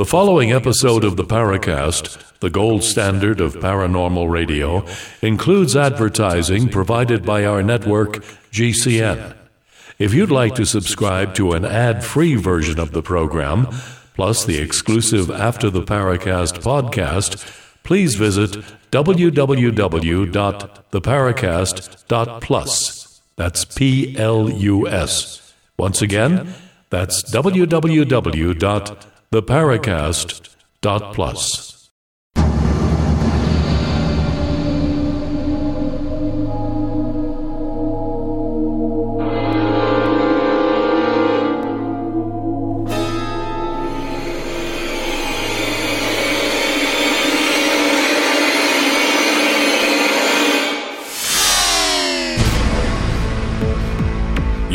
The following episode of the Paracast, the gold standard of paranormal radio, includes advertising provided by our network, GCN. If you'd like to subscribe to an ad free version of the program, plus the exclusive After the Paracast podcast, please visit www.theparacast.plus. That's P L U S. Once again, that's www.theparacast.plus theparacast.plus.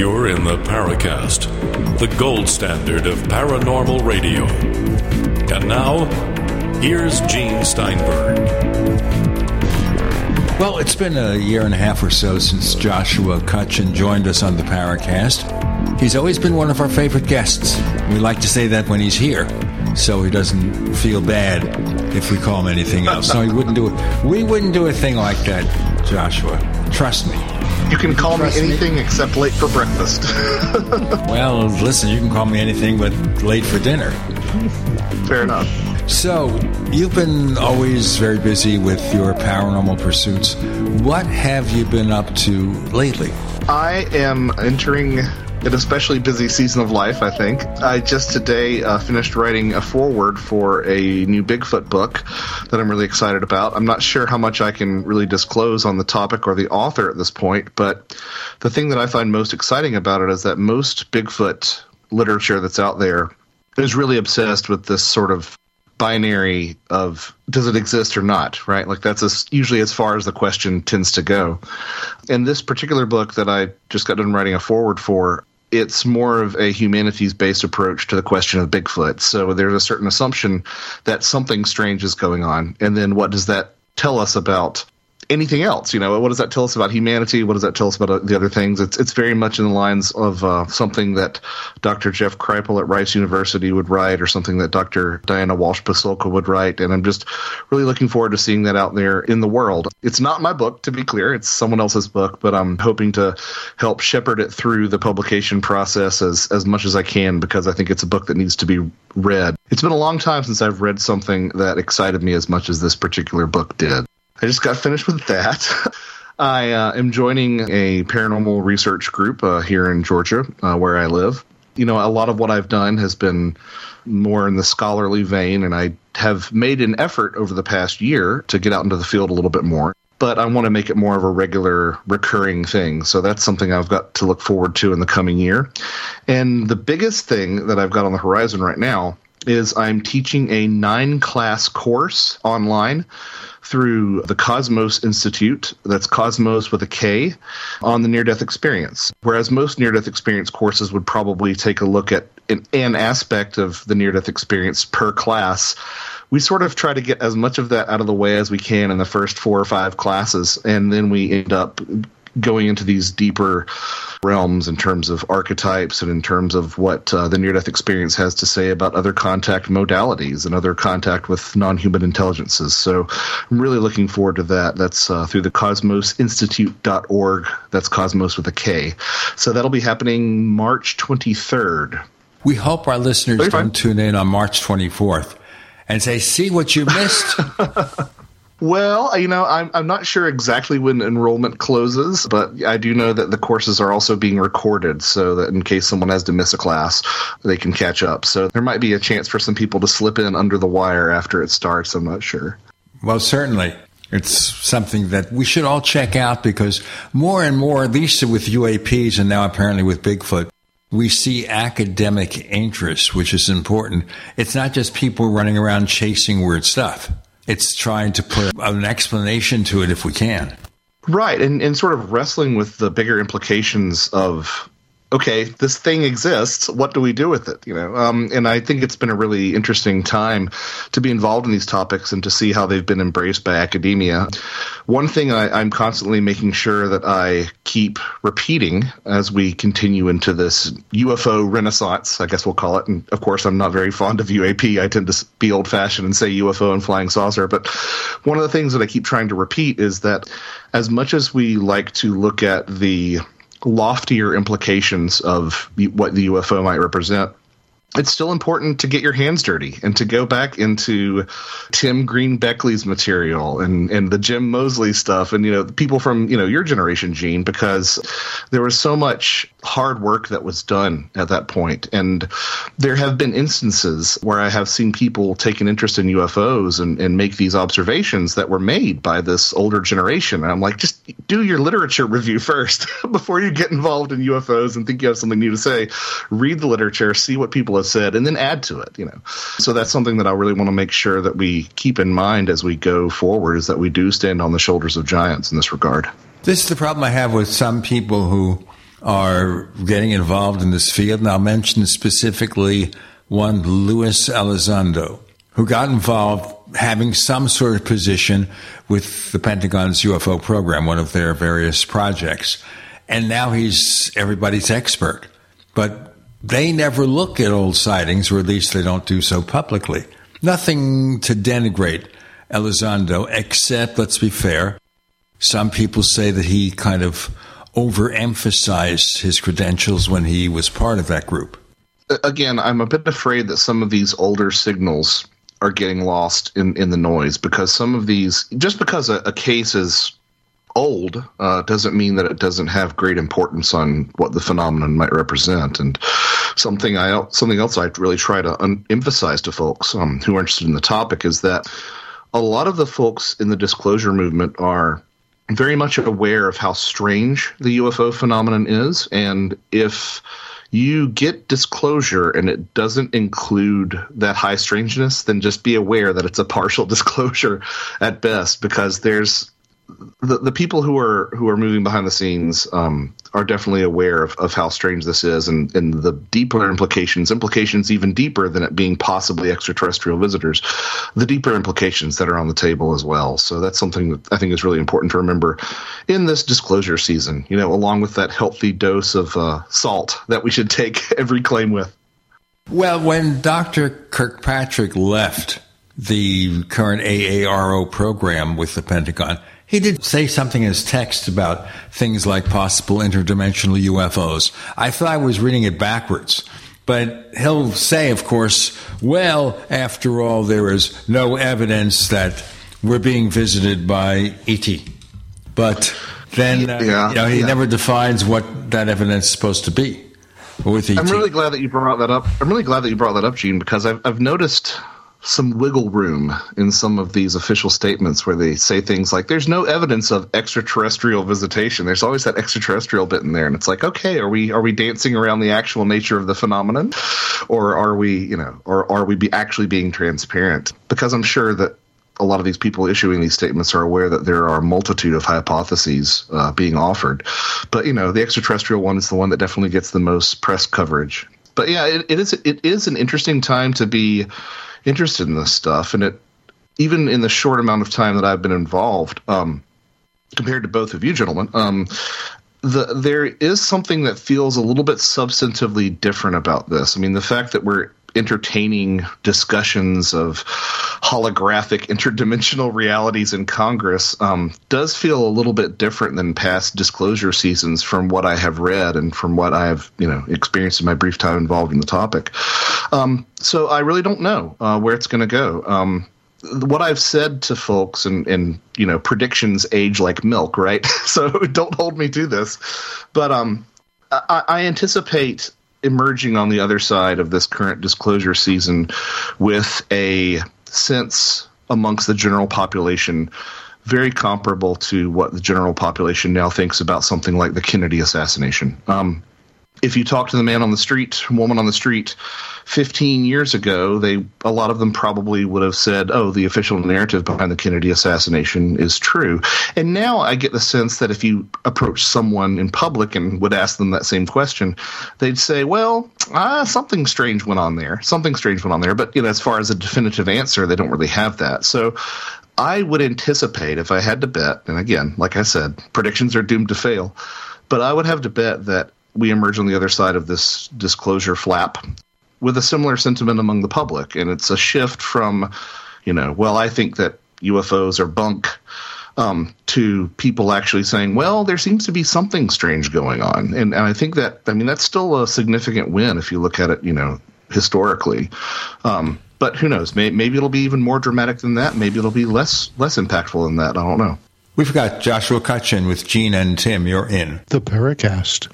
You're in the Paracast, the gold standard of paranormal radio. And now, here's Gene Steinberg. Well, it's been a year and a half or so since Joshua Cutchin joined us on the Paracast. He's always been one of our favorite guests. We like to say that when he's here, so he doesn't feel bad if we call him anything else. no, he wouldn't do it. We wouldn't do a thing like that, Joshua. Trust me. You can call me anything except late for breakfast. Well, listen, you can call me anything but late for dinner. Fair enough. So, you've been always very busy with your paranormal pursuits. What have you been up to lately? I am entering an especially busy season of life, I think. I just today uh, finished writing a foreword for a new Bigfoot book that I'm really excited about. I'm not sure how much I can really disclose on the topic or the author at this point, but the thing that I find most exciting about it is that most Bigfoot literature that's out there is really obsessed with this sort of binary of does it exist or not, right? Like that's as, usually as far as the question tends to go. And this particular book that I just got done writing a forward for, it's more of a humanities based approach to the question of Bigfoot. So there's a certain assumption that something strange is going on. And then what does that tell us about anything else? You know, what does that tell us about humanity? What does that tell us about uh, the other things? It's it's very much in the lines of uh, something that Dr. Jeff Kripal at Rice University would write, or something that Dr. Diana Walsh Pasulka would write. And I'm just really looking forward to seeing that out there in the world. It's not my book, to be clear; it's someone else's book, but I'm hoping to help shepherd it through the publication process as as much as I can because I think it's a book that needs to be read. It's been a long time since I've read something that excited me as much as this particular book did. I just got finished with that. I uh, am joining a paranormal research group uh, here in Georgia, uh, where I live. You know, a lot of what I've done has been more in the scholarly vein, and I have made an effort over the past year to get out into the field a little bit more. But I want to make it more of a regular, recurring thing. So that's something I've got to look forward to in the coming year. And the biggest thing that I've got on the horizon right now is I'm teaching a nine class course online through the Kosmos Institute, that's Kosmos with a K, on the near death experience. Whereas most near death experience courses would probably take a look at an, an aspect of the near death experience per class. We sort of try to get as much of that out of the way as we can in the first four or five classes, and then we end up going into these deeper realms in terms of archetypes and in terms of what uh, the near death experience has to say about other contact modalities and other contact with non human intelligences. So I'm really looking forward to that. That's uh, through the kosmosinstitute.org. That's Kosmos with a K. So that'll be happening March 23rd. We hope our listeners don't tune in on March 24th and say, see what you missed. Well, uh, you know, I'm I'm not sure exactly when enrollment closes, but I do know that the courses are also being recorded so that in case someone has to miss a class, they can catch up. So there might be a chance for some people to slip in under the wire after it starts. I'm not sure. Well, certainly. It's something that we should all check out because more and more, at least with UAPs and now apparently with Bigfoot, we see academic interest, which is important. It's not just people running around chasing weird stuff. It's trying to put an explanation to it if we can. Right, and and sort of wrestling with the bigger implications of okay, this thing exists. What do we do with it? You know, um, and I think it's been a really interesting time to be involved in these topics and to see how they've been embraced by academia. One thing I, am constantly making sure that I keep repeating as we continue into this UFO renaissance, I guess we'll call it. And of course, I'm not very fond of UAP. I tend to be old fashioned and say UFO and flying saucer. But one of the things that I keep trying to repeat is that as much as we like to look at the loftier implications of what the UFO might represent it's still important to get your hands dirty and to go back into Tim Green Beckley's material and, and the Jim Moseley stuff and, you know, people from, you know, your generation, Gene, because there was so much hard work that was done at that point. And there have been instances where I have seen people take an interest in UFOs and, and make these observations that were made by this older generation. And I'm like, just do your literature review first before you get involved in UFOs and think you have something new to say. Read the literature, see what people have said, and then add to it, you know. So that's something that I really want to make sure that we keep in mind as we go forward is that we do stand on the shoulders of giants in this regard. This is the problem I have with some people who are getting involved in this field, and I'll mention specifically one Luis Elizondo, who got involved having some sort of position with the Pentagon's UFO program, one of their various projects. And now he's everybody's expert. But they never look at old sightings, or at least they don't do so publicly. Nothing to denigrate Elizondo, except, let's be fair, some people say that he kind of overemphasized his credentials when he was part of that group. Again, I'm a bit afraid that some of these older signals are getting lost in, in the noise because some of these, just because a, a case is old uh, doesn't mean that it doesn't have great importance on what the phenomenon might represent. And something I something else I really try to un- emphasize to folks um, who are interested in the topic is that a lot of the folks in the disclosure movement are very much aware of how strange the UFO phenomenon is, and if you get disclosure and it doesn't include that high strangeness, then just be aware that it's a partial disclosure at best because there's the, the people who are who are moving behind the scenes um, are definitely aware of, of how strange this is and, and the deeper implications, implications even deeper than it being possibly extraterrestrial visitors, the deeper implications that are on the table as well. So that's something that I think is really important to remember in this disclosure season, you know, along with that healthy dose of uh, salt that we should take every claim with. Well, when Dr. Kirkpatrick left the current AARO program with the Pentagon, he did say something in his text about things like possible interdimensional UFOs. I thought I was reading it backwards. But he'll say, of course, well, after all, there is no evidence that we're being visited by ET. But then uh, yeah, you know, he yeah. never defines what that evidence is supposed to be with ET. I'm really glad that you brought that up. I'm really glad that you brought that up, Gene, because I've, I've noticed some wiggle room in some of these official statements where they say things like there's no evidence of extraterrestrial visitation. There's always that extraterrestrial bit in there and it's like okay are we are we dancing around the actual nature of the phenomenon? Or are we you know or are we be actually being transparent? Because i'm sure that a lot of these people issuing these statements are aware that there are a multitude of hypotheses uh, being offered. But you know the extraterrestrial one is the one that definitely gets the most press coverage. But yeah it, it is it is an interesting time to be interested in this stuff, and it even in the short amount of time that I've been involved, um, compared to both of you gentlemen, um, the, there is something that feels a little bit substantively different about this. I mean, the fact that we're entertaining discussions of holographic interdimensional realities in Congress um, does feel a little bit different than past disclosure seasons from what I have read and from what I have you know experienced in my brief time involved in the topic. Um, so I really don't know uh, where it's going to go. Um, what I've said to folks and, and you know predictions age like milk, right? so don't hold me to this, but um, I, I anticipate emerging on the other side of this current disclosure season with a sense amongst the general population very comparable to what the general population now thinks about something like the Kennedy assassination. Um, if you talk to the man on the street, woman on the street, 15 years ago, they a lot of them probably would have said, "Oh, the official narrative behind the Kennedy assassination is true." And now I get the sense that if you approach someone in public and would ask them that same question, they'd say, "Well, ah, something strange went on there. Something strange went on there." But you know, as far as a definitive answer, they don't really have that. So I would anticipate if I had to bet, and again, like I said, predictions are doomed to fail, but I would have to bet that we emerge on the other side of this disclosure flap with a similar sentiment among the public. And it's a shift from, you know, well, I think that UFOs are bunk. Um, to people actually saying, well, there seems to be something strange going on. And, and I think that, I mean, that's still a significant win if you look at it, you know, historically. Um, but who knows? Maybe, maybe it'll be even more dramatic than that. Maybe it'll be less less impactful than that. I don't know. We've got Joshua Cutchin with Gene and Tim. You're in the Paracast.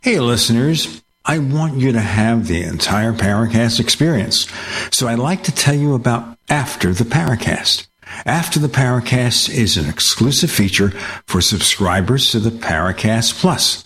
Hey, listeners. I want you to have the entire Paracast experience. So I'd like to tell you about After the Paracast. After the Paracast is an exclusive feature for subscribers to the Paracast Plus.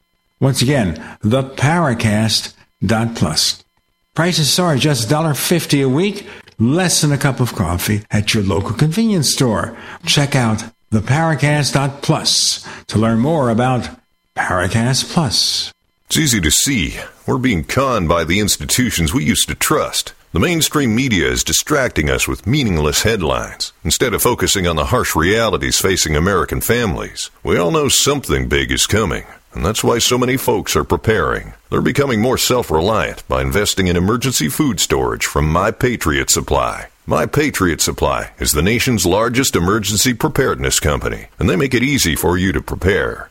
Once again, theparacast.plus. Prices are just $1.50 a week, less than a cup of coffee at your local convenience store. Check out theparacast.plus to learn more about Paracast Plus. It's easy to see. We're being conned by the institutions we used to trust. The mainstream media is distracting us with meaningless headlines instead of focusing on the harsh realities facing American families. We all know something big is coming. And that's why so many folks are preparing. They're becoming more self reliant by investing in emergency food storage from My Patriot Supply. My Patriot Supply is the nation's largest emergency preparedness company, and they make it easy for you to prepare.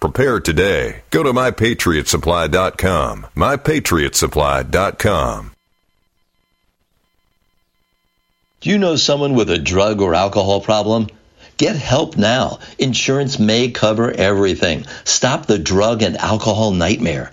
Prepare today. Go to mypatriotsupply.com. Mypatriotsupply.com. Do you know someone with a drug or alcohol problem? Get help now. Insurance may cover everything. Stop the drug and alcohol nightmare.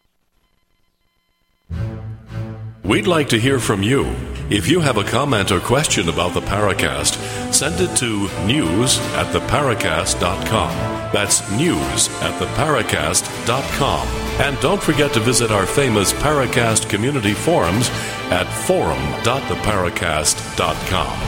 We'd like to hear from you. If you have a comment or question about the Paracast, send it to news at theparacast.com. That's news at theparacast.com. And don't forget to visit our famous Paracast community forums at forum.theparacast.com.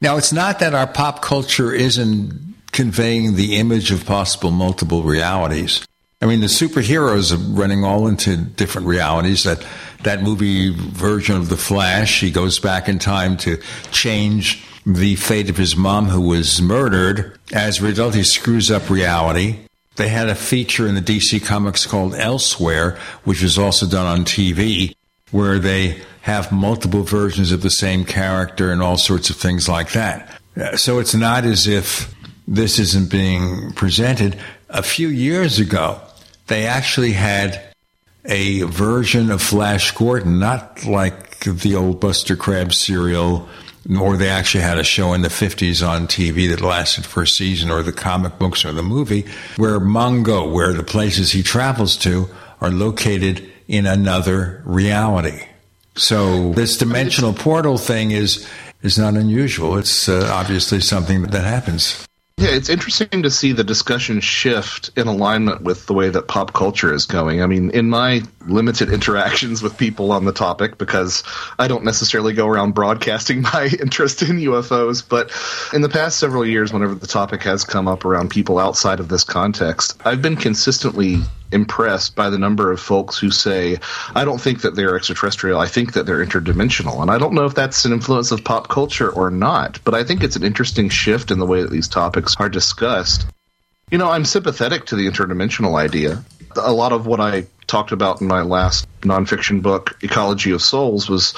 Now, it's not that our pop culture isn't conveying the image of possible multiple realities. I mean, the superheroes are running all into different realities. That that movie version of the Flash, he goes back in time to change the fate of his mom, who was murdered. As a result, he screws up reality. They had a feature in the DC Comics called Elseworlds, which was also done on TV, where they have multiple versions of the same character and all sorts of things like that. Uh, so it's not as if this isn't being presented. A few years ago, they actually had a version of Flash Gordon, not like the old Buster Crabbe serial, nor they actually had a show in the 50s on TV that lasted for a season, or the comic books or the movie, where Mongo, where the places he travels to, are located in another reality. So this dimensional portal thing is is not unusual. It's uh, obviously something that happens. Yeah, it's interesting to see the discussion shift in alignment with the way that pop culture is going. I mean, in my limited interactions with people on the topic, because I don't necessarily go around broadcasting my interest in UFOs, but in the past several years, whenever the topic has come up around people outside of this context, I've been consistently impressed by the number of folks who say, I don't think that they're extraterrestrial. I think that they're interdimensional. And I don't know if that's an influence of pop culture or not, but I think it's an interesting shift in the way that these topics are discussed. You know, I'm sympathetic to the interdimensional idea. A lot of what I talked about in my last nonfiction book, Ecology of Souls, was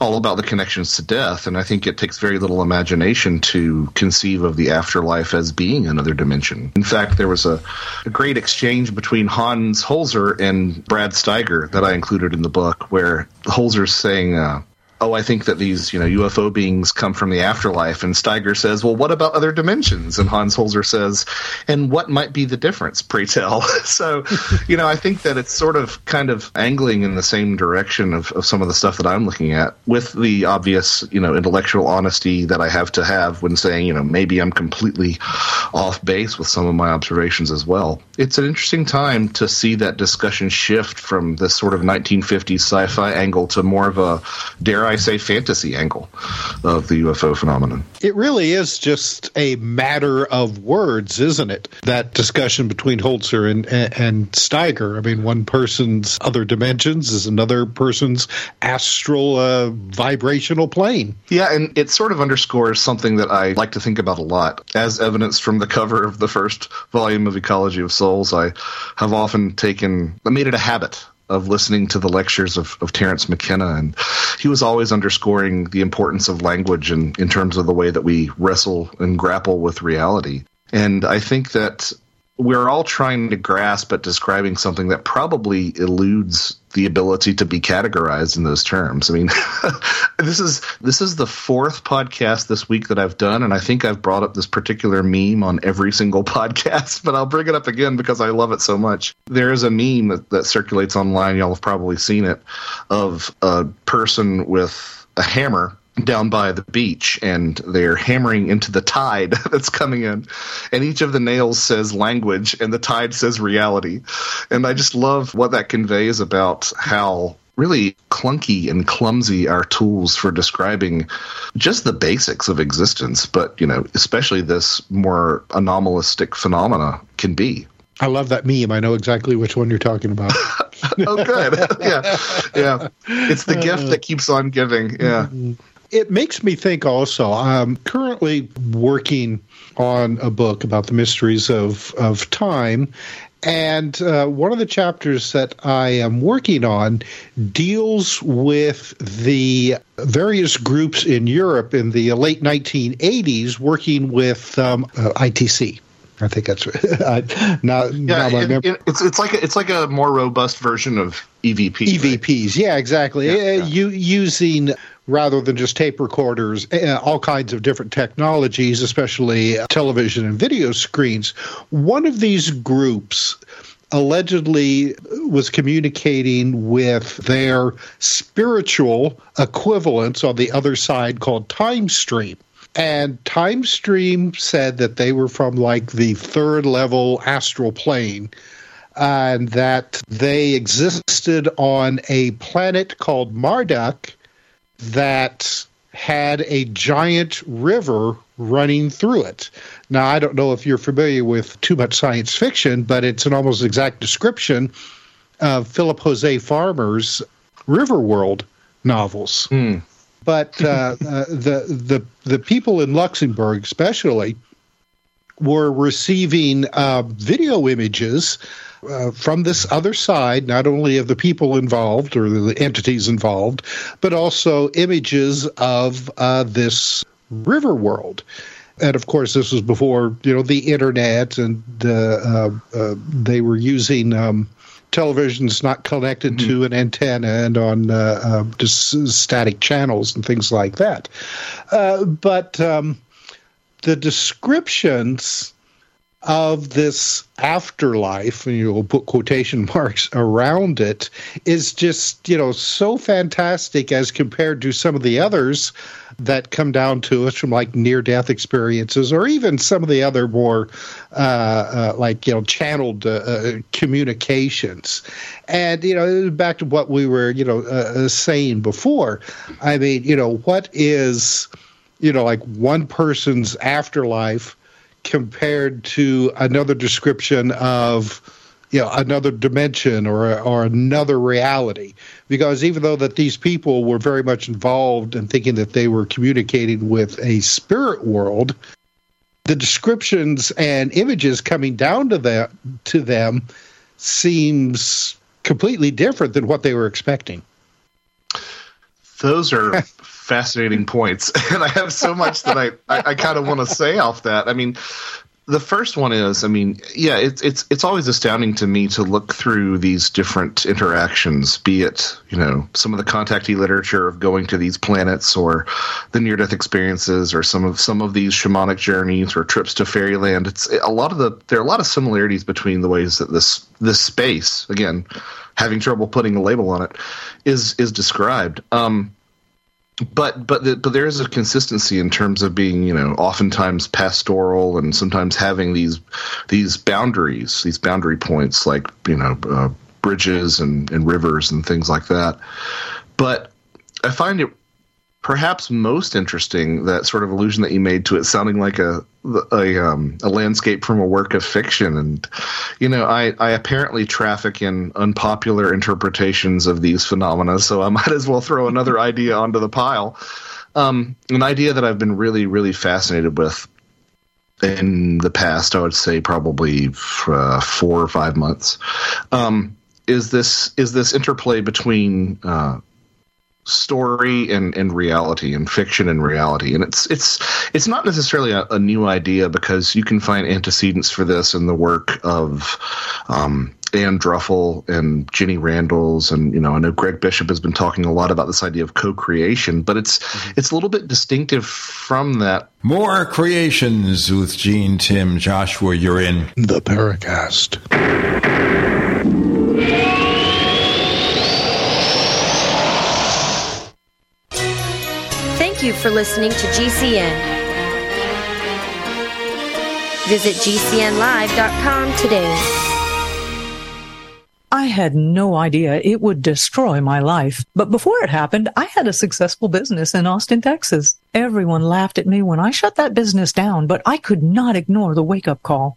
all about the connections to death. And I think it takes very little imagination to conceive of the afterlife as being another dimension. In fact, there was a, a great exchange between Hans Holzer and Brad Steiger that I included in the book, where Holzer's saying, uh, oh, I think that these, you know, UFO beings come from the afterlife. And Steiger says, well, what about other dimensions? And Hans Holzer says, and what might be the difference, pray tell? so, you know, I think that it's sort of kind of angling in the same direction of, of some of the stuff that I'm looking at with the obvious, you know, intellectual honesty that I have to have when saying, you know, maybe I'm completely off base with some of my observations as well. It's an interesting time to see that discussion shift from this sort of 1950s sci-fi angle to more of a, dare I say, fantasy angle of the UFO phenomenon. It really is just a matter of words, isn't it? That discussion between Holzer and, and Steiger. I mean, one person's other dimensions is another person's astral uh, vibrational plane. Yeah, and it sort of underscores something that I like to think about a lot. As evidenced from the cover of the first volume of Ecology of Souls, I have often taken, I made it a habit of listening to the lectures of, of Terence McKenna, and he was always underscoring the importance of language in, in terms of the way that we wrestle and grapple with reality. And I think that we're all trying to grasp at describing something that probably eludes the ability to be categorized in those terms. I mean, this is this is the fourth podcast this week that I've done, and I think I've brought up this particular meme on every single podcast. But I'll bring it up again because I love it so much. There is a meme that, that circulates online. Y'all have probably seen it of a person with a hammer down by the beach and they're hammering into the tide that's coming in and each of the nails says language and the tide says reality and i just love what that conveys about how really clunky and clumsy our tools for describing just the basics of existence but you know especially this more anomalistic phenomena can be I love that meme. I know exactly which one you're talking about. oh, good. yeah. Yeah. It's the gift that keeps on giving. Yeah. Mm-hmm. It makes me think also. I'm currently working on a book about the mysteries of, of time. And uh, one of the chapters that I am working on deals with the various groups in Europe in the late 1980s working with um, uh, ITC. I think that's right. now, yeah, now it, it, it's it's like a, it's like a more robust version of EVP. EVPs, right? yeah, exactly. Yeah, uh, yeah. using rather than just tape recorders, uh, all kinds of different technologies, especially uh, television and video screens. One of these groups allegedly uh, was communicating with their spiritual equivalents on the other side called Timestream. And Timestream said that they were from like the third level astral plane and that they existed on a planet called Marduk that had a giant river running through it. Now, I don't know if you're familiar with too much science fiction, but it's an almost exact description of Philip Jose Farmer's Riverworld novels. Mm. But uh, uh, the the the people in Luxembourg, especially, were receiving uh, video images uh, from this other side, not only of the people involved or the entities involved, but also images of uh, this river world. And of course, this was before you know the internet, and uh, uh they were using um, televisions not connected mm-hmm. to an antenna and on uh, uh, just static channels and things like that. but um, the descriptions of this afterlife, and you'll put quotation marks around it, is just, you know, so fantastic as compared to some of the others that come down to us from like near death experiences or even some of the other more uh, uh, like, you know, channeled uh, uh communications. And, you know, back to what we were, you know, uh, uh, saying before. I mean, you know, what is, you know, like one person's afterlife compared to another description of you know another dimension or or another reality. Because even though that these people were very much involved in thinking that they were communicating with a spirit world the descriptions and images coming down to them to them seems completely different than what they were expecting. Those are fascinating points, and I have so much that I I, I kind of want to say off that. I mean, the first one is, I mean, yeah, it's it's it's always astounding to me to look through these different interactions, be it you know some of the contactee literature of going to these planets, or the near death experiences, or some of some of these shamanic journeys or trips to fairyland. It's a lot of the there are a lot of similarities between the ways that this this space, again, having trouble putting a label on it, is is described. Um, but but the, but there is a consistency in terms of being you know oftentimes pastoral and sometimes having these these boundaries these boundary points like you know uh, bridges and, and rivers and things like that. But I find it perhaps most interesting that sort of allusion that you made to it sounding like a a, um, a landscape from a work of fiction. And you know I, I apparently traffic in unpopular interpretations of these phenomena so i might as well throw another idea onto the pile. Um, an idea that i've been really really fascinated with in the past i would say probably uh, four or five months um, is this is this interplay between uh, story and, and reality and fiction and reality. And it's it's it's not necessarily a, a, new idea because you can find antecedents for this in the work of um, Ann Druffel and Jenny Randles, and you know I know Greg Bishop has been talking a lot about this idea of co-creation but it's mm-hmm. it's a little bit distinctive from that. More creations with Gene Tim Joshua you're in. The Paracast Thank you for listening to GCN. Visit GCNlive.com today. I had no idea it would destroy my life. But before it happened, I had a successful business in Austin, Texas. Everyone laughed at me when I shut that business down, but I could not ignore the wake up call.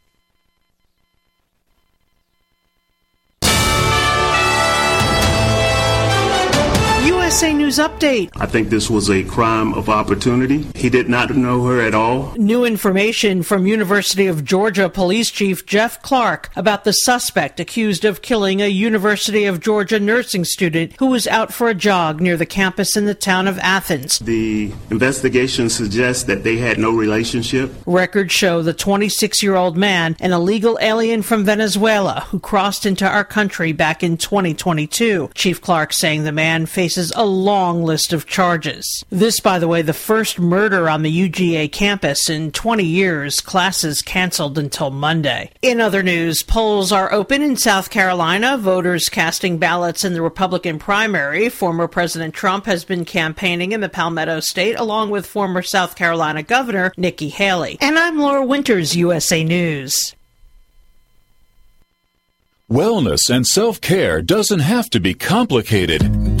USA News Update. I think this was a crime of opportunity. He did not know her at all. New information from University of Georgia Police Chief Jeff Clark about the suspect accused of killing a University of Georgia nursing student who was out for a jog near the campus in the town of Athens. The investigation suggests that they had no relationship. Records show the 26 year old man, an illegal alien from Venezuela who crossed into our country back in 2022. Chief Clark saying the man faces a long list of charges. This, by the way, the first murder on the UGA campus in 20 years. Classes canceled until Monday. In other news, polls are open in South Carolina. Voters casting ballots in the Republican primary. Former President Trump has been campaigning in the Palmetto State along with former South Carolina Governor Nikki Haley. And I'm Laura Winters, USA News. Wellness and self care doesn't have to be complicated.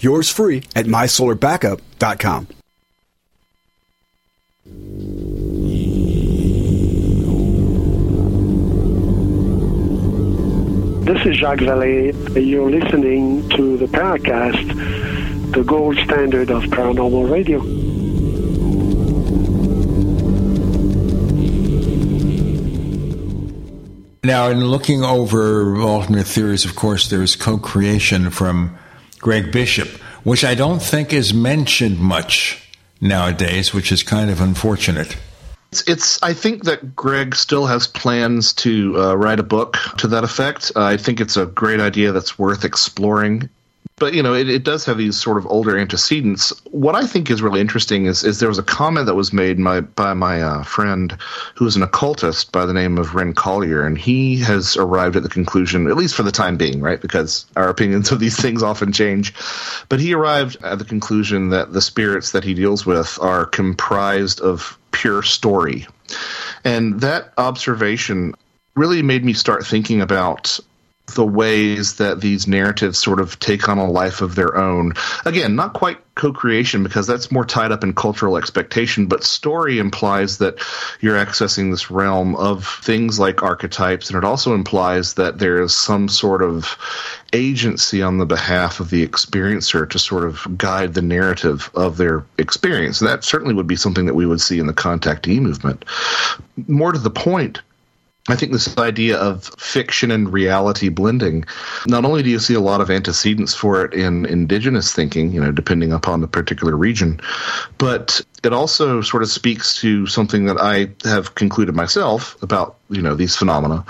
Yours free at mysolarbackup.com. This is Jacques Vallée. You're listening to the Paracast, the gold standard of paranormal radio. Now, in looking over alternate theories, of course, there's co creation from Greg Bishop, which I don't think is mentioned much nowadays, which is kind of unfortunate. It's, it's, I think that Greg still has plans to uh, write a book to that effect. Uh, I think it's a great idea that's worth exploring. But you know, it, it does have these sort of older antecedents. What I think is really interesting is, is there was a comment that was made my, by my uh, friend who is an occultist by the name of Ren Collier, and he has arrived at the conclusion, at least for the time being, right? Because our opinions of these things often change. But he arrived at the conclusion that the spirits that he deals with are comprised of pure story. And that observation really made me start thinking about the ways that these narratives sort of take on a life of their own. Again, not quite co creation because that's more tied up in cultural expectation, but story implies that you're accessing this realm of things like archetypes, and it also implies that there is some sort of agency on the behalf of the experiencer to sort of guide the narrative of their experience. And that certainly would be something that we would see in the contactee movement. More to the point, I think this idea of fiction and reality blending, not only do you see a lot of antecedents for it in indigenous thinking, you know, depending upon the particular region, but it also sort of speaks to something that I have concluded myself about, you know, these phenomena,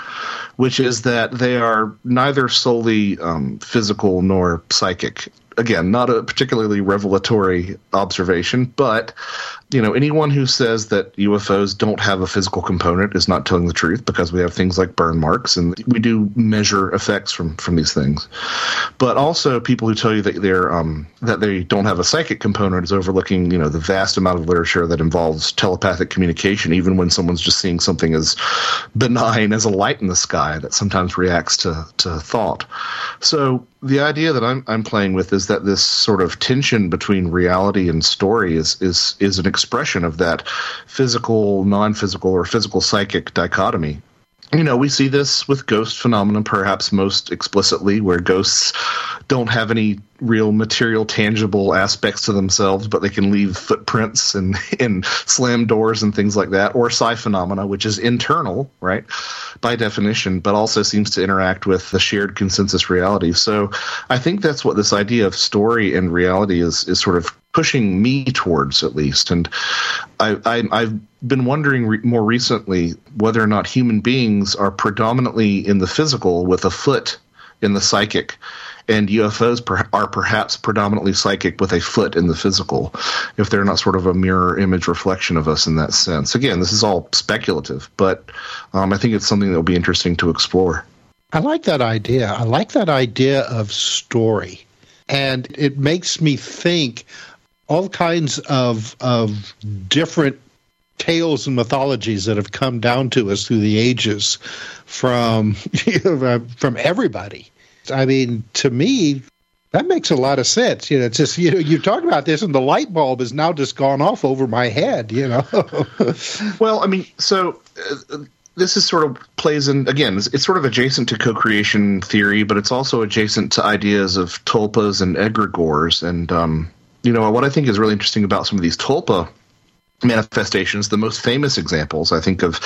which is that they are neither solely um, physical nor psychic. Again, not a particularly revelatory observation, but you know, anyone who says that UFOs don't have a physical component is not telling the truth because we have things like burn marks and we do measure effects from from these things. But also, people who tell you that they're um, that they don't have a psychic component is overlooking you know the vast amount of literature that involves telepathic communication, even when someone's just seeing something as benign as a light in the sky that sometimes reacts to to thought. So the idea that I'm I'm playing with is that this sort of tension between reality and story is is is an expression of that physical, non-physical, or physical psychic dichotomy. You know, we see this with ghost phenomenon perhaps most explicitly, where ghosts don't have any real material tangible aspects to themselves but they can leave footprints and and slam doors and things like that or psi phenomena which is internal right by definition but also seems to interact with the shared consensus reality so i think that's what this idea of story and reality is is sort of pushing me towards at least and i, have been wondering re- more recently whether or not human beings are predominantly in the physical with a foot in the psychic and UFOs per- are perhaps predominantly psychic with a foot in the physical, if they're not sort of a mirror image reflection of us in that sense. Again, this is all speculative, but um, I think it's something that will be interesting to explore. I like that idea. I like that idea of story. And it makes me think all kinds of of different tales and mythologies that have come down to us through the ages from from everybody. I mean, to me, that makes a lot of sense. You know, it's just you know, you talk about this, and the light bulb has now just gone off over my head. You know. well, I mean, so. Uh, this is sort of plays in again it's, it's, sort of adjacent to co-creation theory but it's also adjacent to ideas of tulpas and egregores and um, you know what i think is really interesting about some of these tulpa manifestations the most famous examples i think of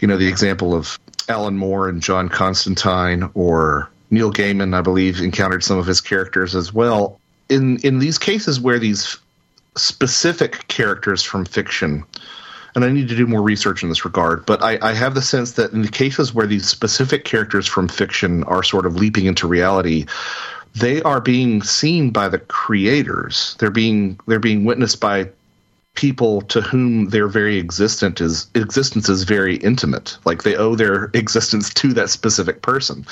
you know the example of alan moore and john constantine or Neil Gaiman, I believe, encountered some of his characters as well. In in these cases where these specific characters from fiction, and I need to do more research in this regard, but I, I have the sense that in the cases where these specific characters from fiction are sort of leaping into reality, they are being seen by the creators. They're being they're being witnessed by people to whom their very existence is existence is very intimate like they owe their existence to that specific person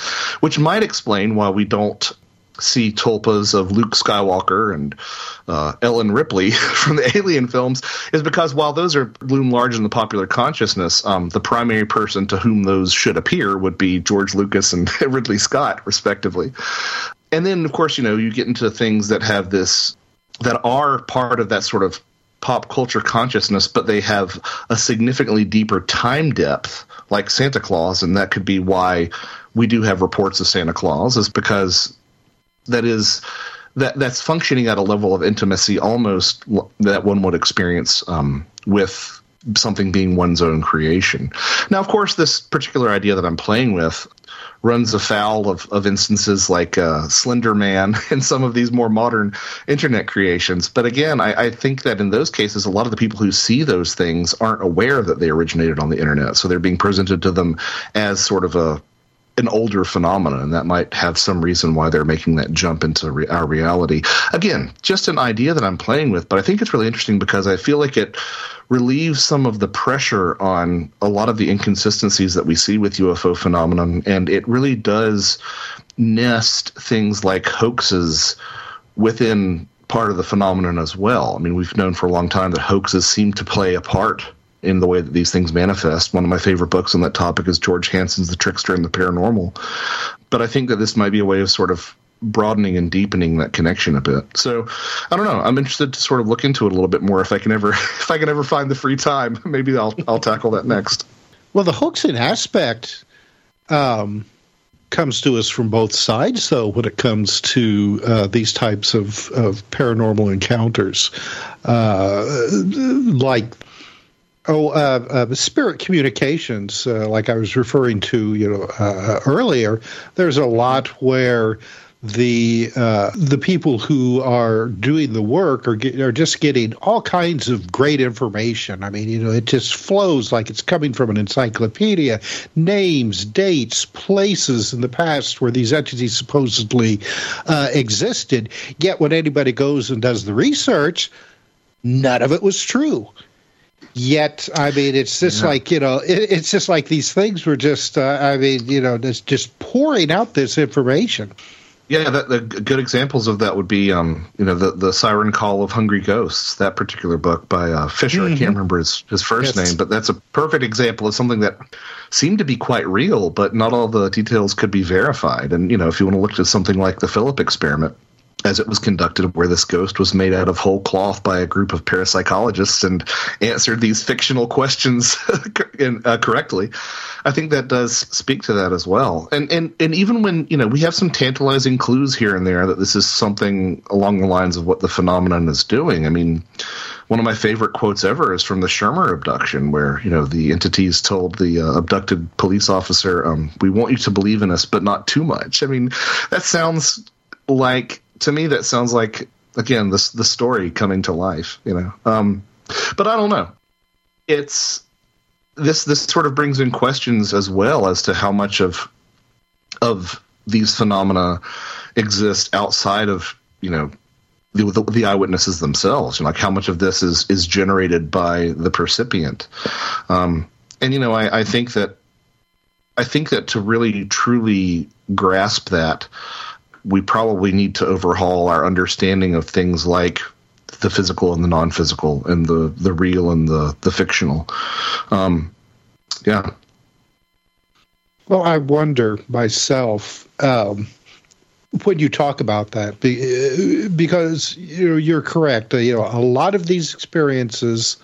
which might explain why we don't see tulpas of Luke Skywalker and uh, Ellen Ripley from the Alien films is because while those are loom large in the popular consciousness, um, the primary person to whom those should appear would be George Lucas and Ridley Scott, respectively. And then, of course, you know, you get into things that have this that are part of that sort of pop culture consciousness, but they have a significantly deeper time depth, like Santa Claus, and that could be why we do have reports of Santa Claus, is because that is that that's functioning at a level of intimacy almost that one would experience um, with something being one's own creation. Now, of course, this particular idea that I'm playing with runs afoul of, of instances like uh, Slender Man and some of these more modern internet creations. But again, I, I, think that in those cases, a lot of the people who see those things aren't aware that they originated on the internet. So they're being presented to them as sort of a an older phenomenon, and that might have some reason why they're making that jump into re- our reality. Again, just an idea that I'm playing with, but I think it's really interesting because I feel like it relieves some of the pressure on a lot of the inconsistencies that we see with UFO phenomenon, and it really does nest things like hoaxes within part of the phenomenon as well. I mean, we've known for a long time that hoaxes seem to play a part in the way that these things manifest. One of my favorite books on that topic is George Hansen's The Trickster and the Paranormal. But I think that this might be a way of sort of broadening and deepening that connection a bit. So I don't know. I'm interested to sort of look into it a little bit more if I can ever if I can ever find the free time. Maybe I'll I'll tackle that next. Well, the hoaxing aspect um, comes to us from both sides, So when it comes to uh, these types of, of paranormal encounters, uh, like Oh, uh, uh, spirit communications, uh, like I was referring to, you know, uh, earlier. There's a lot where the uh, the people who are doing the work are get, are just getting all kinds of great information. I mean, you know, it just flows like it's coming from an encyclopedia. Names, dates, places in the past where these entities supposedly uh, existed. Yet, when anybody goes and does the research, none of it was true. Yet, I mean, it's just like you know, it, it's just like these things were just. Uh, I mean, you know, just just pouring out this information. Yeah, that, the good examples of that would be, um, you know, the the Siren Call of Hungry Ghosts, that particular book by uh, Fisher. Mm-hmm. I can't remember his his first yes. name, but that's a perfect example of something that seemed to be quite real, but not all the details could be verified. And you know, if you want to look at something like the Philip experiment, as it was conducted, where this ghost was made out of whole cloth by a group of parapsychologists and answered these fictional questions uh, correctly. I think that does speak to that as well. And and and even when you know we have some tantalizing clues here and there that this is something along the lines of what the phenomenon is doing. I mean. One of my favorite quotes ever is from the Schirmer abduction, where you know the entities told the uh, abducted police officer, um, "We want you to believe in us, but not too much." I mean, that sounds like to me that sounds like again this the story coming to life you know? Um, but i don't know. It's this this sort of brings in questions as well as to how much of of these phenomena exist outside of you know the, the, the eyewitnesses themselves. You know, like how much of this is is generated by the percipient, um, and you know, I, I think that I think that to really truly grasp that, we probably need to overhaul our understanding of things like the physical and the non-physical and the the real and the the fictional. Um, yeah. Well i wonder myself um, when you talk about that because you know you're correct. You know a lot of these experiences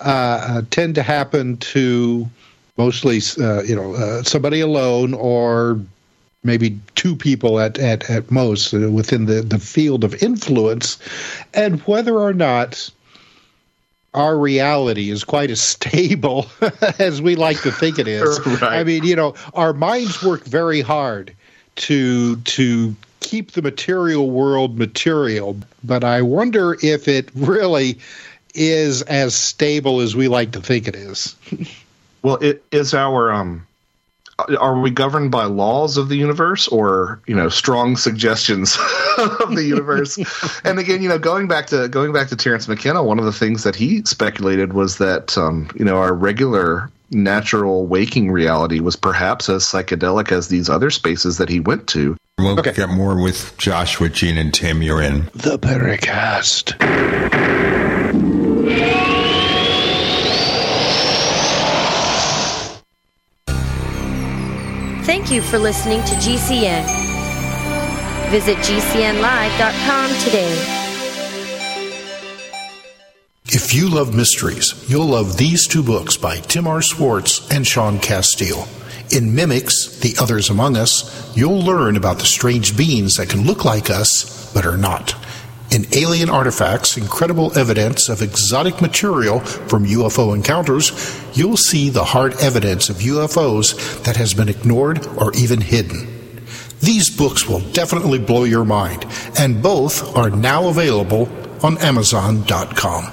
uh, tend to happen to mostly uh, you know uh, somebody alone or maybe two people at, at, at most uh, within the, the field of influence, and whether or not our reality is quite as stable as we like to think it is. right. I mean, you know, our minds work very hard to to keep the material world material, but I wonder if it really is as stable as we like to think it is. well, it is our um are we governed by laws of the universe or you know strong suggestions of the universe? And again you know going back to going back to terence mckenna one of the things that he speculated was that um, you know our regular natural waking reality was perhaps as psychedelic as these other spaces that he went to. We'll okay. get more with joshua gene and tim. You're in. The paracast Thank you for listening to GCN. Visit GCNlive.com today. If you love mysteries, you'll love these two books by Tim R. Swartz and Sean Casteel. In Mimics, The Others Among Us, you'll learn about the strange beings that can look like us but are not. In Alien Artifacts, incredible evidence of exotic material from UFO encounters, you'll see the hard evidence of UFOs that has been ignored or even hidden. These books will definitely blow your mind, and both are now available on Amazon.com.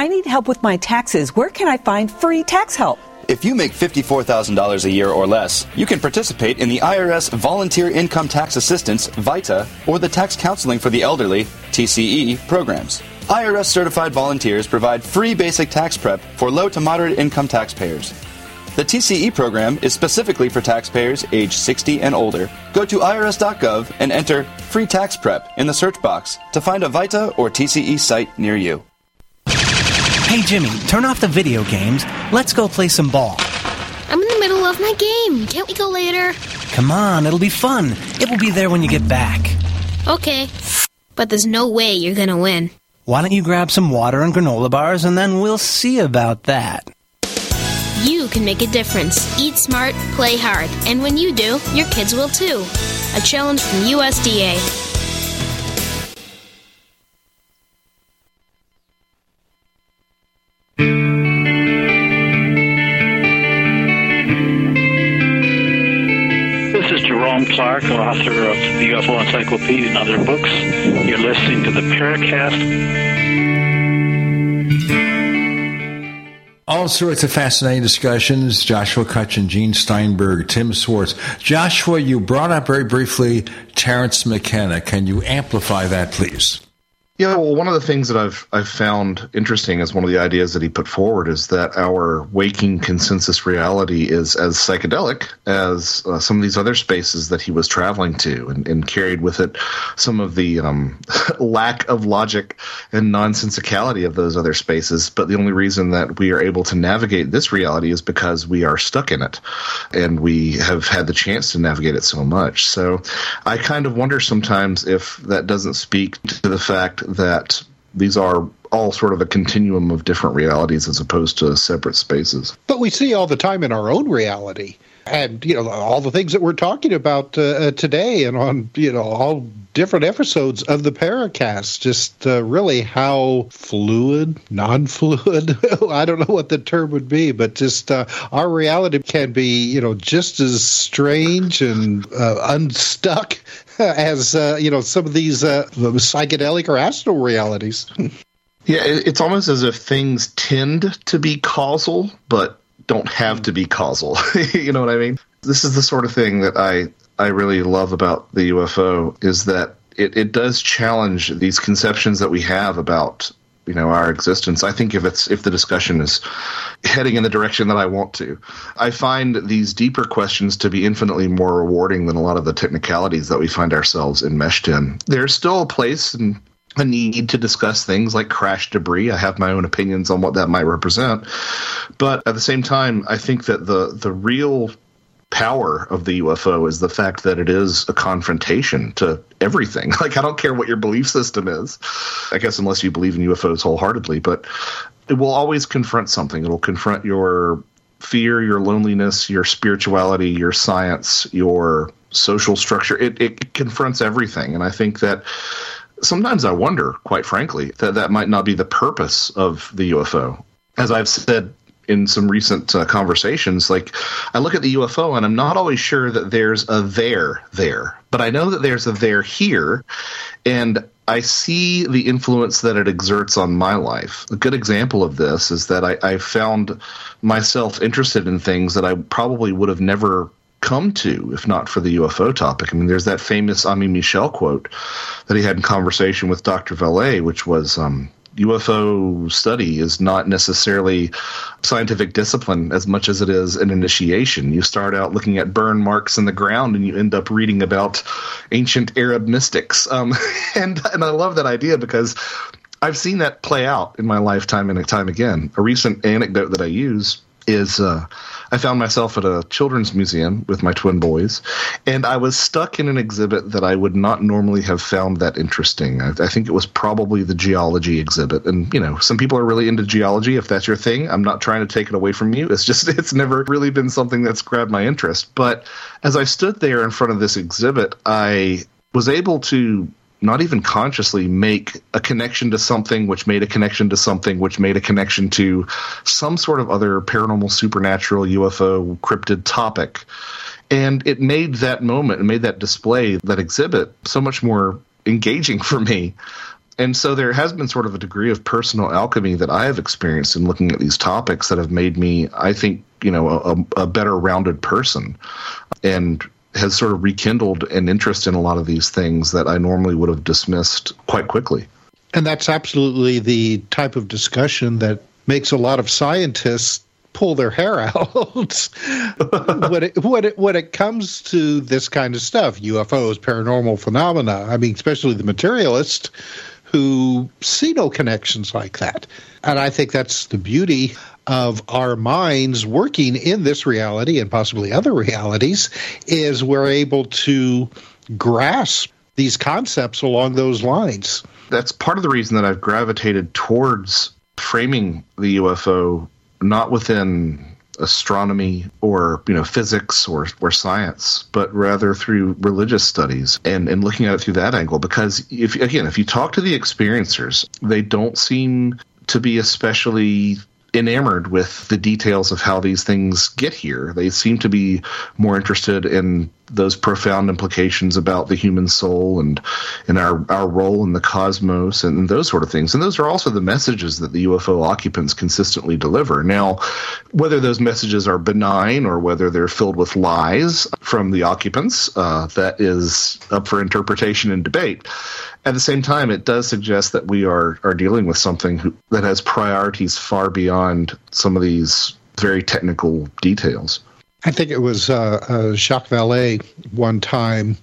I need help with my taxes. Where can I find free tax help? If you make $54,000 a year or less, you can participate in the IRS Volunteer Income Tax Assistance, VITA, or the Tax Counseling for the Elderly, TCE, programs. IRS certified volunteers provide free basic tax prep for low to moderate income taxpayers. The TCE program is specifically for taxpayers age 60 and older. Go to irs.gov and enter free tax prep in the search box to find a VITA or TCE site near you. Hey Jimmy, turn off the video games. Let's go play some ball. I'm in the middle of my game. Can't we go later? Come on, it'll be fun. It will be there when you get back. Okay. But there's no way you're gonna win. Why don't you grab some water and granola bars and then we'll see about that. You can make a difference. Eat smart, play hard, and when you do, your kids will too. A challenge from USDA. Clark, author of the UFO Encyclopedia and other books. You're listening to the Paracast. All sorts of fascinating discussions. Joshua Cutchin, Gene Steinberg, Tim Swartz. Joshua, you brought up very briefly Terence McKenna. Can you amplify that, please? Yeah, well, one of the things that I've I've found interesting as one of the ideas that he put forward is that our waking consensus reality is as psychedelic as uh, some of these other spaces that he was traveling to, and, and carried with it some of the um, lack of logic and nonsensicality of those other spaces. But the only reason that we are able to navigate this reality is because we are stuck in it, and we have had the chance to navigate it so much. So, I kind of wonder sometimes if that doesn't speak to the fact that these are all sort of a continuum of different realities as opposed to separate spaces. But we see all the time in our own reality. And, you know, all the things that we're talking about uh, uh today and on, you know, all different episodes of the Paracast, just uh, really how fluid, non fluid, I don't know what the term would be, but just uh, our reality can be, you know, just as strange and uh, unstuck as uh, you know some of these psychedelic or astral realities. yeah, it's almost as if things tend to be causal, but don't have to be causal. you know what I mean? This is the sort of thing that I I really love about the UFO is that it, it does challenge these conceptions that we have about you know our existence i think if it's if the discussion is heading in the direction that i want to i find these deeper questions to be infinitely more rewarding than a lot of the technicalities that we find ourselves enmeshed in there's still a place and a need to discuss things like crash debris. I have my own opinions on what that might represent, but at the same time, I think that the the real power of the UFO is the fact that it is a confrontation to everything. Like, I don't care what your belief system is, I guess, unless you believe in UFOs wholeheartedly, but it will always confront something. It'll confront your fear, your loneliness, your spirituality, your science, your social structure. It, it confronts everything. And I think that sometimes I wonder, quite frankly, that that might not be the purpose of the UFO. As I've said in some recent uh, conversations, like I look at the UFO and I'm not always sure that there's a there there, but I know that there's a there here, and I see the influence that it exerts on my life. A good example of this is that I, I found myself interested in things that I probably would have never come to if not for the UFO topic. I mean, there's that famous Aimé Michel quote that he had in conversation with Dr. Vallée, which was um, UFO study is not necessarily scientific discipline as much as it is an initiation. You start out looking at burn marks in the ground and you end up reading about ancient Arab mystics. Um, and, and I love that idea because I've seen that play out in my lifetime and time again. A recent anecdote that I use is uh, I found myself at a children's museum with my twin boys, and I was stuck in an exhibit that I would not normally have found that interesting. I, I, think it was probably the geology exhibit. And, you know, some people are really into geology. If that's your thing, I'm not trying to take it away from you. It's just, it's never really been something that's grabbed my interest. But as I stood there in front of this exhibit, I was able to not even consciously make a connection to something which made a connection to something which made a connection to some sort of other paranormal supernatural UFO cryptid topic and it made that moment and made that display that exhibit so much more engaging for me and so there has been sort of a degree of personal alchemy that I have experienced in looking at these topics that have made me, I think, you know, a, a better rounded person. And has sort of rekindled an interest in a lot of these things that I normally would have dismissed quite quickly. And that's absolutely the type of discussion that makes a lot of scientists pull their hair out when it when it when it comes to this kind of stuff, UFOs, paranormal phenomena. I mean, especially the materialists who see no connections like that. And I think that's the beauty of our minds working in this reality and possibly other realities is we're able to grasp these concepts along those lines. That's part of the reason that I've gravitated towards framing the UFO not within astronomy or you know physics or, or science but rather through religious studies and and looking at it through that angle because if again if you talk to the experiencers they don't seem to be especially enamored with the details of how these things get here. They seem to be more interested in those profound implications about the human soul and and our our role in the cosmos and those sort of things. And those are also the messages that the UFO occupants consistently deliver. Now, whether those messages are benign or whether they're filled with lies from the occupants, uh, that is up for interpretation and debate. At the same time, it does suggest that we are are dealing with something who, that has priorities far beyond some of these very technical details. I think it was uh, uh, Jacques Vallée one time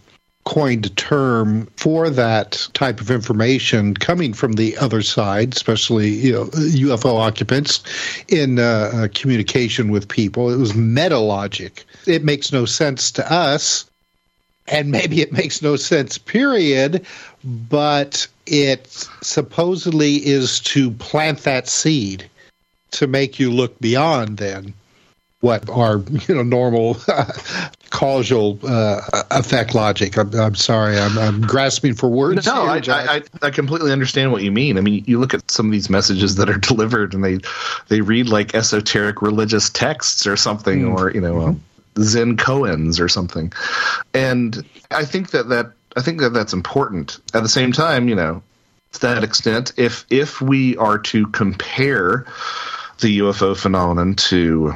coined a term for that type of information coming from the other side, especially you know UFO occupants in uh, uh, communication with people. It was meta logic. It makes no sense to us, and maybe it makes no sense. Period. But it supposedly is to plant that seed to make you look beyond then what are you know normal causal uh, effect logic. I'm, I'm sorry, I'm, I'm, grasping for words. No, I, I, I, completely understand what you mean. I mean, you look at some of these messages that are delivered, and they they read like esoteric religious texts or something, mm. or you know, mm-hmm. Zen koans or something. And I think that that I think that that's important. At the same time, you know, to that extent, if if we are to compare the UFO phenomenon to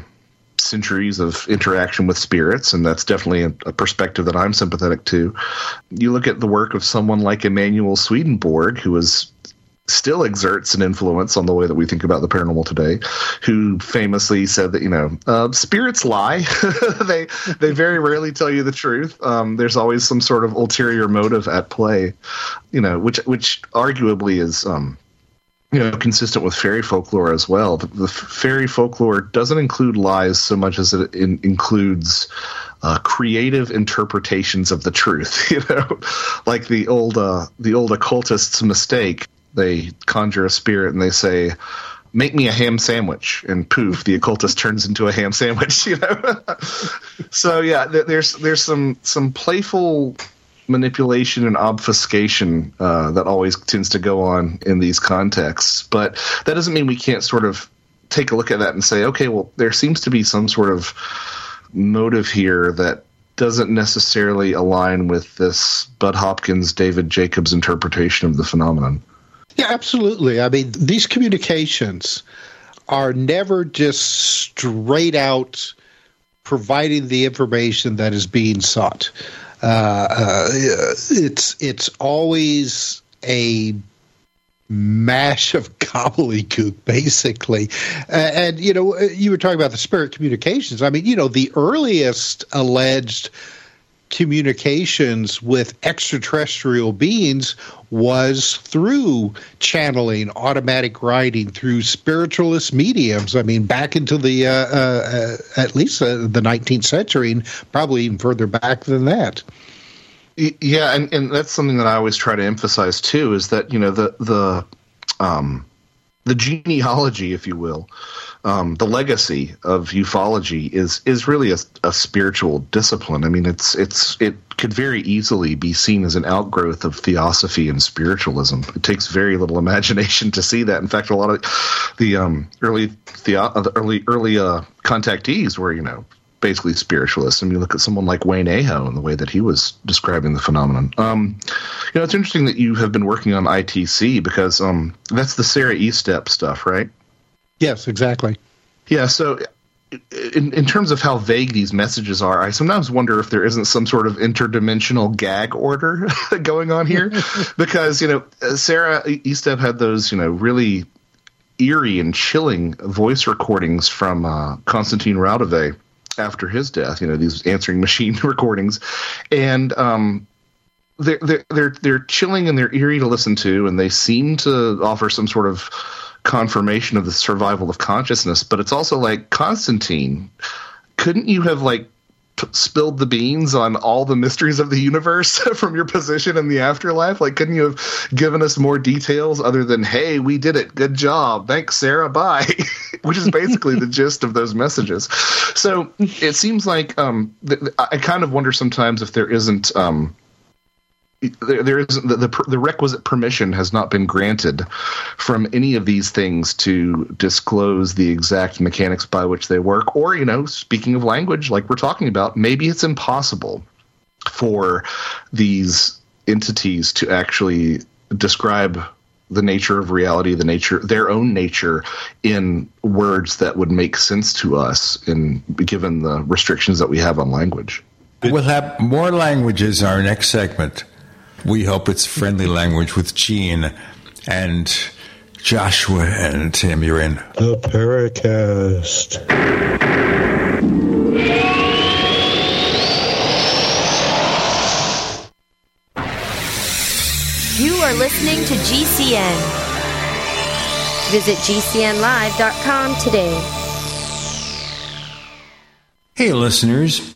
centuries of interaction with spirits, and that's definitely a, a, perspective that I'm sympathetic to. You look at the work of someone like Emanuel Swedenborg, who is still exerts an influence on the way that we think about the paranormal today, who famously said that you know uh, spirits lie. they they very rarely tell you the truth. Um, there's always some sort of ulterior motive at play, you know, which which arguably is um, you know consistent with fairy folklore as well. The, the fairy folklore doesn't include lies so much as it in, includes uh, creative interpretations of the truth. You know, like the old uh, the old occultists' mistake. They conjure a spirit and they say, "Make me a ham sandwich," and poof, the occultist turns into a ham sandwich. You know, so yeah, there's there's some some playful manipulation and obfuscation uh, that always tends to go on in these contexts. But that doesn't mean we can't sort of take a look at that and say, okay, well, there seems to be some sort of motive here that doesn't necessarily align with this Bud Hopkins, David Jacobs interpretation of the phenomenon. Yeah, absolutely. I mean, these communications are never just straight out providing the information that is being sought. Uh, uh, it's it's always a mash of gobbledygook, basically. Uh, and you know, you were talking about the spirit communications. I mean, you know, the earliest alleged communications with extraterrestrial beings was through channeling, automatic writing, through spiritualist mediums. I mean, back into the uh, uh, at least uh, the 19th century, and probably even further back than that. Yeah, and, and that's something that I always try to emphasize too is that you know the the um, the genealogy, if you will, um, the legacy of ufology is is really a, a, spiritual discipline. I mean, it's it's it could very easily be seen as an outgrowth of theosophy and spiritualism. It takes very little imagination to see that. In fact, a lot of the um, early theo- uh, the early early uh, contactees were you know basically spiritualists. I mean, look at someone like Wayne Aho and the way that he was describing the phenomenon. Um, you know, it's interesting that you have been working on ITC because um, that's the Sarah Estep stuff, right? Yes, exactly. Yeah. So, in, in terms of how vague these messages are, I sometimes wonder if there isn't some sort of interdimensional gag order going on here, because you know Sarah Estep had those you know really eerie and chilling voice recordings from uh, Konstantin Raudive after his death. You know these answering machine recordings, and um, they're they're they're they're chilling and they're eerie to listen to, and they seem to offer some sort of confirmation of the survival of consciousness, but it's also like Constantine. Couldn't you have like p- spilled the beans on all the mysteries of the universe from your position in the afterlife? Like, couldn't you have given us more details other than "Hey, we did it, good job, thanks, Sarah, bye," which is basically the gist of those messages. So it seems like um, th- I kind of wonder sometimes if there isn't. Um, there, there is the, the, the requisite permission has not been granted from any of these things to disclose the exact mechanics by which they work or you know speaking of language like we're talking about maybe it's impossible for these entities to actually describe the nature of reality the nature their own nature in words that would make sense to us in given the restrictions that we have on language We'll have more languages in our next segment. We hope it's friendly language with Gene and Joshua and Tim. You're in the Paracast. You are listening to GCN. Visit GCNlive.com today. Hey, listeners.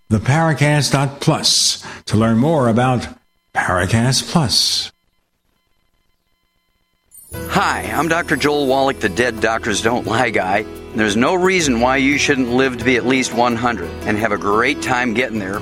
theparacast.plus to learn more about Paracast Plus. Hi, I'm Dr. Joel Wallach, the Dead Doctors Don't Lie guy. There's no reason why you shouldn't live to be at least 100 and have a great time getting there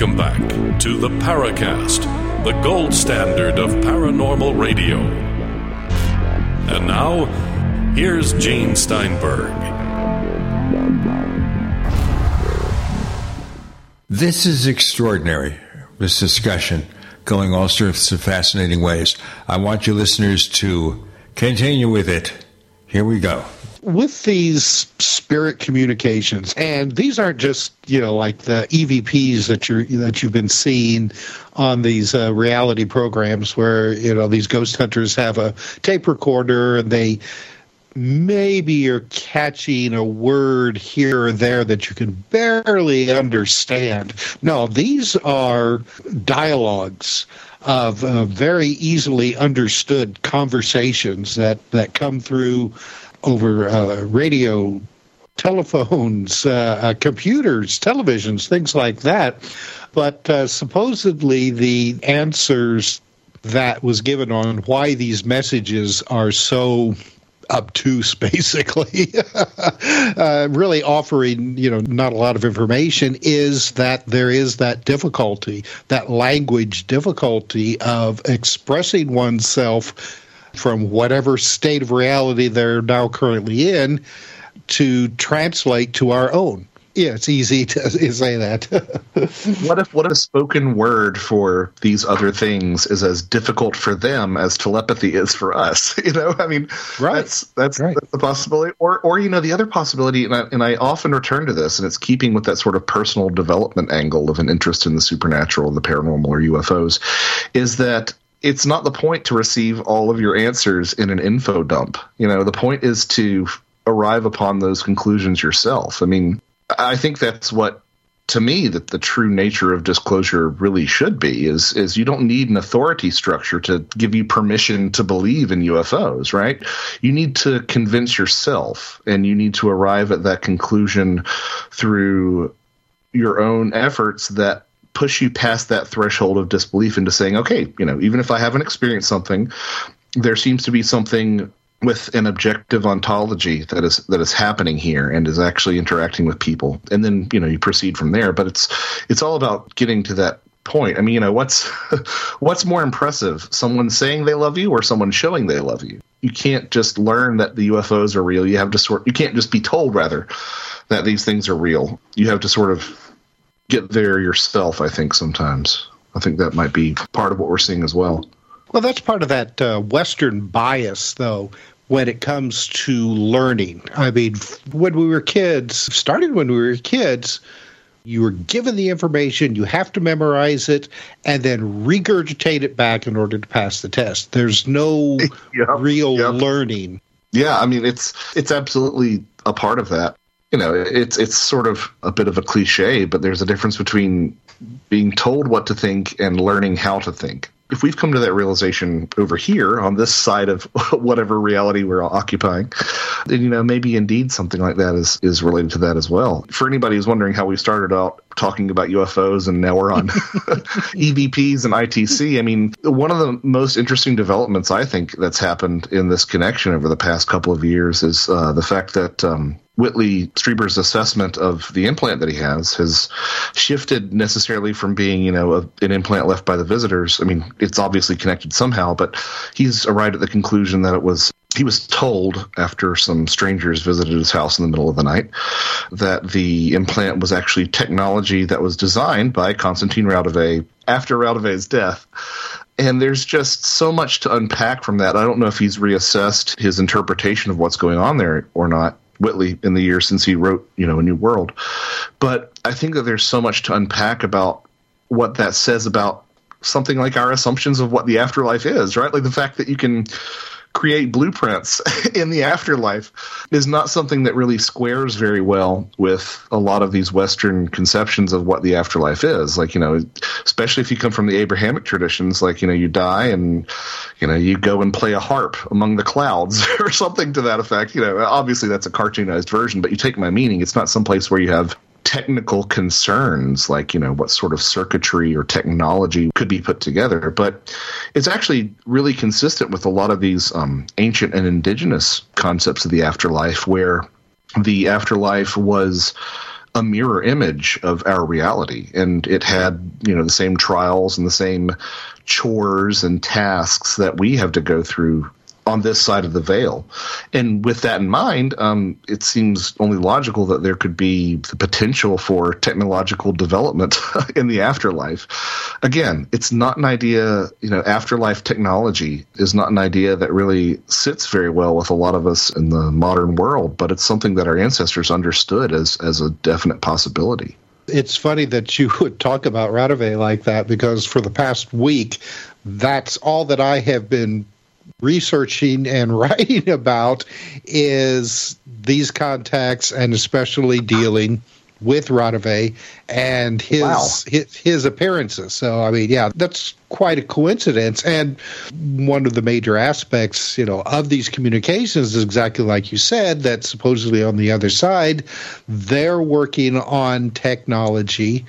Welcome back to the Paracast, the gold standard of paranormal radio. And now, here's Gene Steinberg. This is extraordinary, this discussion going all sorts of fascinating ways. I want you listeners to continue with it. Here we go with these spirit communications, and these aren't just you know like the EVPs that you're that you've been seeing on these uh, reality programs where you know these ghost hunters have a tape recorder and they maybe are catching a word here or there that you can barely understand. No, these are dialogues of uh, very easily understood conversations that that come through over uh, radio, telephones, uh, uh, computers, televisions, things like that. But uh, supposedly the answers that was given on why these messages are so obtuse basically uh, really offering you know not a lot of information is that there is that difficulty that language difficulty of expressing oneself from whatever state of reality they're now currently in to translate to our own. Yeah, it's easy to say that. what if what if a spoken word for these other things is as difficult for them as telepathy is for us? You know, I mean, right. that's that's, right. that's the possibility. Or or you know, the other possibility, and I, and I often return to this, and it's keeping with that sort of personal development angle of an interest in the supernatural, the paranormal, or UFOs, is that it's not the point to receive all of your answers in an info dump. You know, the point is to arrive upon those conclusions yourself. I mean, I think that's what to me that the true nature of disclosure really should be is is you don't need an authority structure to give you permission to believe in UFOs, right? You need to convince yourself and you need to arrive at that conclusion through your own efforts that push you past that threshold of disbelief into saying, okay, you know, even if I haven't experienced something, there seems to be something with an objective ontology that is that is happening here and is actually interacting with people. And then you know you proceed from there. But it's it's all about getting to that point. I mean you know what's what's more impressive someone saying they love you or someone showing they love you? You can't just learn that the ufos are real. You have to sort you can't just be told rather that these things are real. You have to sort of get there yourself. I think sometimes. I think that might be part of what we're seeing as well. Well, that's part of that uh, Western bias, though, when it comes to learning. I mean, when we were kids, started when we were kids, you were given the information, you have to memorize it, and then regurgitate it back in order to pass the test. There's no yep, real yep. learning. Yeah, I mean, it's it's absolutely a part of that you know, it's it's sort of a bit of a cliche, but there's a difference between being told what to think and learning how to think. If we've come to that realization over here on this side of whatever reality we're occupying, then you know maybe indeed something like that is is related to that as well. For anybody who's wondering how we started out talking about UFOs and now we're on EVPs and ITC, I mean, one of the most interesting developments I think that's happened in this connection over the past couple of years is uh, the fact that um, Whitley Strieber's assessment of the implant that he has has shifted necessarily from being, you know, a, an implant left by the visitors. I mean, it's obviously connected somehow, but he's arrived at the conclusion that it was he was told after some strangers visited his house in the middle of the night that the implant was actually technology that was designed by Konstantin Raudive after Raudive's death. And there's just so much to unpack from that. I don't know if he's reassessed his interpretation of what's going on there or not. Whitley in the years since he wrote, you know, A New World. But I think that there's so much to unpack about what that says about something like our assumptions of what the afterlife is, right? Like the fact that you can create blueprints in the afterlife is not something that really squares very well with a lot of these Western conceptions of what the afterlife is. Like, you know, especially if you come from the Abrahamic traditions, like, you know, you die and, you know, you go and play a harp among the clouds or something to that effect. You know, obviously that's a cartoonized version, but you take my meaning. It's not someplace where you have technical concerns like you know what sort of circuitry or technology could be put together but it's actually really consistent with a lot of these um, ancient and indigenous concepts of the afterlife where the afterlife was a mirror image of our reality and it had you know the same trials and the same chores and tasks that we have to go through on this side of the veil. And with that in mind, um, it seems only logical that there could be the potential for technological development in the afterlife. Again, it's not an idea, you know, afterlife technology is not an idea that really sits very well with a lot of us in the modern world, but it's something that our ancestors understood as, as a definite possibility it's funny that you would talk about Raudive like that because for the past week, that's all that I have been researching and writing about is these contacts and especially dealing with Raudive and his, wow. his, his appearances. So I mean, yeah, that's quite a coincidence. And one of the major aspects, you know, of these communications is exactly like you said that supposedly on the other side, they're working on technology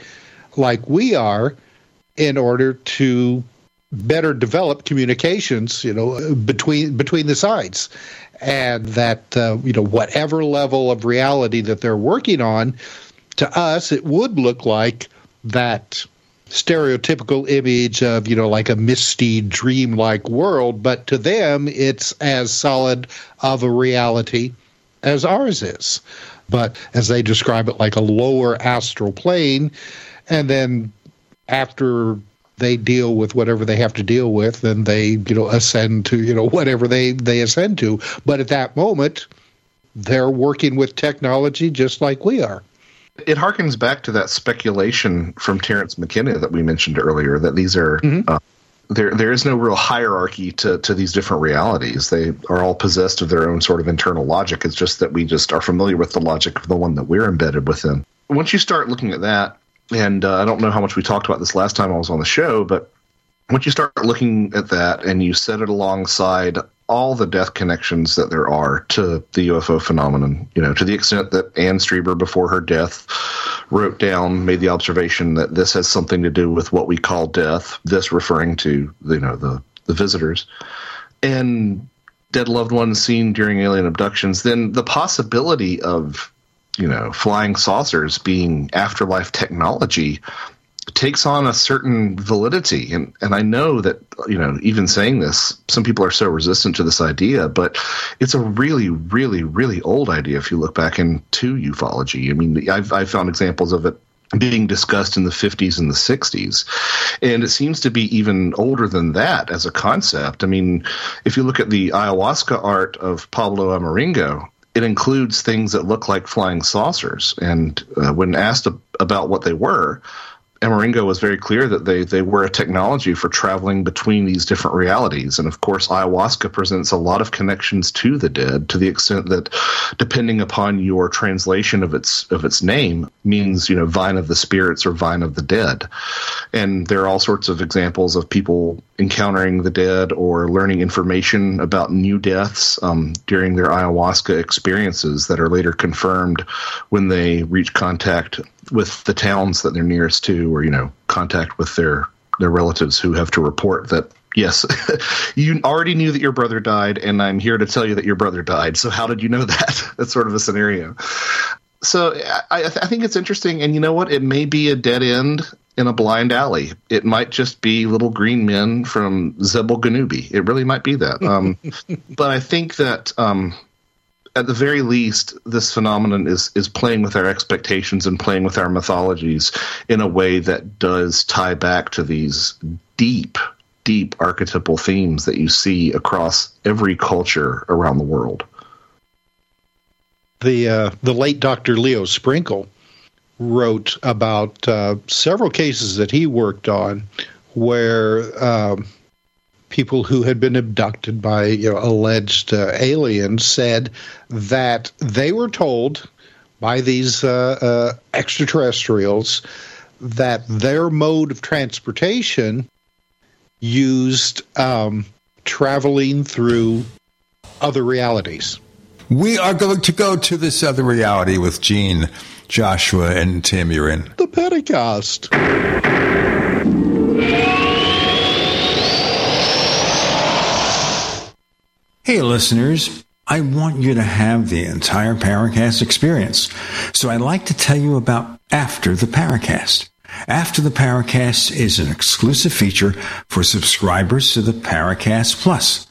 like we are in order to better develop communications, you know, between between the sides, and that uh, you know whatever level of reality that they're working on, to us it would look like that stereotypical image of you know like a misty dream-like world, but to them it's as solid of a reality as ours is. But as they describe it, like a lower astral plane, and then after they deal with whatever they have to deal with and they you know ascend to you know whatever they they ascend to but at that moment they're working with technology just like we are it harkens back to that speculation from Terence McKenna that we mentioned earlier that these are mm-hmm. uh, there there is no real hierarchy to to these different realities. They are all possessed of their own sort of internal logic. It's just that we just are familiar with the logic of the one that we're embedded within. Once you start looking at that, and uh, I don't know how much we talked about this last time I was on the show, but once you start looking at that and you set it alongside all the death connections that there are to the UFO phenomenon, you know, to the extent that Anne Strieber, before her death, wrote down, made the observation that this has something to do with what we call death, this referring to, you know, the, the visitors, and dead loved ones seen during alien abductions, then the possibility of you know, flying saucers being afterlife technology takes on a certain validity. And, and I know that, you know, even saying this, some people are so resistant to this idea, but it's a really, really, really old idea if you look back into ufology. I mean, I've, I've found examples of it being discussed in the 50s and the 60s. And it seems to be even older than that as a concept. I mean, if you look at the ayahuasca art of Pablo Amaringo, it includes things that look like flying saucers. And uh, when asked about what they were, Amaringo was very clear that they, they were a technology for traveling between these different realities. And of course, ayahuasca presents a lot of connections to the dead to the extent that depending upon your translation of its of its name means, you know, vine of the spirits or vine of the dead. And there are all sorts of examples of people encountering the dead or learning information about new deaths um, during their ayahuasca experiences that are later confirmed when they reach contact with the towns that they're nearest to, or you know, contact with their their relatives who have to report that yes, you already knew that your brother died, and I'm here to tell you that your brother died. So how did you know that? That's sort of a scenario. So I, I think it's interesting, and you know what? It may be a dead end in a blind alley. It might just be little green men from Zubenelgenubi. It really might be that. Um, but I think that um, at the very least, this phenomenon is is playing with our expectations and playing with our mythologies in a way that does tie back to these deep, deep archetypal themes that you see across every culture around the world. The uh, the late Dr. Leo Sprinkle wrote about uh, several cases that he worked on where um, people who had been abducted by you know, alleged uh, aliens said that they were told by these uh, uh, extraterrestrials that their mode of transportation used um, traveling through other realities. We are going to go to this other reality with Gene, Joshua, and Tim. You're in the Paracast. Hey, listeners. I want you to have the entire Paracast experience. So I'd like to tell you about After the Paracast. After the Paracast is an exclusive feature for subscribers to the Paracast Plus.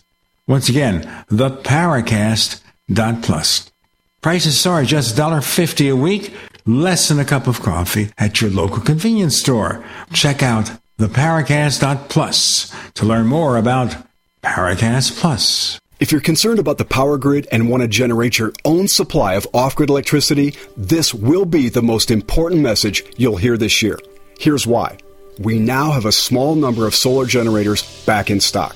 Once again, theparacast.plus. Prices start just $1.50 a week, less than a cup of coffee at your local convenience store. Check out theparacast.plus to learn more about Paracast Plus. If you're concerned about the power grid and want to generate your own supply of off grid electricity, this will be the most important message you'll hear this year. Here's why. We now have a small number of solar generators back in stock.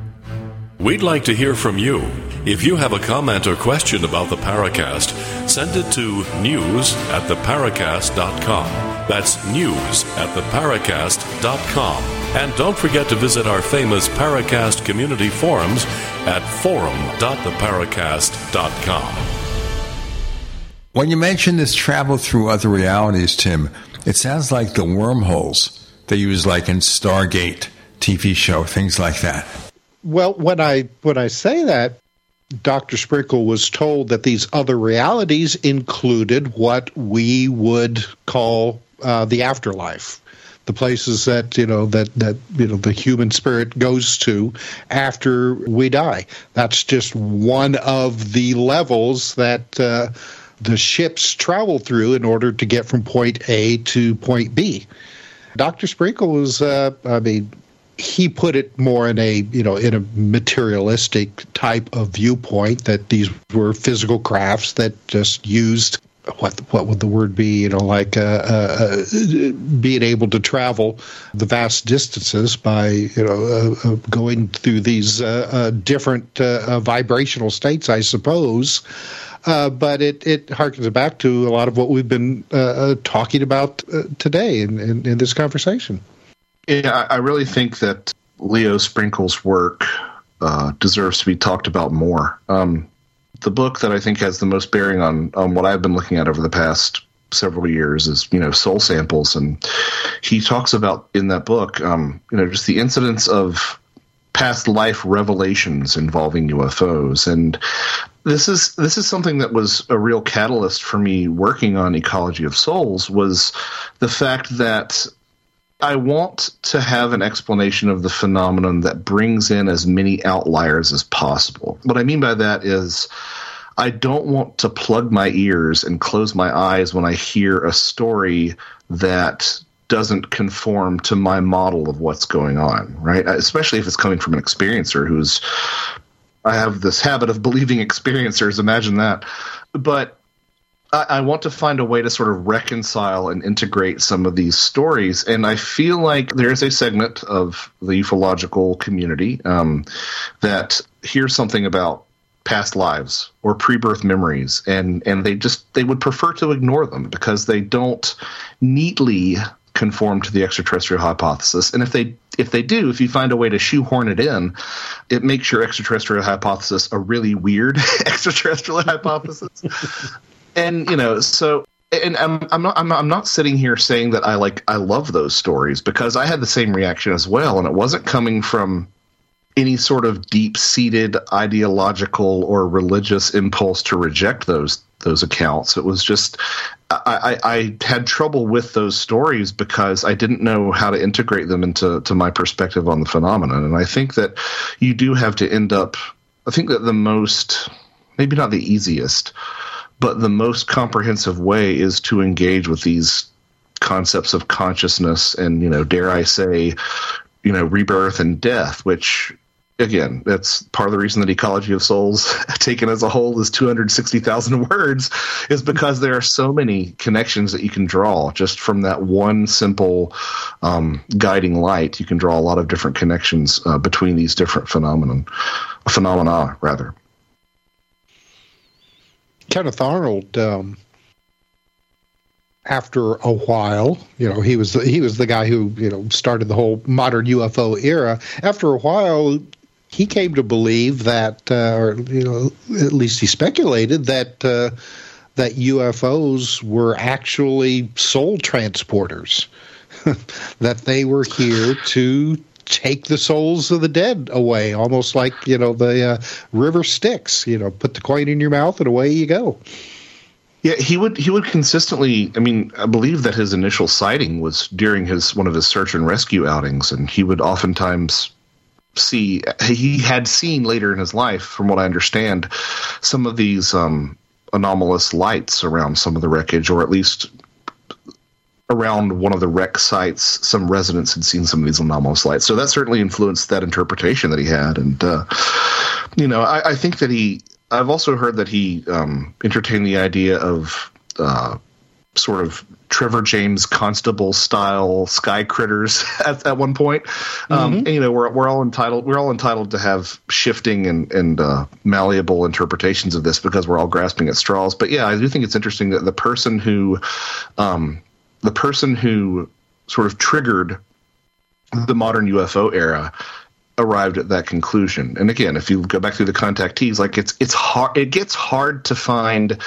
We'd like to hear from you. If you have a comment or question about the Paracast, send it to news at theparacast.com. That's news at theparacast.com. And don't forget to visit our famous Paracast community forums at forum.theparacast.com. When you mention this travel through other realities, Tim, it sounds like the wormholes they use, like in Stargate TV show, things like that. Well, when I when I say that, Dr. Sprinkle was told that these other realities included what we would call uh, the afterlife, the places that you know that that you know the human spirit goes to after we die. That's just one of the levels that. Uh, the ships travel through in order to get from point A to point B. Dr. Sprinkle was, uh, I mean, he put it more in a you know in a materialistic type of viewpoint that these were physical crafts that just used what what would the word be you know like uh, uh, uh being able to travel the vast distances by you know uh, uh going through these uh, different vibrational states I suppose but it it harkens back to a lot of what we've been talking about today in, in, in this conversation. Yeah, I really think that Leo Sprinkle's work uh, deserves to be talked about more. Um, the book that I think has the most bearing on on what I've been looking at over the past several years is you know soul samples, and he talks about in that book, um, you know, just the incidents of past life revelations involving UFOs, and this is this is something that was a real catalyst for me working on ecology of souls was the fact that I want to have an explanation of the phenomenon that brings in as many outliers as possible. What I mean by that is I don't want to plug my ears and close my eyes when I hear a story that doesn't conform to my model of what's going on, right? Especially if it's coming from an experiencer who's I have this habit of believing experiencers, imagine that. But I, I want to find a way to sort of reconcile and integrate some of these stories. And I feel like there's a segment of the ufological community um, that hears something about past lives or pre-birth memories and and they just they would prefer to ignore them because they don't neatly conform to the extraterrestrial hypothesis and if they if they do if you find a way to shoehorn it in it makes your extraterrestrial hypothesis a really weird extraterrestrial hypothesis and you know, so and I'm, I'm not I'm not I'm not sitting here saying that I like I love those stories because I had the same reaction as well, and it wasn't coming from any sort of deep seated ideological or religious impulse to reject those those accounts. It was just I, I, I, had trouble with those stories because I didn't know how to integrate them into to my perspective on the phenomenon. And I think that you do have to end up. I think that the most, maybe not the easiest, but the most comprehensive way is to engage with these concepts of consciousness and you know dare i say you know rebirth and death which again that's part of the reason that ecology of souls taken as a whole is 260000 words is because there are so many connections that you can draw just from that one simple um, guiding light. You can draw a lot of different connections uh, between these different phenomenon phenomena rather Kenneth Arnold, um, after a while, you know, he was the, he was the guy who you know started the whole modern UFO era. After a while, he came to believe that, uh, or you know, at least he speculated that uh, that UFOs were actually soul transporters, that they were here to take the souls of the dead away, almost like you know the uh, river Styx. You know, put the coin in your mouth and away you go. Yeah, he would he would consistently. I mean, I believe that his initial sighting was during his one of his search and rescue outings, and he would oftentimes see he had seen later in his life, from what I understand, some of these um, anomalous lights around some of the wreckage, or at least around one of the wreck sites, some residents had seen some of these anomalous lights. So that certainly influenced that interpretation that he had. And, uh, you know, I, I, think that he, I've also heard that he um, entertained the idea of uh, sort of Trevor James Constable style sky critters at, at one point. Um, Mm-hmm. and, you know, we're we're all entitled we're all entitled to have shifting and and uh, malleable interpretations of this because we're all grasping at straws. But yeah, I do think it's interesting that the person who, um, the person who sort of triggered the modern UFO era arrived at that conclusion. And again, if you go back through the contactees, like it's it's hard it gets hard to find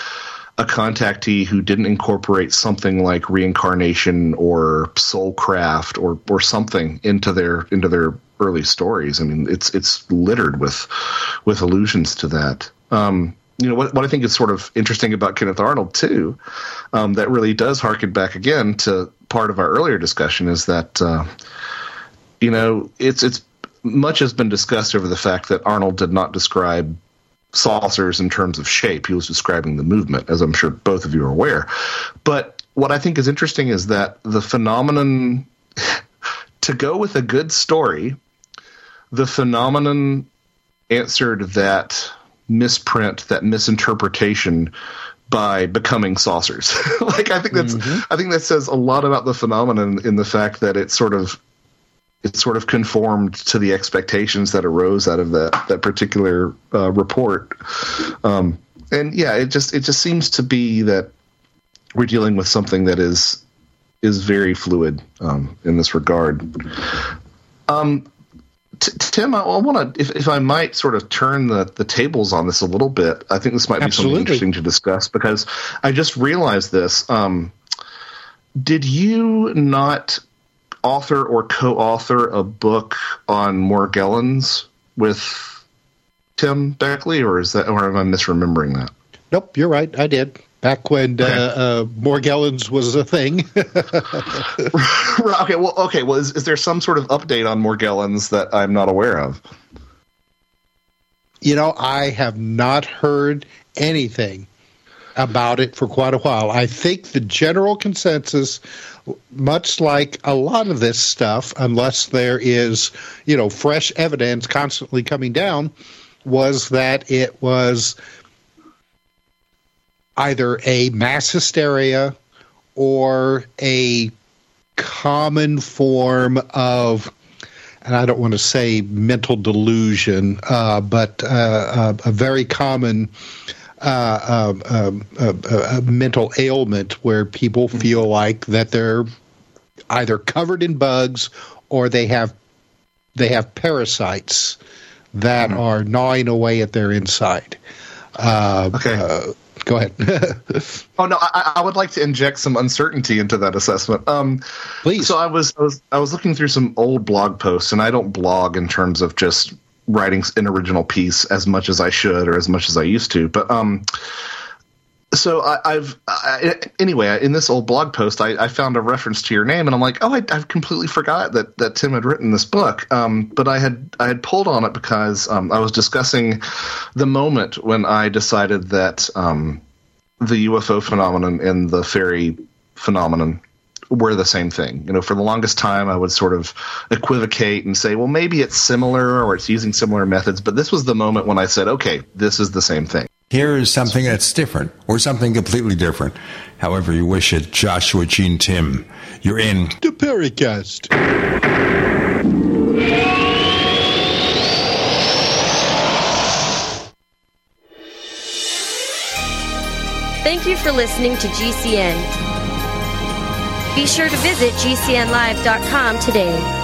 a contactee who didn't incorporate something like reincarnation or soulcraft or or something into their into their early stories. I mean, it's it's littered with with allusions to that. Um, you know what, what I think is sort of interesting about Kenneth Arnold too, um, that really does harken back again to part of our earlier discussion is that uh, you know it's it's much has been discussed over the fact that Arnold did not describe saucers in terms of shape. He was describing the movement, as I'm sure both of you are aware. But what I think is interesting is that the phenomenon, to go with a good story, the phenomenon answered that misprint, that misinterpretation by becoming saucers. like I think that's I think that says a lot about the phenomenon in the fact that it sort of it sort of conformed to the expectations that arose out of that that particular uh, report. Um, and yeah, it just it just seems to be that we're dealing with something that is is very fluid um, in this regard. Um, T- Tim, I, I want to, if, if I might, sort of turn the, the tables on this a little bit. I think this might be Absolutely. something interesting to discuss because I just realized this. Um, did you not author or co-author a book on Morgellons with Tim Beckley, or is that, or am I misremembering that? Nope, you're right. I did. Back when uh, uh, Morgellons was a thing. Okay, well, okay, well, is, is there some sort of update on Morgellons that I'm not aware of? you know, I have not heard anything about it for quite a while. I think the general consensus, much like a lot of this stuff, unless there is, you know, fresh evidence constantly coming down, was that it was either a mass hysteria or a common form of and I don't want to say mental delusion, uh, but uh, uh, a very common uh, um, um, uh, uh, mental ailment where people feel like that they're either covered in bugs or they have they have parasites that are gnawing away at their inside. Uh, okay. Go ahead. Oh no, I, I would like to inject some uncertainty into that assessment. Um, Please. So I was, I was I was looking through some old blog posts, and I don't blog in terms of just writing an original piece as much as I should or as much as I used to. But um, so I, I've I, anyway in this old blog post, I, I found a reference to your name, and I'm like, oh, I, I've completely forgot that that Tim had written this book. Um, but I had I had pulled on it because um, I was discussing the moment when I decided that um, the UFO phenomenon and the fairy phenomenon were the same thing. You know, for the longest time, I would sort of equivocate and say, well, maybe it's similar or it's using similar methods. But this was the moment when I said, okay, this is the same thing. Here is something that's different, or something completely different. However you wish it, Joshua Gene Tim. You're in the Paracast. Thank you for listening to GCN. Be sure to visit GCNlive.com today.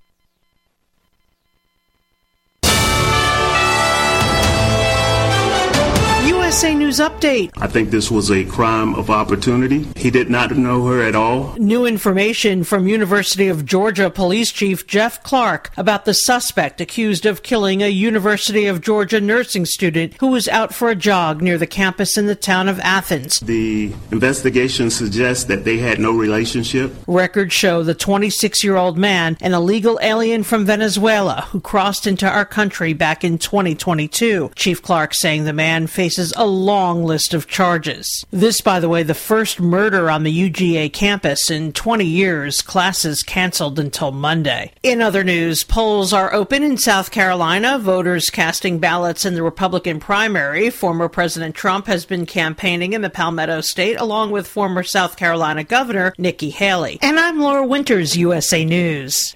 USA News Update. I think this was a crime of opportunity. He did not know her at all. New information from University of Georgia Police Chief Jeff Clark about the suspect accused of killing a University of Georgia nursing student who was out for a jog near the campus in the town of Athens. The investigation suggests that they had no relationship. Records show the 26 year old man, an illegal alien from Venezuela who crossed into our country back in 2022. Chief Clark saying the man faces a long list of charges. This, by the way, the first murder on the UGA campus in 20 years. Classes canceled until Monday. In other news, polls are open in South Carolina. Voters casting ballots in the Republican primary. Former President Trump has been campaigning in the Palmetto State along with former South Carolina Governor Nikki Haley. And I'm Laura Winters, USA News.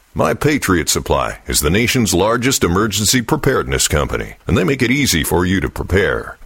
My Patriot Supply is the nation's largest emergency preparedness company, and they make it easy for you to prepare.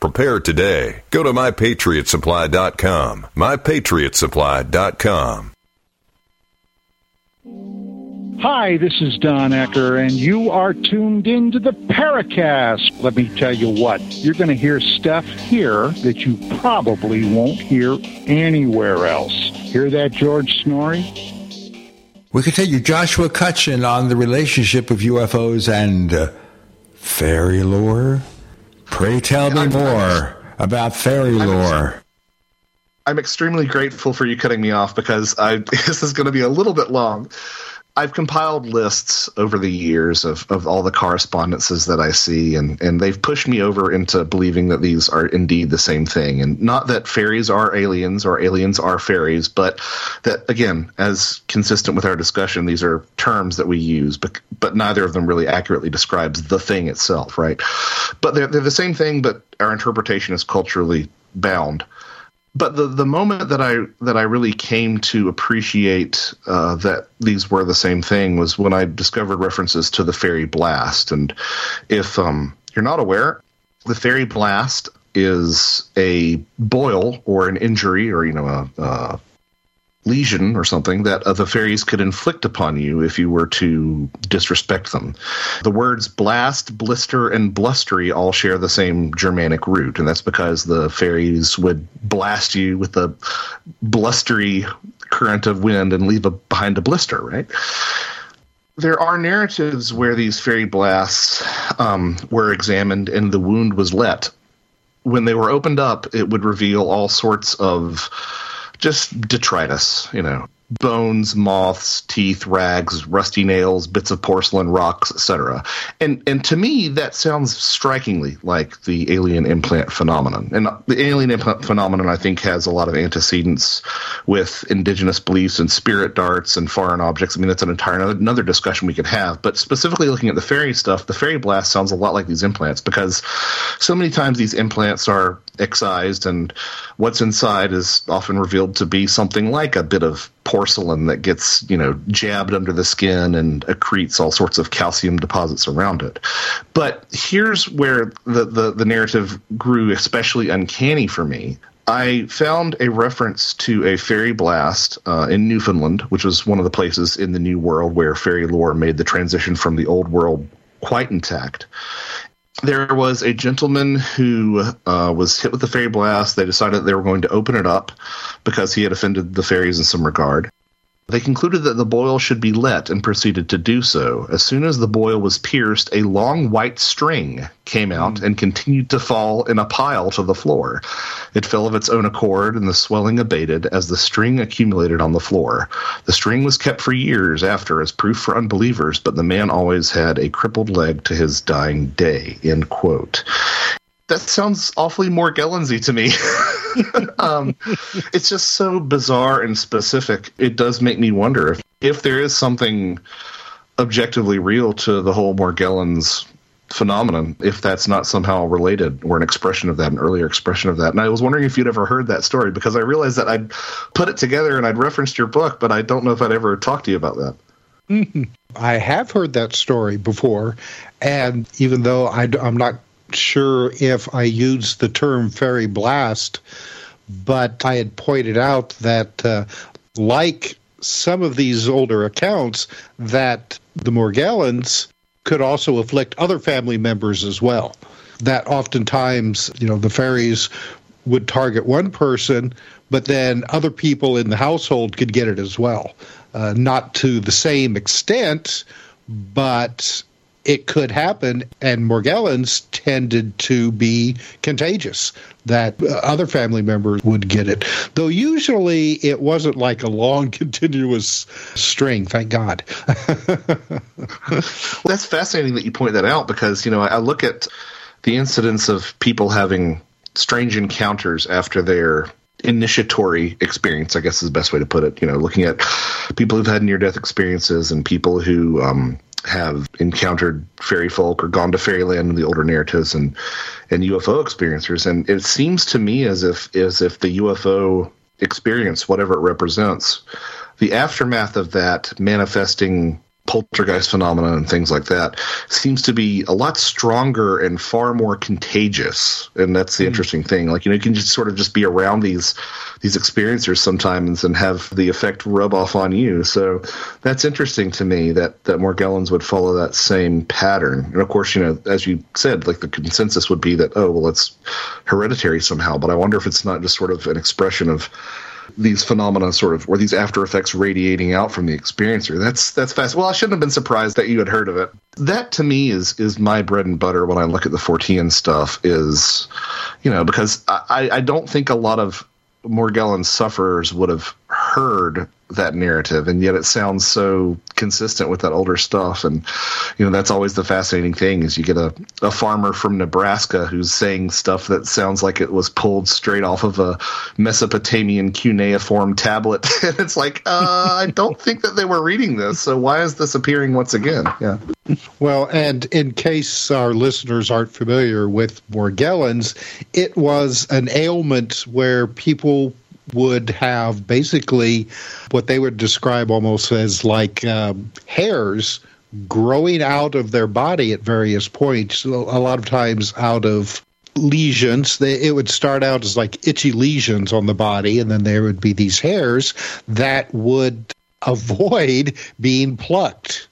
Prepare today. Go to mypatriotsupply.com. Mypatriotsupply.com. Hi, this is Don Ecker, and you are tuned into the Paracast. Let me tell you what, you're going to hear stuff here that you probably won't hear anywhere else. Hear that, George Noory? We continue Joshua Cutchin on the relationship of UFOs and uh, fairy lore. Pray tell me more about fairy lore. I'm extremely grateful for you cutting me off because I this is going to be a little bit long. I've compiled lists over the years of, of all the correspondences that I see, and, and they've pushed me over into believing that these are indeed the same thing. And not that fairies are aliens or aliens are fairies, but that, again, as consistent with our discussion, these are terms that we use, but, but neither of them really accurately describes the thing itself, right? But they're, they're the same thing, but our interpretation is culturally bound but the the moment that I that I really came to appreciate uh, that these were the same thing was when I discovered references to the fairy blast. And if um, you're not aware, the fairy blast is a boil or an injury or you know a, a lesion or something that uh, the fairies could inflict upon you if you were to disrespect them. The words blast, blister, and blustery all share the same Germanic root, and that's because the fairies would blast you with a blustery current of wind and leave a, behind a blister, right? There are narratives where these fairy blasts um, were examined and the wound was let. When they were opened up, it would reveal all sorts of just detritus, you know, bones, moths, teeth, rags, rusty nails, bits of porcelain, rocks, etc. And and to me that sounds strikingly like the alien implant phenomenon. And the alien implant phenomenon I think has a lot of antecedents with indigenous beliefs and spirit darts and foreign objects. I mean that's an entire another discussion we could have, but specifically looking at the fairy stuff, the fairy blast sounds a lot like these implants because so many times these implants are excised and what's inside is often revealed to be something like a bit of porcelain that gets you know jabbed under the skin and accretes all sorts of calcium deposits around it. But here's where the, the, the narrative grew especially uncanny for me. I found a reference to a fairy blast uh, in Newfoundland, which was one of the places in the New World where fairy lore made the transition from the Old World quite intact there was a gentleman who uh, was hit with the fairy blast. They decided they were going to open it up because he had offended the fairies in some regard. They concluded that the boil should be let and proceeded to do so. As soon as the boil was pierced, a long white string came out mm. and continued to fall in a pile to the floor. It fell of its own accord, and the swelling abated as the string accumulated on the floor. The string was kept for years after as proof for unbelievers, but the man always had a crippled leg to his dying day. End quote that sounds awfully more Morgellonsy to me. um, it's just so bizarre and specific. It does make me wonder if, if there is something objectively real to the whole Morgellons phenomenon, if that's not somehow related or an expression of that, an earlier expression of that. And I was wondering if you'd ever heard that story because I realized that I'd put it together and I'd referenced your book, but I don't know if I'd ever talked to you about that. I have heard that story before, and even though I, am not sure if I used the term fairy blast, but I had pointed out that, uh, like some of these older accounts, that the Morgellons could also afflict other family members as well. That oftentimes, you know, the fairies would target one person, but then other people in the household could get it as well. Uh, not to the same extent, but it could happen, and Morgellons tended to be contagious, that other family members would get it. Though usually it wasn't like a long, continuous string, thank God. well, that's fascinating that you point that out because, you know, I look at the incidence of people having strange encounters after their initiatory experience, I guess is the best way to put it. You know, looking at people who've had near death experiences and people who um, have encountered fairy folk or gone to fairyland in the older narratives and and UFO experiencers. And it seems to me as if as if the UFO experience, whatever it represents, the aftermath of that manifesting poltergeist phenomena and things like that seems to be a lot stronger and far more contagious. And that's the mm. interesting thing. Like you know you can just sort of just be around these these experiencers sometimes and have the effect rub off on you. So that's interesting to me that that morgellons would follow that same pattern. And of course you know as you said like the consensus would be that oh well it's hereditary somehow. But i wonder if it's not just sort of an expression of these phenomena sort of or these after effects radiating out from the experiencer. That's that's fast. Well, I shouldn't have been surprised that you had heard of it. That to me is is my bread and butter when I look at the Fortean stuff. Is you know because I I don't think a lot of Morgellon sufferers would have heard that narrative and yet it sounds so consistent with that older stuff. And you know that's always the fascinating thing is you get a, a farmer from nebraska who's saying stuff that sounds like it was pulled straight off of a mesopotamian cuneiform tablet. And it's like uh, i don't think that they were reading this so why is this appearing once again? Yeah. Well and in case our listeners aren't familiar with morgellons it was an ailment where people would have basically what they would describe almost as like um, hairs growing out of their body at various points, a lot of times out of lesions. They, it would start out as like itchy lesions on the body, and then there would be these hairs that would avoid being plucked.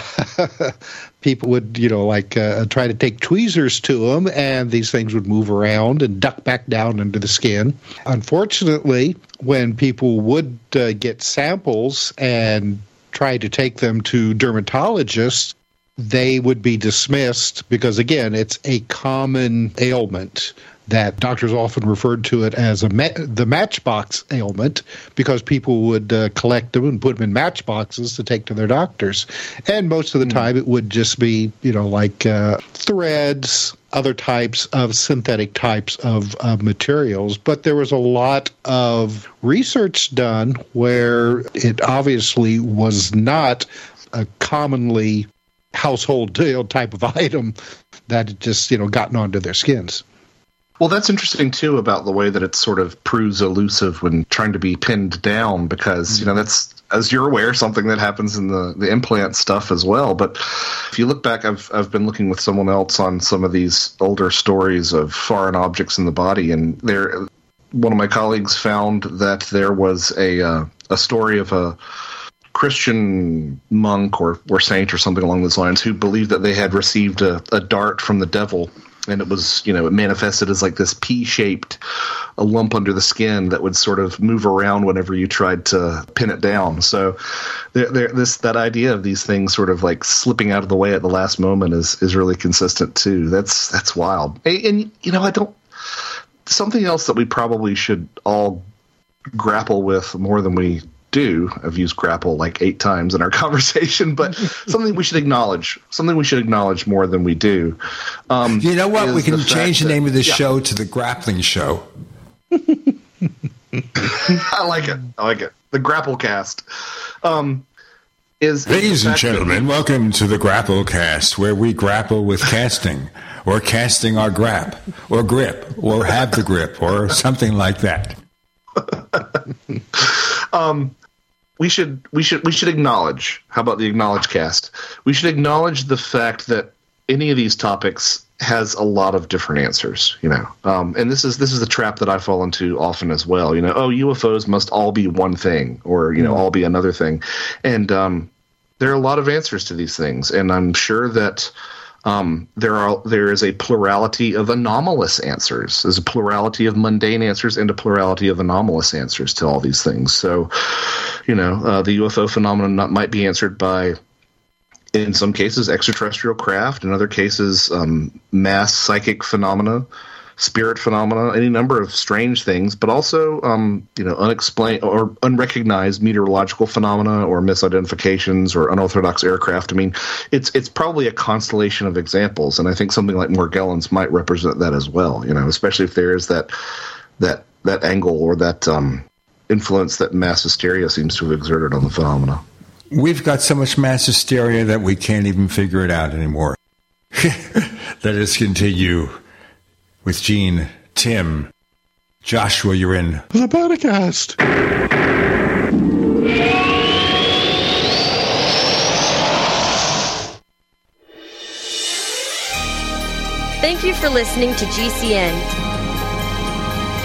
people would, you know, like uh, try to take tweezers to them, and these things would move around and duck back down into the skin. Unfortunately, when people would uh, get samples and try to take them to dermatologists, they would be dismissed because, again, it's a common ailment that doctors often referred to it as a ma- the matchbox ailment because people would uh, collect them and put them in matchboxes to take to their doctors. And most of the mm. time, it would just be, you know, like uh, threads, other types of synthetic types of, of materials. But there was a lot of research done where it obviously was not a commonly household type of item that had just, you know, gotten onto their skins. Well, that's interesting too about the way that it sort of proves elusive when trying to be pinned down because, you know, that's as you're aware, something that happens in the, the implant stuff as well. But if you look back, I've I've been looking with someone else on some of these older stories of foreign objects in the body, and there, one of my colleagues found that there was a uh, a story of a Christian monk or, or saint or something along those lines who believed that they had received a, a dart from the devil and it was you know it manifested as like this p-shaped a lump under the skin that would sort of move around whenever you tried to pin it down. So there, there, this that idea of these things sort of like slipping out of the way at the last moment is is really consistent too. That's that's wild. And, and you know i don't something else that we probably should all grapple with more than we do. I've used grapple like eight times in our conversation, but something we should acknowledge. Something we should acknowledge more than we do. Um, you know what? We can the change the name of this yeah. show to the Grappling Show. I like it. I like it. The Grapple Cast. Um, is Ladies and gentlemen, welcome to the Grapple Cast, where we grapple with casting, or casting our grap, or grip, or have the grip, or something like that. um, we should we should we should acknowledge. How about the acknowledge cast? We should acknowledge the fact that any of these topics has a lot of different answers, you know. Um, and this is this is the trap that I fall into often as well. You know, oh, UFOs must all be one thing, or you know, mm. all be another thing, and um, there are a lot of answers to these things. And I'm sure that um, there are there is a plurality of anomalous answers. There's a plurality of mundane answers and a plurality of anomalous answers to all these things. So, you know, uh, the UFO phenomenon might be answered by, in some cases, extraterrestrial craft. In other cases, um, mass psychic phenomena spirit phenomena, any number of strange things, but also um, you know unexplained or unrecognized meteorological phenomena or misidentifications or unorthodox aircraft. I mean, it's it's probably a constellation of examples, and I think something like Morgellons might represent that as well. You know, especially if there is that that that angle or that um, influence that mass hysteria seems to have exerted on the phenomena. We've got so much mass hysteria that we can't even figure it out anymore. Let us continue with Gene, Tim, Joshua. You're in the podcast. Thank you for listening to GCN.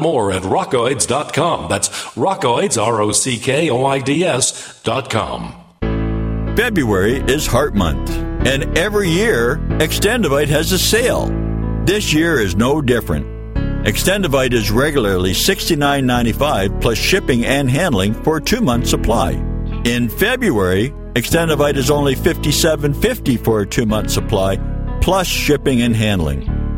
more at rockoids.com. That's rockoids, R O C K O I D S.com. February is Heart Month, and every year, Extendovite has a sale. This year is no different. Extendovite is regularly $69.95 plus shipping and handling for a two month supply. In February, Extendovite is only $57.50 for a two month supply plus shipping and handling.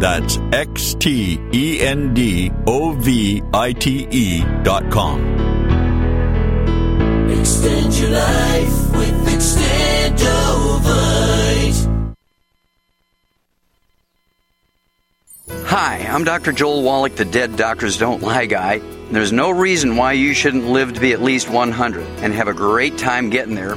That's X T E N D O V I T E dot com. Extend your life with Extendovite. Hi, I'm Dr. Joel Wallach, the Dead Doctors Don't Lie guy. There's no reason why you shouldn't live to be at least 100 and have a great time getting there.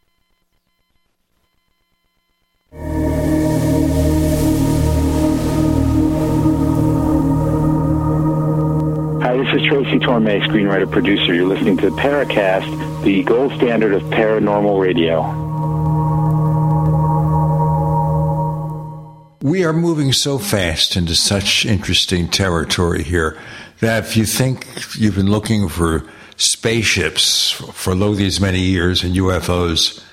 This is Tracy Torme, screenwriter producer. You're listening to Paracast, the gold standard of paranormal radio. We are moving so fast into such interesting territory here that if you think you've been looking for spaceships for lo these many years and UFOs,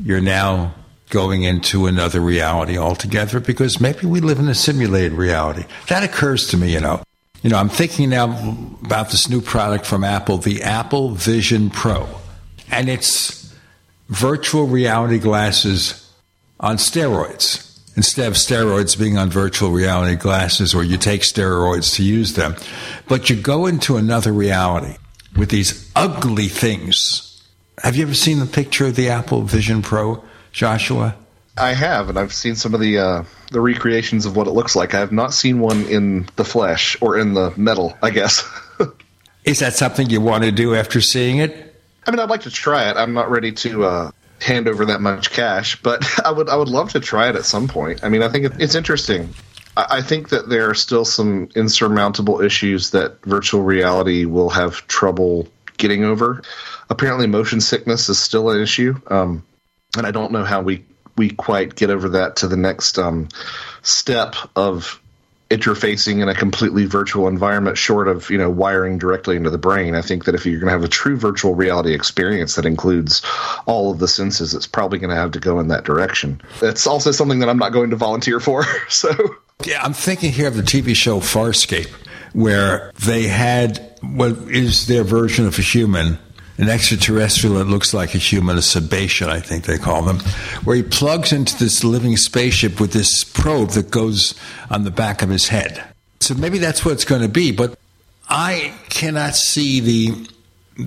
you're now going into another reality altogether because maybe we live in a simulated reality. That occurs to me, you know. You know, I'm thinking now about this new product from Apple, the Apple Vision Pro. And it's virtual reality glasses on steroids. Instead of steroids being on virtual reality glasses, or you take steroids to use them, but you go into another reality with these ugly things. Have you ever seen the picture of the Apple Vision Pro, Joshua? I have, and I've seen some of the uh, the recreations of what it looks like. I have not seen one in the flesh or in the metal. I guess. Is that something you want to do after seeing it? I mean, I'd like to try it. I'm not ready to uh, hand over that much cash, but I would I would love to try it at some point. I mean, I think it's interesting. I, I think that there are still some insurmountable issues that virtual reality will have trouble getting over. Apparently, motion sickness is still an issue, um, and I don't know how we we quite get over that to the next um, step of interfacing in a completely virtual environment short of you know wiring directly into the brain. I think that if you're going to have a true virtual reality experience that includes all of the senses it's probably going to have to go in that direction. It's also something that i'm not going to volunteer for so. Yeah i'm thinking here of the tv show farscape where they had what is their version of a human an extraterrestrial that looks like a human, a Sebacean, I think they call them, where he plugs into this living spaceship with this probe that goes on the back of his head. So maybe that's what it's going to be. But I cannot see the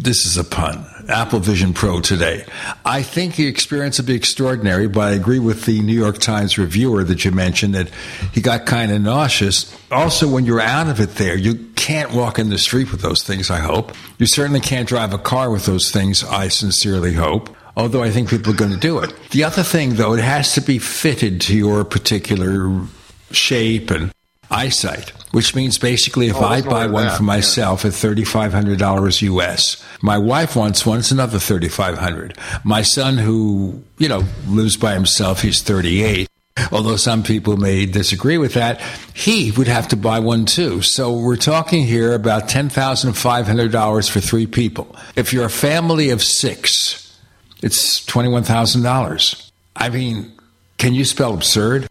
this is a pun. Apple Vision Pro today. I think the experience will be extraordinary, but I agree with the New York Times reviewer that you mentioned that he got kind of nauseous. Also, when you're out of it there, you can't walk in the street with those things, I hope. You certainly can't drive a car with those things, I sincerely hope. Although I think people are going to do it. The other thing, though, it has to be fitted to your particular shape and eyesight, which means basically if Oh, I buy one that, for myself at $3,500 US, my wife wants one, it's another 3500 My son, who, you know, lives by himself, he's 38. Although some people may disagree with that, he would have to buy one too. So we're talking here about $10,500 for three people. If you're a family of six, it's $21,000. I mean, can you spell absurd?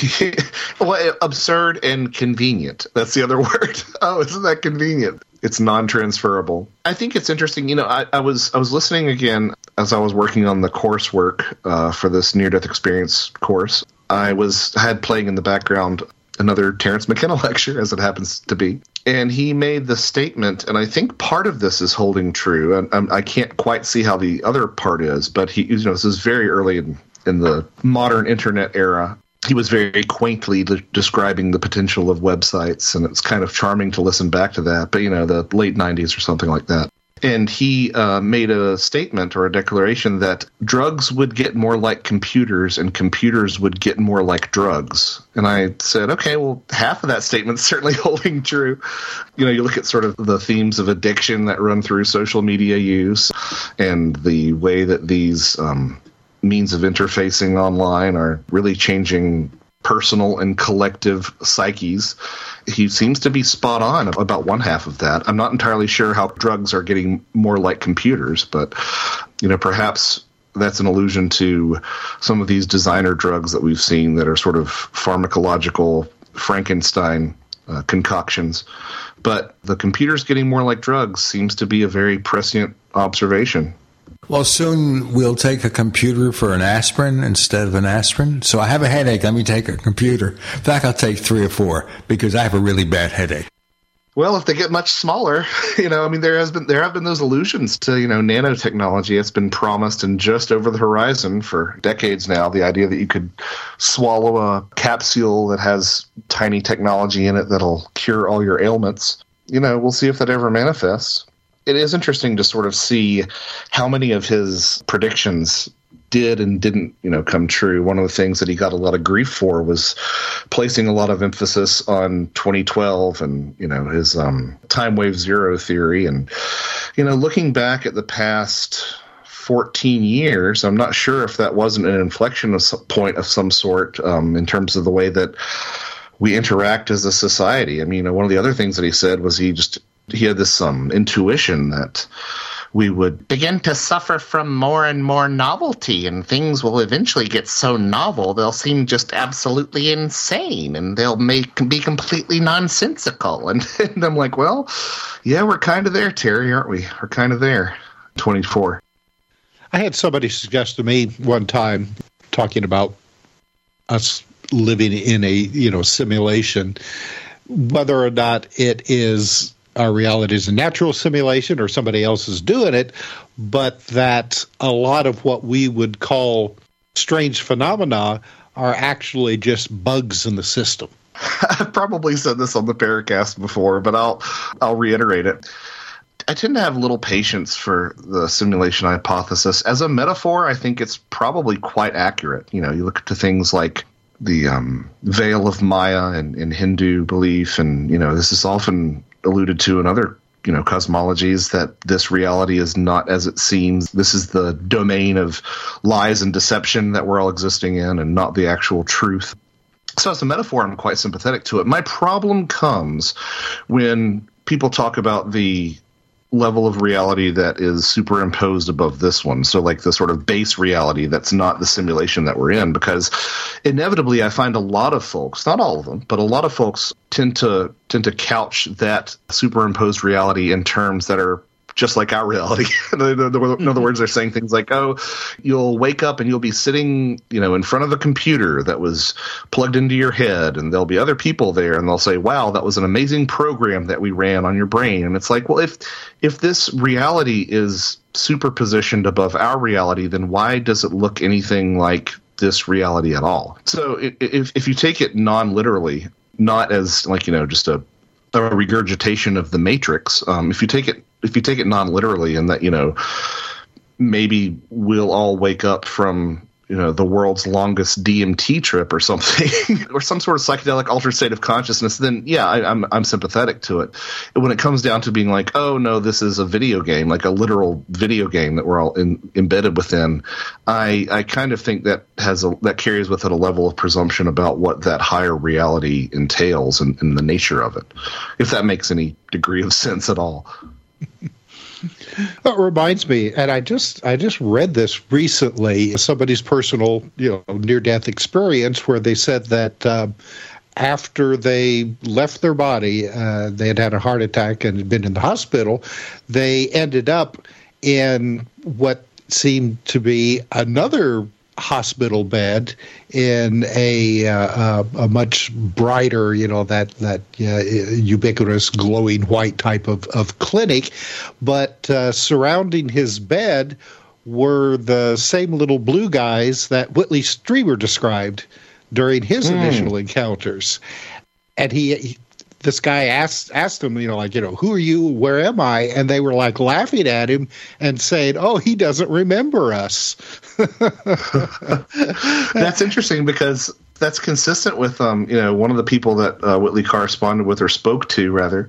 well, absurd and convenient. That's the other word. Oh, isn't that convenient? It's non-transferable. I think it's interesting. You know, I, I was I was listening again as I was working on the coursework uh, for this near-death experience course. I was had playing in the background another Terence McKenna lecture, as it happens to be, and he made the statement, and I think part of this is holding true. And um, I can't quite see how the other part is, but he, you know, this is very early in in the modern internet era he was very quaintly de- describing the potential of websites, and it's kind of charming to listen back to that. But you know, the late '90s or something like that. And he uh, made a statement or a declaration that drugs would get more like computers, and computers would get more like drugs. And I said, okay, well, half of that statement's certainly holding true. You know, you look at sort of the themes of addiction that run through social media use, and the way that these um, means of interfacing online are really changing personal and collective psyches. He seems to be spot on about one half of that. I'm not entirely sure how drugs are getting more like computers, but you know, perhaps that's an allusion to some of these designer drugs that we've seen that are sort of pharmacological Frankenstein uh, concoctions. But the computers getting more like drugs seems to be a very prescient observation. Well, soon we'll take a computer for an aspirin instead of an aspirin. So I have a headache. Let me take a computer. In fact, I'll take three or four because I have a really bad headache. Well, if they get much smaller, you know, I mean, there has been there have been those allusions to you know nanotechnology. It's been promised and just over the horizon for decades now. The idea that you could swallow a capsule that has tiny technology in it that'll cure all your ailments. You know, we'll see if that ever manifests. It is interesting to sort of see how many of his predictions did and didn't, you know, come true. One of the things that he got a lot of grief for was placing a lot of emphasis on 2012 and, you know, his um, time wave zero theory. And, you know, looking back at the past 14 years, I'm not sure if that wasn't an inflection point of some sort um, in terms of the way that we interact as a society. I mean, one of the other things that he said was he just he had this um, intuition that we would begin to suffer from more and more novelty, and things will eventually get so novel they'll seem just absolutely insane, and they'll make be completely nonsensical. And, and I'm like, well, yeah, we're kind of there, Terry, aren't we? We're kind of there. Twenty four. I had somebody suggest to me one time talking about us living in a you know simulation, whether or not it is our reality is a natural simulation or somebody else is doing it, but that a lot of what we would call strange phenomena are actually just bugs in the system. I've probably said this on the Paracast before, but I'll I'll reiterate it. I tend to have little patience for the simulation hypothesis. As a metaphor, I think it's probably quite accurate. You know, you look to things like the um, veil of Maya in, in Hindu belief, and you know, this is often alluded to in other you know cosmologies that this reality is not as it seems. This is the domain of lies and deception that we're all existing in and not the actual truth. So as a metaphor i'm quite sympathetic to it. My problem comes when people talk about the level of reality that is superimposed above this one. So, like the sort of base reality that's not the simulation that we're in, because inevitably I find a lot of folks, not all of them, but a lot of folks tend to tend to couch that superimposed reality in terms that are just like our reality. in other words, they're saying things like, "Oh, you'll wake up and you'll be sitting, you know, in front of a computer that was plugged into your head, and there'll be other people there, and they'll say, "Wow, that was an amazing program that we ran on your brain." And it's like, well, if if this reality is superpositioned above our reality, then why does it look anything like this reality at all? So if if you take it non literally, not as like you know just a a regurgitation of the Matrix. Um, if you take it if you take it non literally, and that you know maybe we'll all wake up from you know the world's longest DMT trip or something, or some sort of psychedelic altered state of consciousness, then yeah, I, am I'm, I'm sympathetic to it. When it comes down to being like, oh no, this is a video game, like a literal video game that we're all in, embedded within, I I kind of think that has a that carries with it a level of presumption about what that higher reality entails and, and the nature of it, if that makes any degree of sense at all. That reminds me, and I just I just read this recently. Somebody's personal, you know, near death experience where they said that uh, after they left their body, uh, they had had a heart attack and had been in the hospital. They ended up in what seemed to be another hospital bed in a uh, a much brighter, you know, that that uh, ubiquitous glowing white type of of clinic, but uh, surrounding his bed were the same little blue guys that Whitley Strieber described during his mm. initial encounters. And he, he this guy asked asked him, you know, like, you know, who are you? Where am I? And they were like laughing at him and saying, "Oh, he doesn't remember us." that's interesting because that's consistent with um, you know, one of the people that uh, Whitley corresponded with or spoke to rather,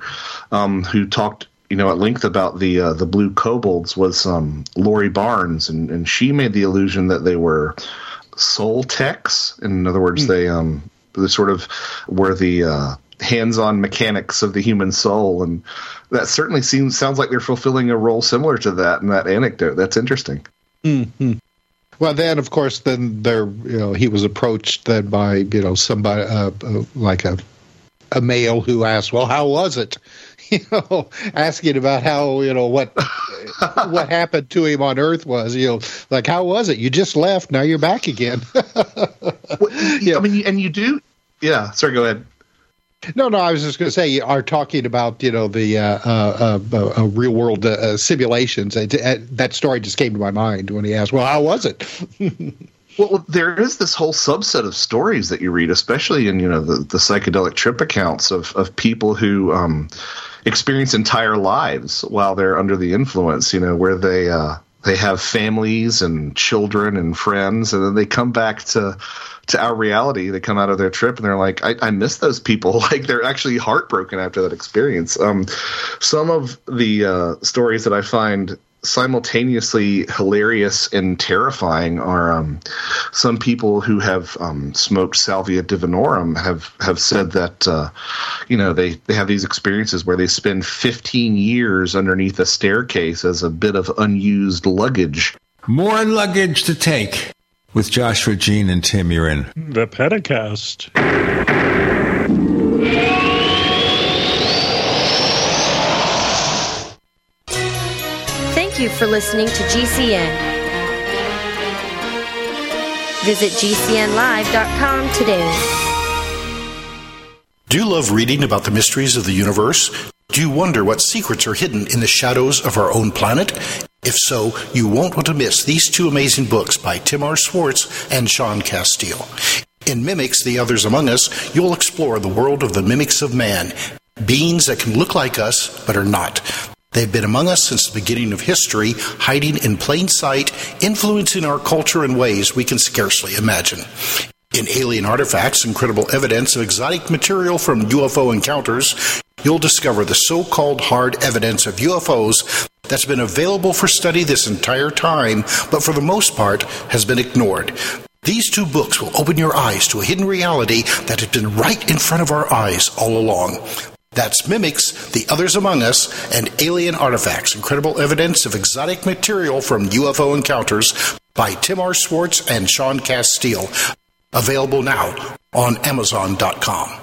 um, who talked you know at length about the uh, the blue kobolds was um, Lori Barnes, and and she made the illusion that they were soul techs. In other words, mm. they um they sort of were the uh, hands-on mechanics of the human soul, and that certainly seems sounds like they're fulfilling a role similar to that in that anecdote. That's interesting. Mm-hmm. Well, then of course, then there, you know, he was approached then by you know somebody uh, uh, like a a male who asked, "Well, how was it?" You know, asking about how you know what what happened to him on Earth was. You know, like how was it? You just left, now you're back again. well, yeah, I mean, and you do. Yeah, sorry. Go ahead. No, no, I was just going to say you are talking about you know the uh, uh, uh, uh real world uh, simulations. that story just came to my mind when he asked, "Well, how was it?" well, there is this whole subset of stories that you read, especially in you know the, the psychedelic trip accounts of of people who um, experience entire lives while they're under the influence. You know, where they uh, they have families and children and friends, and then they come back to to our reality. They come out of their trip and they're like, I, I miss those people. Like they're actually heartbroken after that experience. Um, some of the uh, stories that I find simultaneously hilarious and terrifying are um, some people who have um, smoked salvia divinorum have have said that uh, you know they they have these experiences where they spend 15 years underneath a staircase as a bit of unused luggage. More luggage to take. With Joshua Gene and Tim you're in. The Paracast. you for listening to GCN. Visit GCNlive.com today. Do you love reading about the mysteries of the universe? Do you wonder what secrets are hidden in the shadows of our own planet? If so, you won't want to miss these two amazing books by Tim R. Swartz and Sean Casteel. In Mimics, The Others Among Us, you'll explore the world of the mimics of man, beings that can look like us but are not. They've been among us since the beginning of history, hiding in plain sight, influencing our culture in ways we can scarcely imagine. In Alien Artifacts, Incredible Evidence of Exotic Material from UFO Encounters, you'll discover the so called hard evidence of UFOs that's been available for study this entire time, but for the most part has been ignored. These two books will open your eyes to a hidden reality that has been right in front of our eyes all along. That's Mimics, The Others Among Us, and Alien Artifacts Incredible Evidence of Exotic Material from UFO Encounters by Tim R. Swartz and Sean Casteel. Available now on Amazon.com.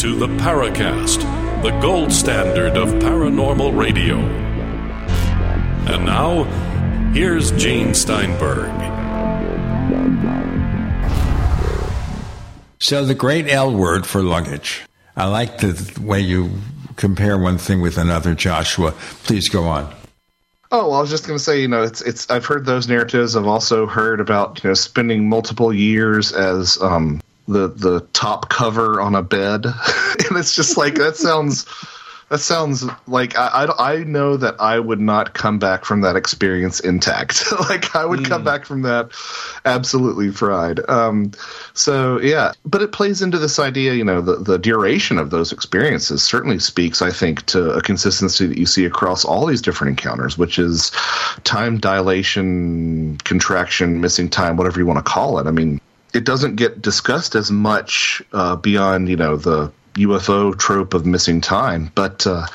To the Paracast, the gold standard of paranormal radio. And now, here's Gene Steinberg. So, the great L word for luggage. I like the way you compare one thing with another, Joshua. Please go on. Oh, well, I was just going to say, you know, it's it's. I've heard those narratives. I've also heard about you know spending multiple years as um, the the top cover on a bed, and it's just like that sounds. That sounds like I, I, I, know that I would not come back from that experience intact. like I would mm. come back from that absolutely fried. Um, so yeah, but it plays into this idea, you know, the, the duration of those experiences certainly speaks, I think, to a consistency that you see across all these different encounters, which is time dilation, contraction, missing time, whatever you want to call it. I mean, it doesn't get discussed as much uh, beyond you know the UFO trope of missing time, but uh,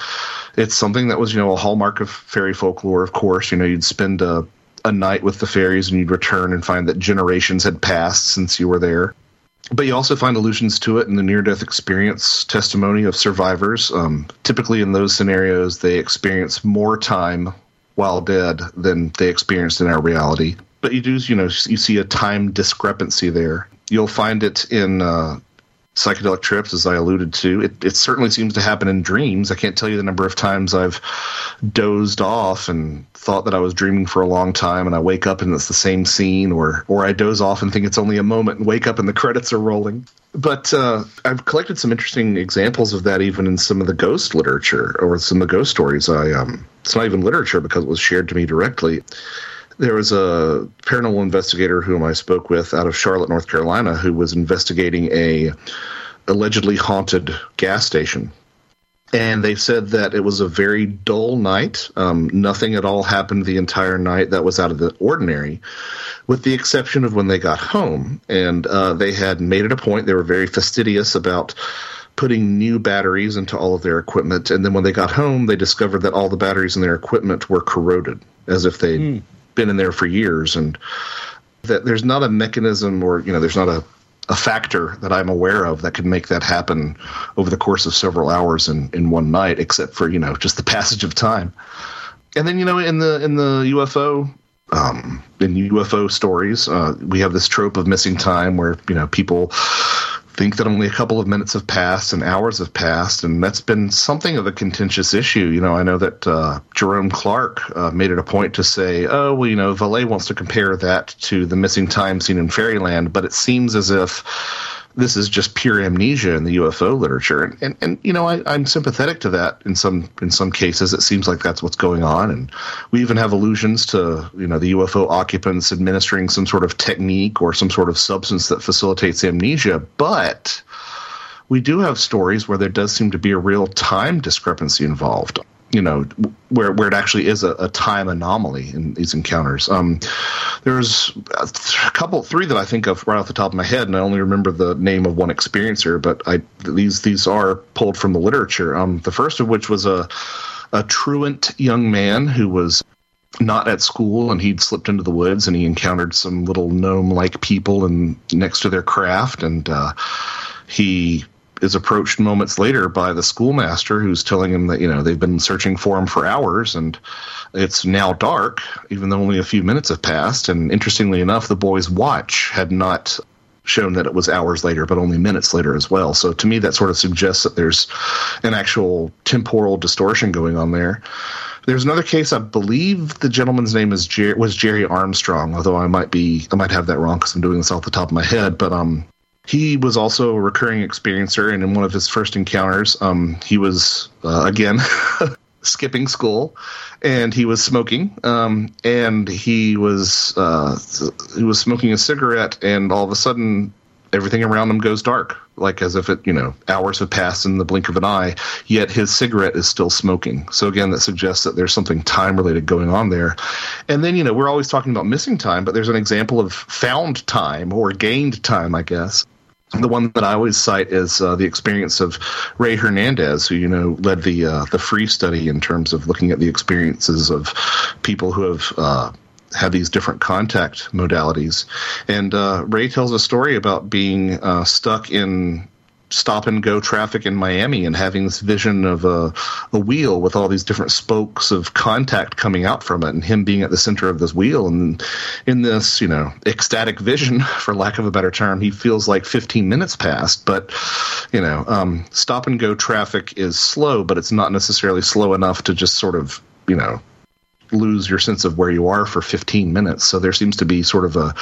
it's something that was you know a hallmark of fairy folklore. Of course, you know you'd spend a, a night with the fairies and you'd return and find that generations had passed since you were there. But you also find allusions to it in the near death experience testimony of survivors. Um, typically, in those scenarios, they experience more time while dead than they experienced in our reality but you do you know you see a time discrepancy there. You'll find it in uh, psychedelic trips, as I alluded to. It, it certainly seems to happen in dreams. I can't tell you the number of times I've dozed off and thought that I was dreaming for a long time, and I wake up and it's the same scene, or or I doze off and think it's only a moment and wake up and the credits are rolling. But uh, I've collected some interesting examples of that, even in some of the ghost literature or some of the ghost stories. I um, it's not even literature because it was shared to me directly there was a paranormal investigator whom I spoke with out of Charlotte, North Carolina, who was investigating a allegedly haunted gas station. And they said that it was a very dull night. Um, nothing at all happened the entire night that was out of the ordinary, with the exception of when they got home. And uh, they had made it a point, they were very fastidious about putting new batteries into all of their equipment. And then when they got home, they discovered that all the batteries in their equipment were corroded, as if they mm been in there for years, and that there's not a mechanism or you know there's not a a factor that I'm aware of that could make that happen over the course of several hours in, in one night, except for you know just the passage of time. And then you know in the in the UFO um, in UFO stories, uh, we have this trope of missing time where you know people think that only a couple of minutes have passed and hours have passed, and that's been something of a contentious issue. You know, I know that uh, Jerome Clark uh, made it a point to say, "Oh, well, you know, Vallée wants to compare that to the missing time scene in Fairyland," but it seems as if this is just pure amnesia in the UFO literature, and and, and you know I, am sympathetic to that in some in some cases. It seems like that's what's going on, and we even have allusions to you know the UFO occupants administering some sort of technique or some sort of substance that facilitates amnesia, but we do have stories where there does seem to be a real time discrepancy involved you know where where it actually is a, a time anomaly in these encounters. Um, there's a couple, three that I think of right off the top of my head, and I only remember the name of one experiencer, but I these these are pulled from the literature. Um, the first of which was a a truant young man who was not at school and he'd slipped into the woods and he encountered some little gnome like people and next to their craft and uh, he is approached moments later by the schoolmaster who's telling him that you know they've been searching for him for hours and it's now dark even though only a few minutes have passed. And interestingly enough the boy's watch had not shown that it was hours later but only minutes later as well. So to me that sort of suggests that there's an actual temporal distortion going on there. There's another case i believe the gentleman's name is Jer- was jerry armstrong although i might be i might have that wrong because i'm doing this off the top of my head but um he was also a recurring experiencer, and in one of his first encounters, um, he was uh, again skipping school, and he was smoking, um, and he was uh, he was smoking a cigarette, and all of a sudden, everything around him goes dark, like as if it you know hours have passed in the blink of an eye. Yet his cigarette is still smoking. So again, that suggests that there's something time related going on there. And then you know we're always talking about missing time, but there's an example of found time or gained time, I guess the one that I always cite is uh, the experience of Rey Hernandez, who you know led the uh, the free study in terms of looking at the experiences of people who have uh, had these different contact modalities. And uh, Rey tells a story about being uh, stuck in stop and go traffic in Miami and having this vision of a, a wheel with all these different spokes of contact coming out from it and him being at the center of this wheel. And in this you know ecstatic vision for lack of a better term he feels like 15 minutes passed. But you know um, stop and go traffic is slow but it's not necessarily slow enough to just sort of you know lose your sense of where you are for 15 minutes. So there seems to be sort of a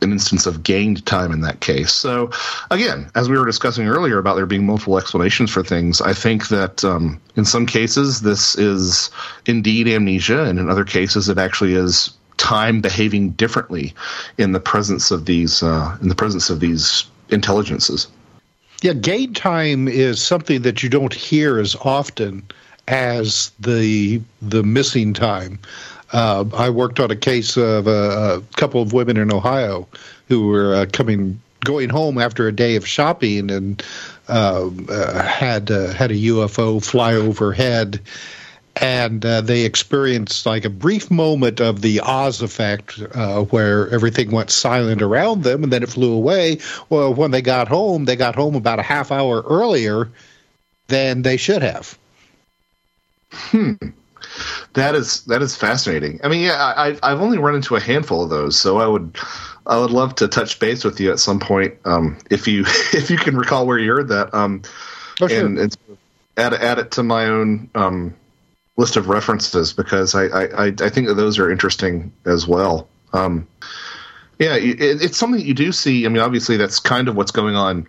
an instance of gained time in that case. So, again, as we were discussing earlier about there being multiple explanations for things, I think that um, in some cases this is indeed amnesia, and in other cases it actually is time behaving differently in the presence of these uh, in the presence of these intelligences. Yeah, gain time is something that you don't hear as often as the the missing time. Uh, I worked on a case of a, a, couple of women in Ohio who were uh, coming, going home after a day of shopping and uh, uh had uh, had a UFO fly overhead, and uh, they experienced like a brief moment of the Oz effect, where everything went silent around them, and then it flew away. Well, when they got home, they got home about a half hour earlier than they should have. Hmm. That is that is fascinating. I mean, yeah, I, I've only run into a handful of those, so I would I would love to touch base with you at some point um, if you if you can recall where you heard that. Um, oh, sure. And, add add it to my own um, list of references because I, I I think that those are interesting as well. Um, yeah, it, it's something that you do see. I mean, obviously, that's kind of what's going on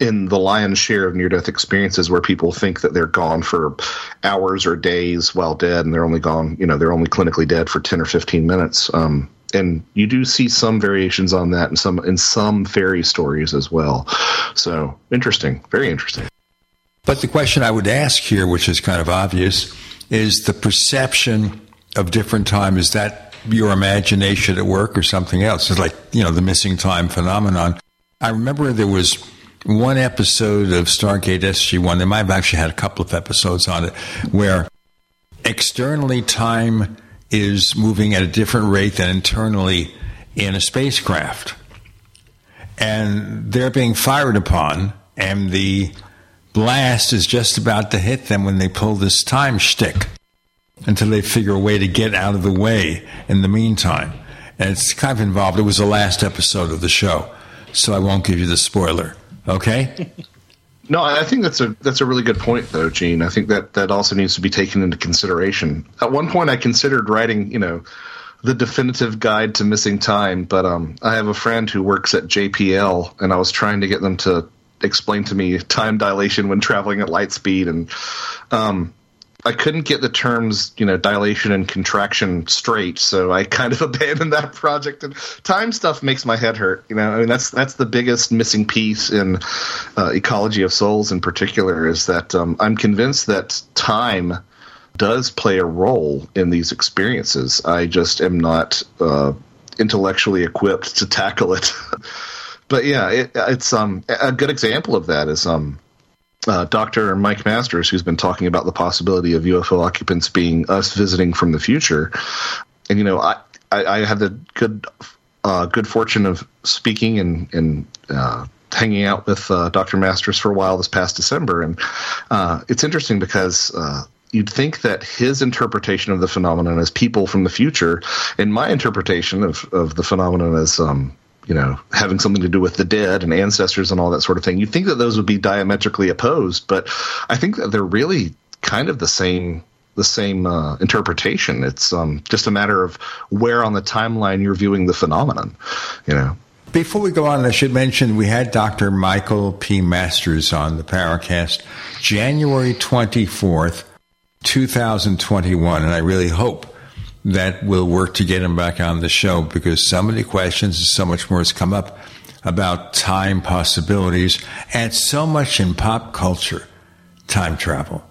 in the lion's share of near death experiences where people think that they're gone for hours or days while dead and they're only gone, you know, they're only clinically dead for 10 or 15 minutes. Um, and you do see some variations on that in some in some fairy stories as well. So interesting, very interesting. But the question I would ask here, which is kind of obvious, is the perception of different time. Is that your imagination at work or something else? It's like, you know, the missing time phenomenon. I remember there was one episode of Stargate SG 1, they might have actually had a couple of episodes on it, where externally time is moving at a different rate than internally in a spacecraft. And they're being fired upon, and the blast is just about to hit them when they pull this time shtick until they figure a way to get out of the way in the meantime. And it's kind of involved. It was the last episode of the show, so I won't give you the spoiler. Okay. No, I think that's a that's a really good point, though, Gene. I think that that also needs to be taken into consideration. At one point, I considered writing, you know, the definitive guide to missing time, but um, I have a friend who works at JPL, and I was trying to get them to explain to me time dilation when traveling at light speed, and um, I couldn't get the terms, you know, dilation and contraction straight, so I kind of abandoned that project. And time stuff makes my head hurt. You know, I mean, that's that's the biggest missing piece in uh, ecology of souls, in particular, is that um, I'm convinced that time does play a role in these experiences. I just am not uh, intellectually equipped to tackle it. but yeah, it, it's um a good example of that is um uh, Dr. Mike Masters, who's been talking about the possibility of UFO occupants being us visiting from the future. And, you know, I, I, I had the good uh, good fortune of speaking and, and uh, hanging out with uh, Dr. Masters for a while this past December, and uh, it's interesting because uh, you'd think that his interpretation of the phenomenon as people from the future, and my interpretation of, of the phenomenon as um, you know having something to do with the dead and ancestors and all that sort of thing, you'd think that those would be diametrically opposed, but I think that they're really kind of the same the same uh, interpretation. It's um, just a matter of where on the timeline you're viewing the phenomenon. You know. Before we go on, I should mention we had Dr. Michael P. Masters on the Paracast January 24th, 2021, and I really hope that we'll work to get him back on the show because so many questions and so much more has come up about time possibilities and so much in pop culture, time travel.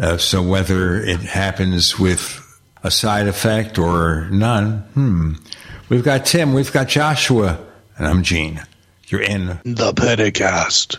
Uh, so whether it happens with a side effect or none, hmm. We've got Tim, we've got Joshua, and I'm Gene. You're in the Paracast.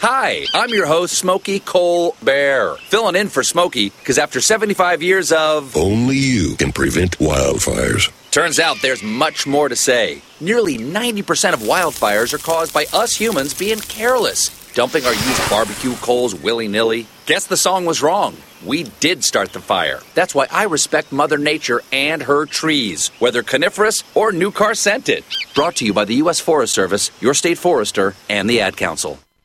Hi, I'm your host, Smokey Cole Bear, filling in for Smokey because after 75 years of. Only you can prevent wildfires. Turns out there's much more to say. Nearly 90% of wildfires are caused by us humans being careless, dumping our used barbecue coals willy nilly. Guess the song was wrong. We did start the fire. That's why I respect Mother Nature and her trees, whether coniferous or new car scented. Brought to you by the U.S. Forest Service, your state forester, and the Ad Council.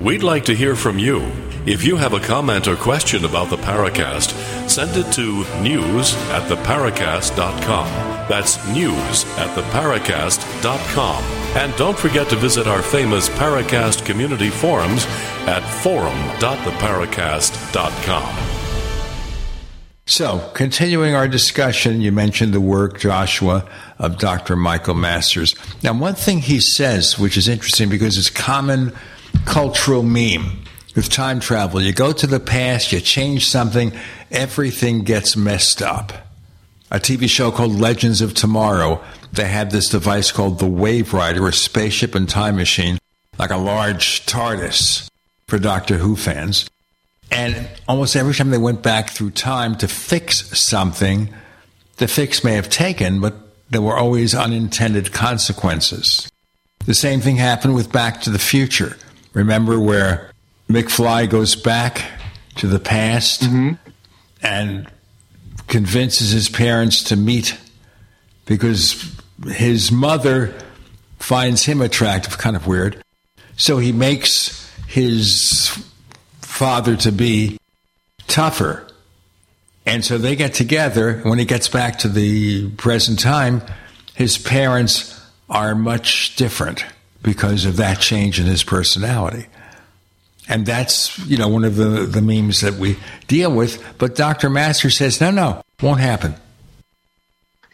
We'd like to hear from you. If you have a comment or question about the Paracast, send it to news at theparacast.com. That's news at theparacast.com. And don't forget to visit our famous Paracast community forums at forum.theparacast.com. So, continuing our discussion, you mentioned the work, Joshua, of Dr. Michael Masters. Now, one thing he says, which is interesting because it's common cultural meme with time travel. You go to the past, you change something, everything gets messed up. A TV show called Legends of Tomorrow, they had this device called the Waverider, a spaceship and time machine, like a large TARDIS for Doctor Who fans. And almost every time they went back through time to fix something, the fix may have taken, but there were always unintended consequences. The same thing happened with Back to the Future. Remember where McFly goes back to the past mm-hmm. and convinces his parents to meet because his mother finds him attractive, kind of weird. So he makes his father to be tougher. And so they get together. When he gets back to the present time, his parents are much different because of that change in his personality. And that's, you know, one of the, the memes that we deal with. But Dr. Master says, no, no, won't happen.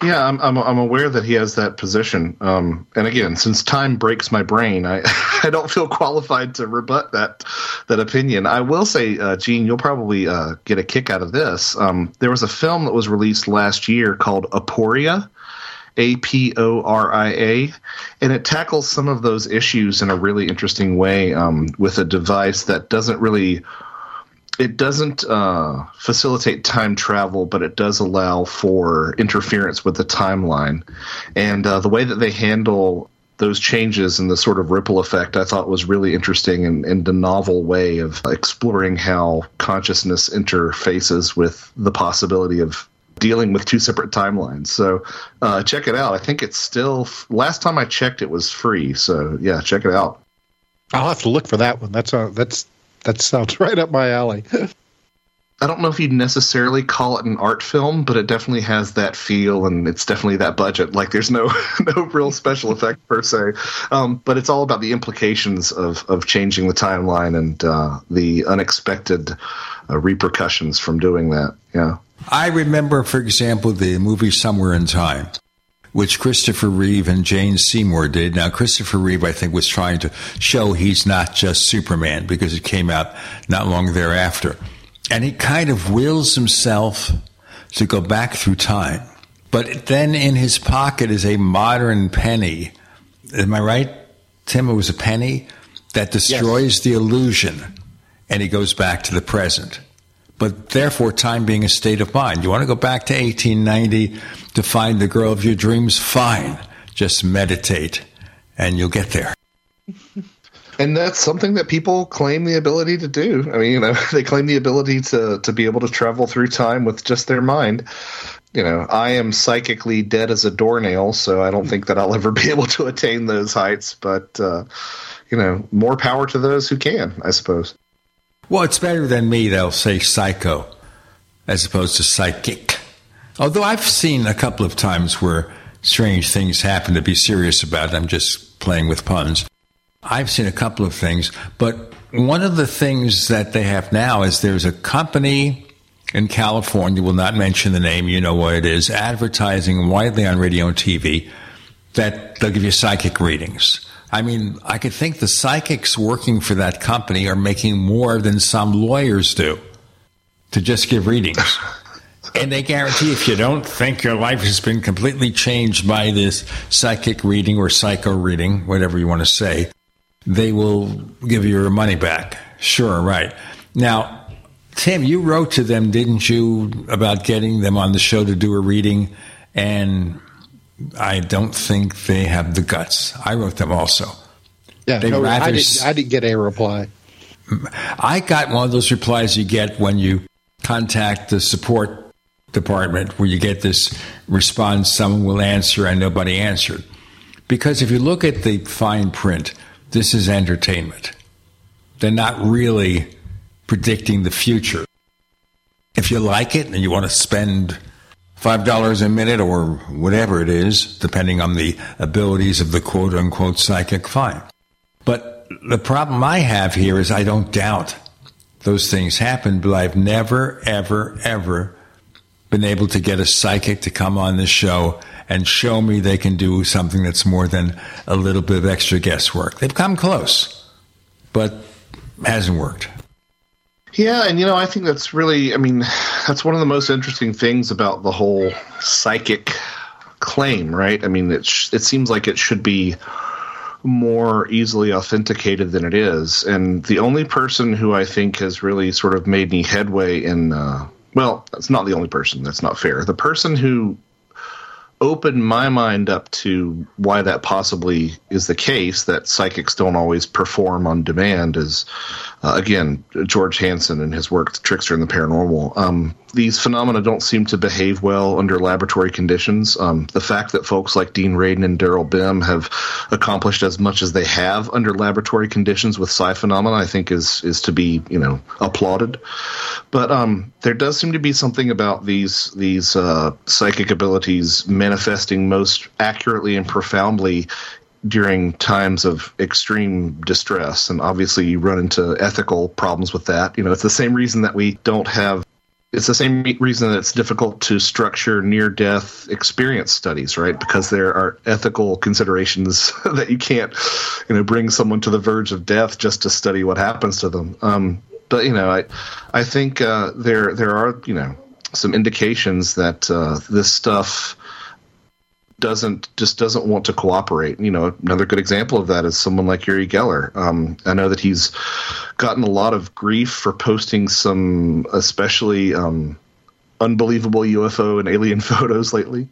Yeah, I'm, I'm I'm aware that he has that position. Um, and again, since time breaks my brain, I I don't feel qualified to rebut that that opinion. I will say, uh, Gene, you'll probably uh, get a kick out of this. Um, there was a film that was released last year called Aporia. A P O R I A, and it tackles some of those issues in a really interesting way um, with a device that doesn't really it doesn't uh, facilitate time travel, but it does allow for interference with the timeline. And uh, the way that they handle those changes and the sort of ripple effect, I thought was really interesting and, and a novel way of exploring how consciousness interfaces with the possibility of dealing with two separate timelines. So uh, check it out. I think it's still, last time I checked, it was free. So yeah, check it out. I'll have to look for that one. That's uh, that's that sounds right up my alley. I don't know if you'd necessarily call it an art film, but it definitely has that feel, and it's definitely that budget. Like there's no no real special effect per se, um, but it's all about the implications of of changing the timeline and uh, the unexpected uh, repercussions from doing that. Yeah, I remember, for example, the movie Somewhere in Time, which Christopher Reeve and Jane Seymour did. Now, Christopher Reeve, I think, was trying to show he's not just Superman because it came out not long thereafter. And he kind of wills himself to go back through time. But then in his pocket is a modern penny. Am I right, Tim? It was a penny that destroys the illusion, and he goes back to the present. But therefore, time being a state of mind. You want to go back to 1890 to find the girl of your dreams? Fine. Just meditate, and you'll get there. and that's something that people claim the ability to do. I mean, you know, they claim the ability to to be able to travel through time with just their mind. You know, I am psychically dead as a doornail, so I don't think that I'll ever be able to attain those heights. But uh, you know, more power to those who can, I suppose. Well, it's better than me, they'll say psycho as opposed to psychic. Although I've seen a couple of times where strange things happen to be serious about. I'm just playing with puns. I've seen a couple of things, but one of the things that they have now is there's a company in California, will not mention the name, you know what it is, advertising widely on radio and TV that they'll give you psychic readings. I mean, I could think the psychics working for that company are making more than some lawyers do to just give readings. and they guarantee if you don't think your life has been completely changed by this psychic reading or psycho reading, whatever you want to say, they will give you your money back. Sure, right. Now, Tim, you wrote to them, didn't you, about getting them on the show to do a reading? And I don't think they have the guts. I wrote them also. Yeah, They'd no, I, didn't, I didn't get a reply. I got one of those replies you get when you contact the support department where you get this response, someone will answer and nobody answered. Because if you look at the fine print, this is entertainment. They're not really predicting the future. If you like it and you want to spend $5 a minute or whatever it is, depending on the abilities of the quote unquote psychic, fine. But the problem I have here is I don't doubt those things happen, but I've never, ever, ever been able to get a psychic to come on the show and show me they can do something that's more than a little bit of extra guesswork. They've come close, but hasn't worked. Yeah, and you know, I think that's really, I mean, that's one of the most interesting things about the whole psychic claim, right? I mean, it sh- it seems like it should be more easily authenticated than it is, and the only person who I think has really sort of made any headway in, uh, well, that's not the only person. That's not fair. The person who opened my mind up to why that possibly is the case that psychics don't always perform on demand is uh, again George Hansen and his work Trickster and the Paranormal. Um, these phenomena don't seem to behave well under laboratory conditions. Um, the fact that folks like Dean Radin and Daryl Bem have accomplished as much as they have under laboratory conditions with psi phenomena, I think is is to be you know applauded. But um, there does seem to be something about these these uh, psychic abilities manifesting most accurately and profoundly during times of extreme distress and obviously you run into ethical problems with that. You know it's the same reason that we don't have it's the same reason that it's difficult to structure near death experience studies right? Because there are ethical considerations that you can't you know bring someone to the verge of death just to study what happens to them. Um, but you know i i think uh, there there are you know some indications that uh, this stuff doesn't just doesn't want to cooperate. You know, another good example of that is someone like Uri Geller. Um, I know that he's gotten a lot of grief for posting some especially um, unbelievable UFO and alien photos lately,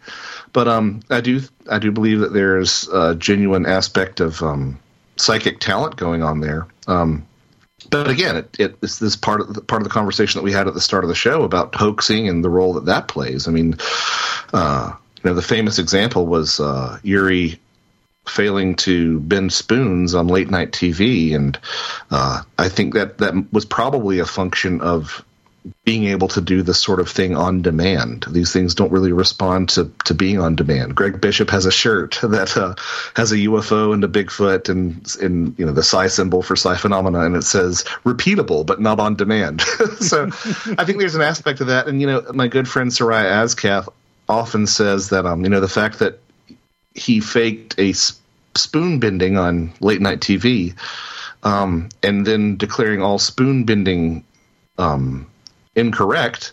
but um, I do I do believe that there's a genuine aspect of um, psychic talent going on there. Um, but again, it, it, it's this part of the part of the conversation that we had at the start of the show about hoaxing and the role that that plays. I mean, uh, you know, the famous example was uh, failing to bend spoons on late night TV, and uh, I think that that was probably a function of being able to do this sort of thing on demand. These things don't really respond to, to being on demand. Greg Bishop has a shirt that uh, has a UFO and a Bigfoot and in you know the psi symbol for psi phenomena, and it says repeatable but not on demand. so I think there's an aspect of that. And you know, my good friend Soraya Azkath often says that um, you know the fact that he faked a sp- spoon bending on late night TV, um, and then declaring all spoon bending um, incorrect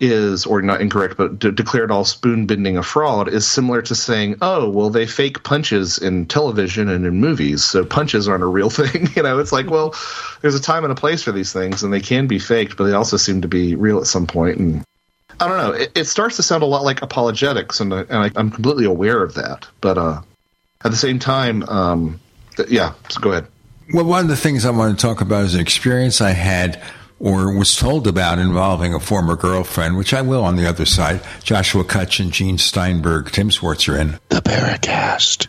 is or not incorrect but de- declared all spoon bending a fraud is similar to saying oh well they fake punches in television and in movies so punches aren't a real thing. You know it's like well there's a time and a place for these things and they can be faked but they also seem to be real at some point and I don't know. It, it, starts to sound a lot like apologetics, and, and I, am completely aware of that. But uh, at the same time, um, th- yeah. So go ahead. Well, one of the things I want to talk about is an experience I had or was told about involving a former girlfriend, which I will on the other side. Joshua Cutchin Gene Steinberg, Tim Swartz are in the Paracast.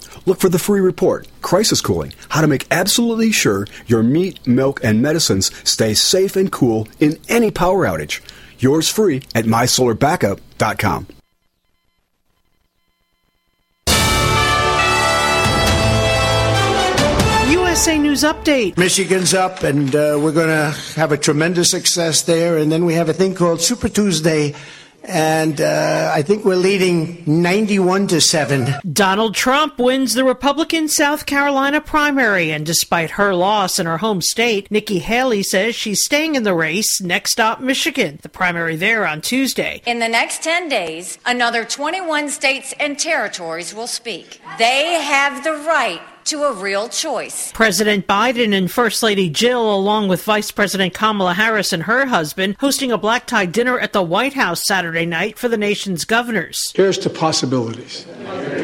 Look for the free report, Crisis Cooling, how to make absolutely sure your meat, milk, and medicines stay safe and cool in any power outage. Yours free at mysolarbackup.com. USA News Update. Michigan's up, and uh, we're going to have a tremendous success there. And then we have a thing called Super Tuesday and uh, I think we're leading 91 to 7. Donald Trump wins the Republican South Carolina primary, and despite her loss in her home state, Nikki Haley says she's staying in the race. Next stop, Michigan, the primary there on Tuesday. In the next 10 days, another 21 states and territories will speak. They have the right to a real choice. President Biden and First Lady Jill, along with Vice President Kamala Harris and her husband, hosting a black tie dinner at the White House Saturday night for the nation's governors. Here's to possibilities.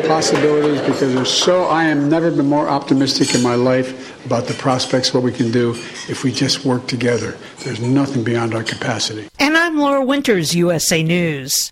Possibilities because there's so, I am never been more optimistic in my life about the prospects, what we can do if we just work together. There's nothing beyond our capacity. And I'm Laura Winters, USA News.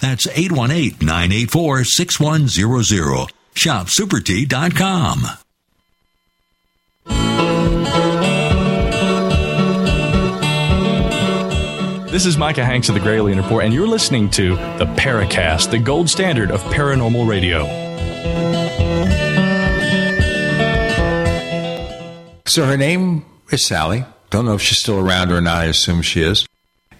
That's 818-984-6100. ShopSuperTea.com. This is Micah Hanks of the Gralien Report, and you're listening to the Paracast, the gold standard of paranormal radio. So her name is Sally. Don't know if she's still around or not. I assume she is.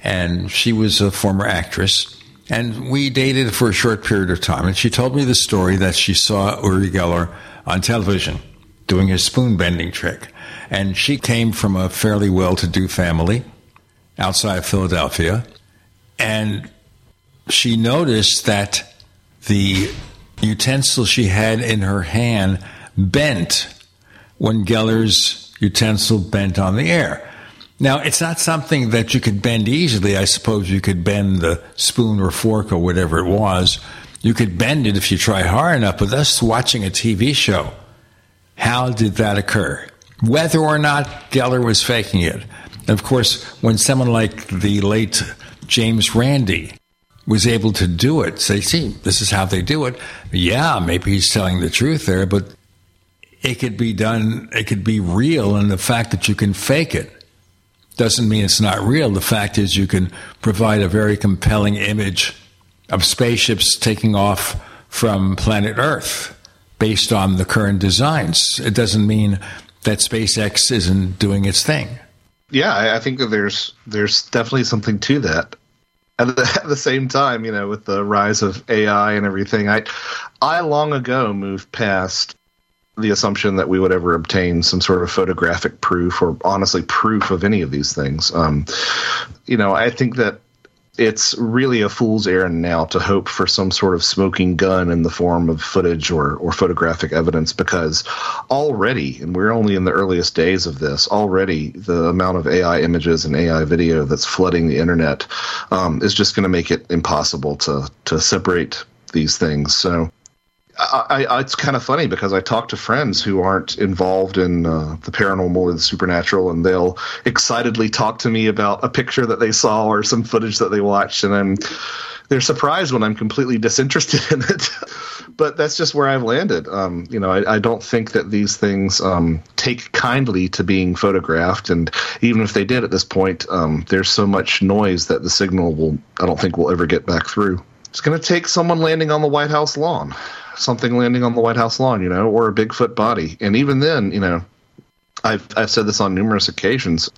And she was a former actress. And we dated for a short period of time. And she told me the story that she saw Uri Geller on television doing his spoon bending trick. And she came from a fairly well to do family outside of Philadelphia. And she noticed that the utensil she had in her hand bent when Geller's utensil bent on the air. Now, it's not something that you could bend easily. I suppose you could bend the spoon or fork or whatever it was. You could bend it if you try hard enough, but that's watching a TV show. How did that occur? Whether or not Geller was faking it. And of course, when someone like the late James Randi was able to do it, say, see, this is how they do it. Yeah, maybe he's telling the truth there, but it could be done, it could be real, and the fact that you can fake it doesn't mean it's not real. The fact is, you can provide a very compelling image of spaceships taking off from planet Earth based on the current designs. It doesn't mean that SpaceX isn't doing its thing. Yeah, I, think that there's there's definitely something to that. At the, at the same time, you know, with the rise of AI and everything, I I long ago moved past the assumption that we would ever obtain some sort of photographic proof or honestly proof of any of these things. Um, you know, I think that it's really a fool's errand now to hope for some sort of smoking gun in the form of footage or, or photographic evidence because already, and we're only in the earliest days of this, already the amount of AI images and AI video that's flooding the internet um, is just going to make it impossible to to separate these things. So I, I, it's kind of funny because I talk to friends who aren't involved in uh, the paranormal or the supernatural, and they'll excitedly talk to me about a picture that they saw or some footage that they watched, and I'm they're surprised when I'm completely disinterested in it. but that's just where I've landed. Um, you know, I, I, don't think that these things um, take kindly to being photographed, and even if they did at this point, um, there's so much noise that the signal will I don't think will ever get back through. It's going to take someone landing on the White House lawn something landing on the White House lawn, you know, or a Bigfoot body. And even then, you know, I've I've said this on numerous occasions.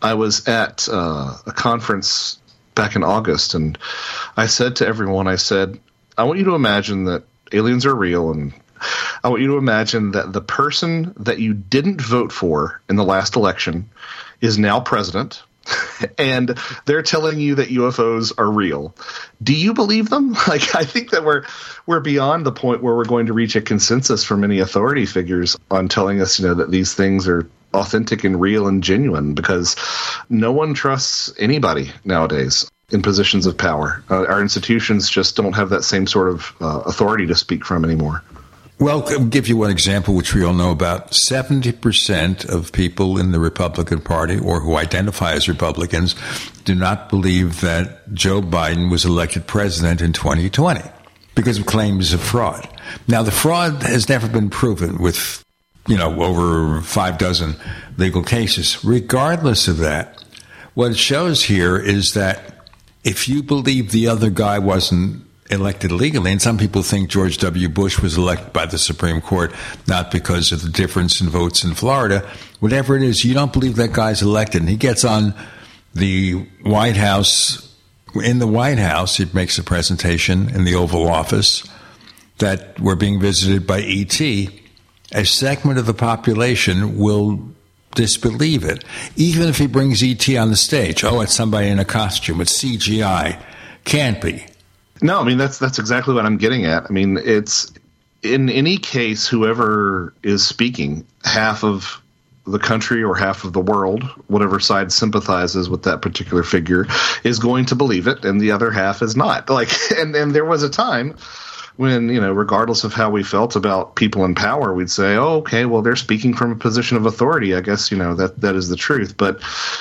I was at uh, a conference back in August, and I said to everyone, I said, I want you to imagine that aliens are real, and I want you to imagine that the person that you didn't vote for in the last election is now president and they're telling you that UFOs are real. Do you believe them? Like I think that we're we're beyond the point where we're going to reach a consensus from any authority figures on telling us, you know, that these things are authentic and real and genuine because no one trusts anybody nowadays in positions of power. Uh, our institutions just don't have that same sort of uh, authority to speak from anymore. Well, I'll give you one example, which we all know about. 70% of people in the Republican Party or who identify as Republicans do not believe that Joe Biden was elected president in 2020 because of claims of fraud. Now, the fraud has never been proven with, you know, over five dozen legal cases. Regardless of that, what it shows here is that if you believe the other guy wasn't elected legally. And some people think George W. Bush was elected by the Supreme Court not because of the difference in votes in Florida. Whatever it is, you don't believe that guy's elected. And he gets on the White House. In the White House, he makes a presentation in the Oval Office that we're being visited by ET. A segment of the population will disbelieve it, even if he brings ET on the stage. Oh, it's somebody in a costume. It's CGI. Can't be. No, I mean that's that's exactly what I'm getting at. I mean, it's in any case, whoever is speaking, half of the country or half of the world, whatever side sympathizes with that particular figure, is going to believe it, and the other half is not. Like, and and there was a time when you know, regardless of how we felt about people in power, we'd say, "Oh, okay, well, they're speaking from a position of authority. I guess you know that that is the truth." But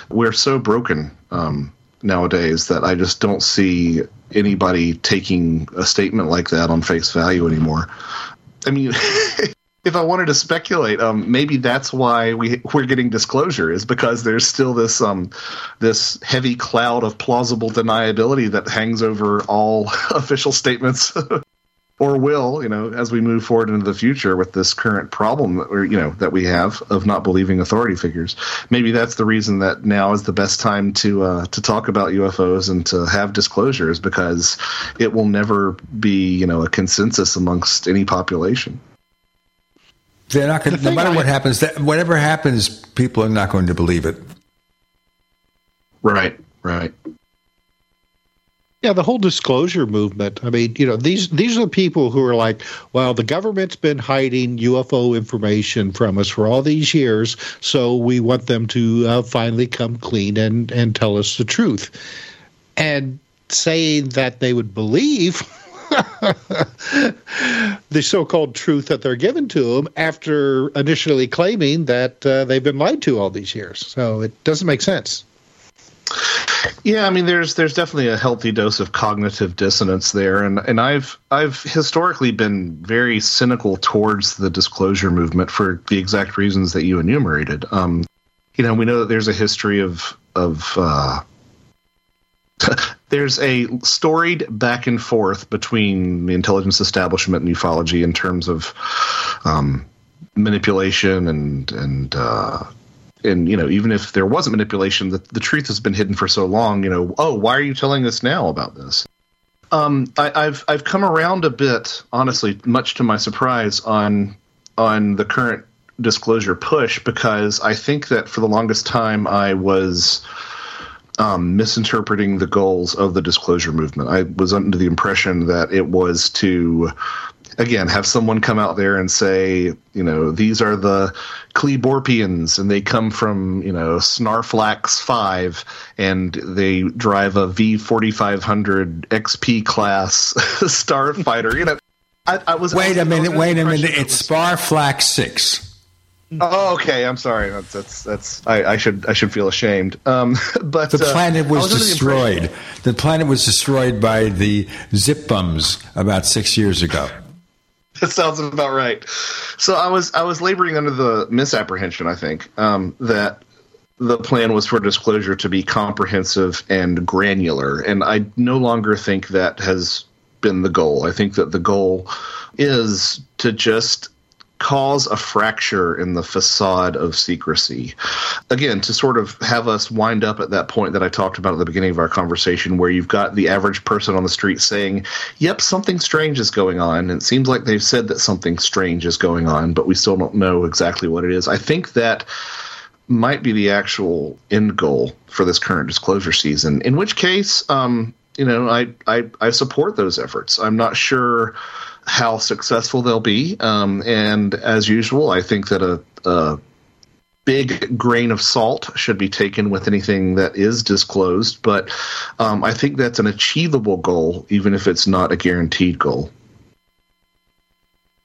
we're so broken um, nowadays that I just don't see anybody taking a statement like that on face value anymore. I mean, if I wanted to speculate, um, maybe that's why we we're getting disclosure is because there's still this um, this heavy cloud of plausible deniability that hangs over all official statements or will, you know, as we move forward into the future with this current problem that we're, you know, that we have of not believing authority figures. Maybe that's the reason that now is the best time to uh, to talk about UFOs and to have disclosures because it will never be, you know, a consensus amongst any population. They're not going. The no matter I, what happens, that whatever happens, people are not going to believe it. Right. Right. Yeah, the whole disclosure movement. I mean, you know, these these are the people who are like, well, the government's been hiding UFO information from us for all these years, so we want them to uh, finally come clean and and tell us the truth. And saying that they would believe the so-called truth that they're given to them after initially claiming that uh, they've been lied to all these years. So it doesn't make sense. Yeah, I mean, there's there's definitely a healthy dose of cognitive dissonance there, and and I've I've historically been very cynical towards the disclosure movement for the exact reasons that you enumerated. Um, you know, we know that there's a history of of uh, there's a storied back and forth between the intelligence establishment and ufology in terms of um, manipulation and and uh, and you know even if there wasn't manipulation the, the truth has been hidden for so long you know oh why are you telling us now about this? Um, I, have I've come around a bit honestly much to my surprise on on the current disclosure push because I think that for the longest time I was um, misinterpreting the goals of the disclosure movement. I was under the impression that it was to, again, have someone come out there and say, you know, these are the Kleborpians and they come from, you know, Snarflax 5 and they drive a V4500 XP class starfighter. You know, I, I was. Wait a was- I was minute, wait a minute. It's Sparflax 6. Oh, okay. I'm sorry. That's that's, that's I, I should I should feel ashamed. Um, but The uh, planet was the impression- destroyed. The planet was destroyed by the zip bums about six years ago. That sounds about right. So I was I was laboring under the misapprehension. I think um, that the plan was for disclosure to be comprehensive and granular, and I no longer think that has been the goal. I think that the goal is to just cause a fracture in the facade of secrecy. Again, to sort of have us wind up at that point that I talked about at the beginning of our conversation, where you've got the average person on the street saying, Yep, something strange is going on. And it seems like they've said that something strange is going on, but we still don't know exactly what it is. I think that might be the actual end goal for this current disclosure season. In which case, um, you know, I, I I support those efforts. I'm not sure how successful they'll be, um, and as usual, I think that a, a big grain of salt should be taken with anything that is disclosed. But um, I think that's an achievable goal, even if it's not a guaranteed goal.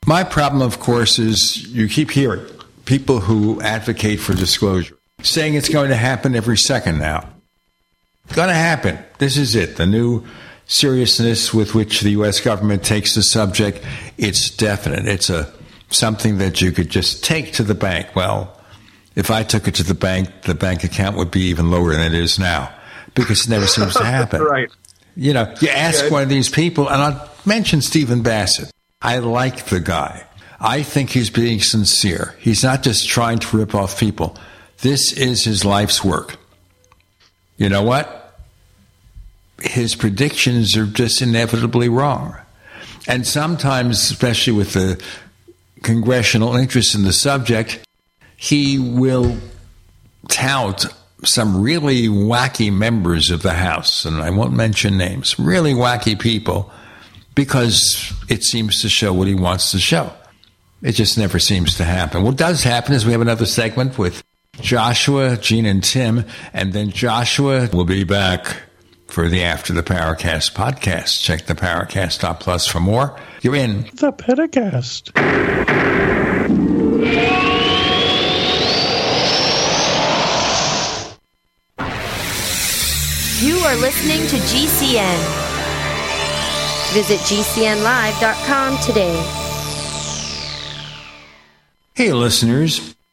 My problem, of course, is you keep hearing people who advocate for disclosure saying it's going to happen every second now. Going to happen. This is it. The new seriousness with which the U.S. government takes the subject, it's definite. It's a something that you could just take to the bank. Well, if I took it to the bank, the bank account would be even lower than it is now because it never seems to happen. right. You know, you ask Yeah. one of these people, and I'll mention Stephen Bassett. I like the guy. I think he's being sincere. He's not just trying to rip off people. This is his life's work. You know what? His predictions are just inevitably wrong. And sometimes, especially with the congressional interest in the subject, he will tout some really wacky members of the House, and I won't mention names, really wacky people, because it seems to show what he wants to show. It just never seems to happen. What does happen is we have another segment with Joshua, Gene, and Tim, and then Joshua will be back for the After the Paracast podcast. Check the Paracast.plus for more. You're in The Paracast. You are listening to GCN. Visit GCNlive.com today. Hey, listeners,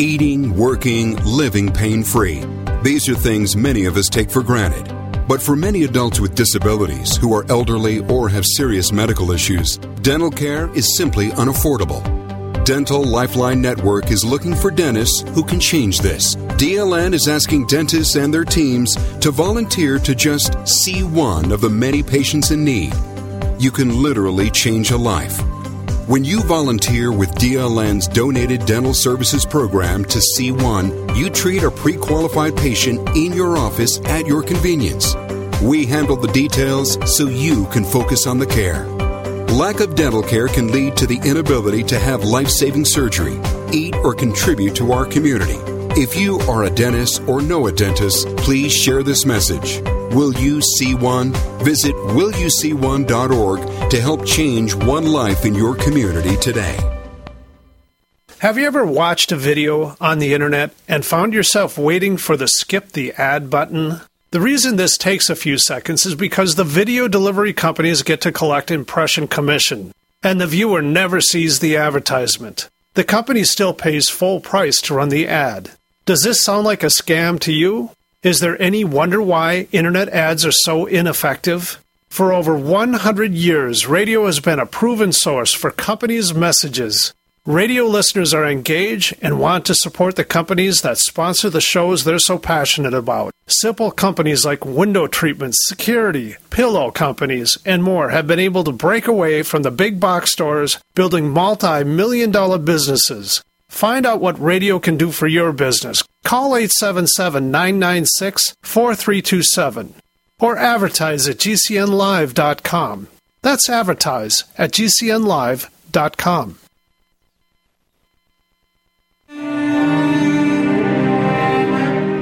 Eating, working, living pain free. These are things many of us take for granted. But for many adults with disabilities who are elderly or have serious medical issues, dental care is simply unaffordable. Dental Lifeline Network is looking for dentists who can change this. DLN is asking dentists and their teams to volunteer to just see one of the many patients in need. You can literally change a life. When you volunteer with DLN's donated dental services program to See One, you treat a pre qualified patient in your office at your convenience. We handle the details so you can focus on the care. Lack of dental care can lead to the inability to have life saving surgery, eat, or contribute to our community. If you are a dentist or know a dentist, please share this message. Will You See One? Visit willyouseeone.org to help change one life in your community today. Have you ever watched a video on the internet and found yourself waiting for the skip the ad button? The reason this takes a few seconds is because the video delivery companies get to collect impression commission, and the viewer never sees the advertisement. The company still pays full price to run the ad. Does this sound like a scam to you? Is there any wonder why internet ads are so ineffective? For over 100 years, radio has been a proven source for companies' messages. Radio listeners are engaged and want to support the companies that sponsor the shows they're so passionate about. Simple companies like window treatments, security, pillow companies, and more have been able to break away from the big box stores, building multi million dollar businesses. Find out what radio can do for your business. Call 877 996 4327 or advertise at gcnlive.com. That's advertise at gcnlive.com.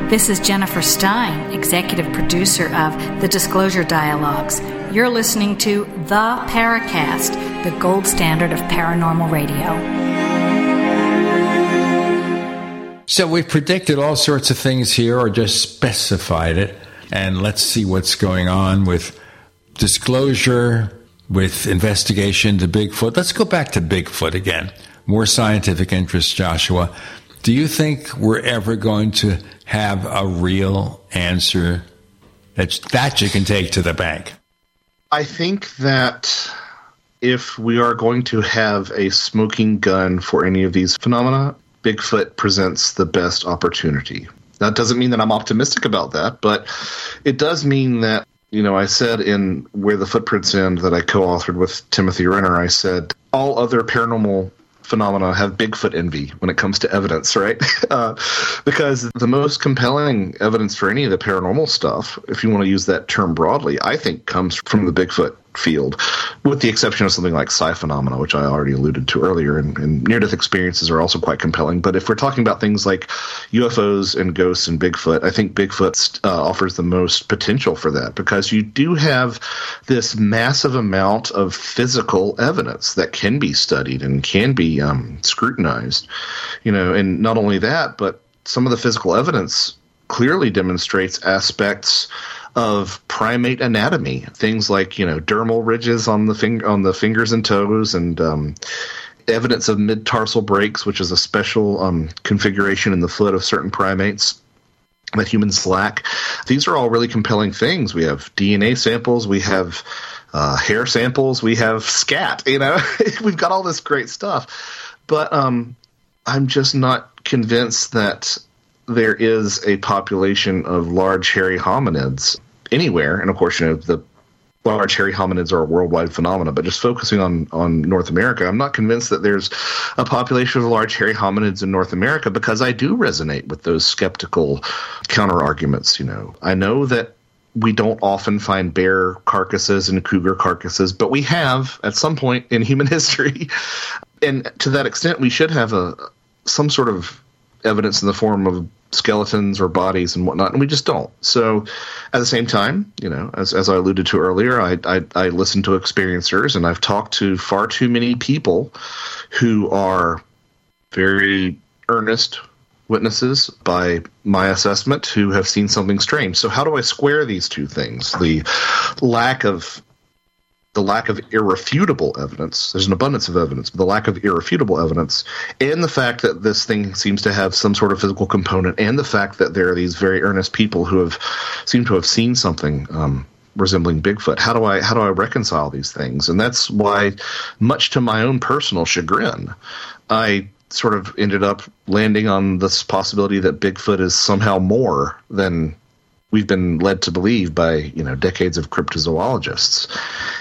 This is Jennifer Stein, executive producer of The Disclosure Dialogues. You're listening to The Paracast, the gold standard of paranormal radio. So we've predicted all sorts of things here or just specified it. And let's see what's going on with disclosure, with investigation to Bigfoot. Let's go back to Bigfoot again. More scientific interest, Joshua. Do you think we're ever going to have a real answer that, that you can take to the bank? I think that if we are going to have a smoking gun for any of these phenomena, Bigfoot presents the best opportunity. That doesn't mean that I'm optimistic about that, but it does mean that, you know, I said in Where the Footprints End that I co authored with Timothy Renner, I said all other paranormal phenomena have Bigfoot envy when it comes to evidence, right? Uh, because the most compelling evidence for any of the paranormal stuff, if you want to use that term broadly, I think comes from the Bigfoot field, with the exception of something like psi phenomena, which I already alluded to earlier. And, and near death experiences are also quite compelling. But if we're talking about things like UFOs and ghosts and Bigfoot, I think Bigfoot uh, offers the most potential for that because you do have this massive amount of physical evidence that can be studied and can be um, scrutinized. You know, and not only that, but some of the physical evidence clearly demonstrates aspects of primate anatomy, things like you know dermal ridges on the finger on the fingers and toes, and um, evidence of mid tarsal breaks, which is a special um, configuration in the foot of certain primates that humans lack. These are all really compelling things. We have DNA samples, we have uh, hair samples, we have scat. You know, we've got all this great stuff, but um, I'm just not convinced that there is a population of large hairy hominids anywhere. And of course, you know, the large hairy hominids are a worldwide phenomenon, but just focusing on, on North America, I'm not convinced that there's a population of large hairy hominids in North America because I do resonate with those skeptical counter arguments. You know, I know that we don't often find bear carcasses and cougar carcasses, but we have at some point in human history. and to that extent, we should have a some sort of evidence in the form of skeletons or bodies and whatnot, and we just don't. So, at the same time, you know, as, as I alluded to earlier, I, I, I listen to experiencers, and I've talked to far too many people who are very earnest witnesses by my assessment who have seen something strange. So how do I square these two things? The lack of the lack of irrefutable evidence. There's an abundance of evidence, but the lack of irrefutable evidence, and the fact that this thing seems to have some sort of physical component, and the fact that there are these very earnest people who have seem to have seen something um, resembling Bigfoot. How do I how do I reconcile these things? And that's why, much to my own personal chagrin, I sort of ended up landing on this possibility that Bigfoot is somehow more than we've been led to believe by you know decades of cryptozoologists.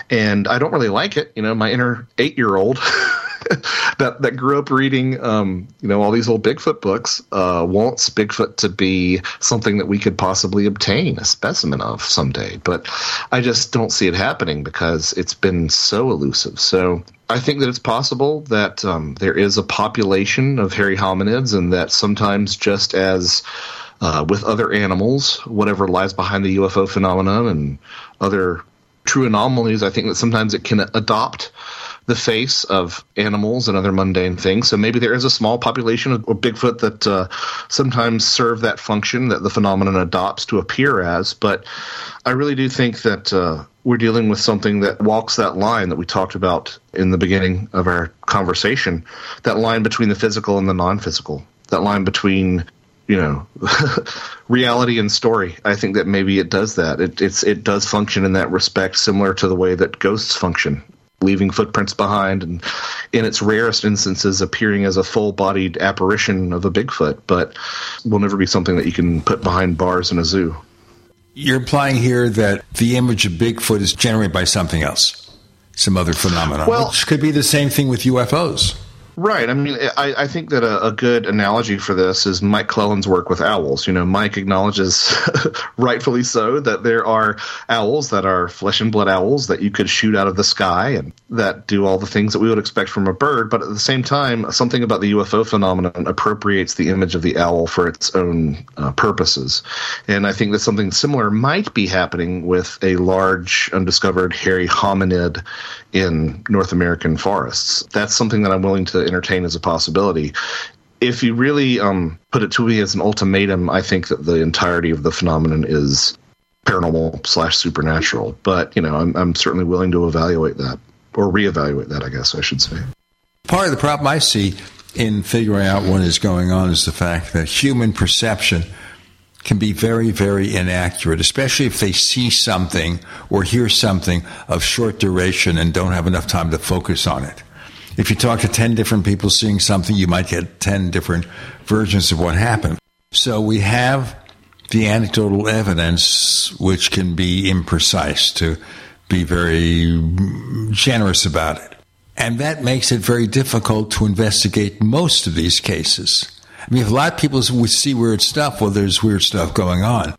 And i don't really like it you know my inner eight year old that that grew up reading um, you know all these old bigfoot books uh, wants bigfoot to be something that we could possibly obtain a specimen of someday. But i just don't see it happening because it's been so elusive. So I think that it's possible that um, there is a population of hairy hominids, and that sometimes, just as uh, with other animals, whatever lies behind the UFO phenomenon and other true anomalies, I think that sometimes it can adopt the face of animals and other mundane things. So maybe there is a small population of, Bigfoot that uh, sometimes serve that function that the phenomenon adopts to appear as. But I really do think that uh, we're dealing with something that walks that line that we talked about in the beginning of our conversation that line between the physical and the non physical, that line between you know reality and story. I think that maybe it does that. It, it's it does function in that respect similar to the way that ghosts function leaving footprints behind and in its rarest instances appearing as a full-bodied apparition of a bigfoot but will never be something that you can put behind bars in a zoo. You're implying here that the image of bigfoot is generated by something else some other phenomenon well, which could be the same thing with ufos Right. I mean, I, I think that a, a, good analogy for this is Mike Clelland's work with owls. You know, Mike acknowledges, rightfully so, that there are owls that are flesh and blood owls that you could shoot out of the sky and that do all the things that we would expect from a bird. But at the same time, something about the UFO phenomenon appropriates the image of the owl for its own uh, purposes. And I think that something similar might be happening with a large undiscovered hairy hominid in North American forests. That's something that I'm willing to entertain as a possibility. If you really um, put it to me as an ultimatum, I think that the entirety of the phenomenon is paranormal slash supernatural. But you know, I'm, I'm certainly willing to evaluate that or reevaluate that. I guess I should say. Part of the problem I see in figuring out what is going on is the fact that human perception can be very, very inaccurate, especially if they see something or hear something of short duration and don't have enough time to focus on it. If you talk to 10 different people seeing something, you might get 10 different versions of what happened. So we have the anecdotal evidence, which can be imprecise, to be very generous about it. And that makes it very difficult to investigate most of these cases. I mean, if a lot of people would see weird stuff, well, there's weird stuff going on.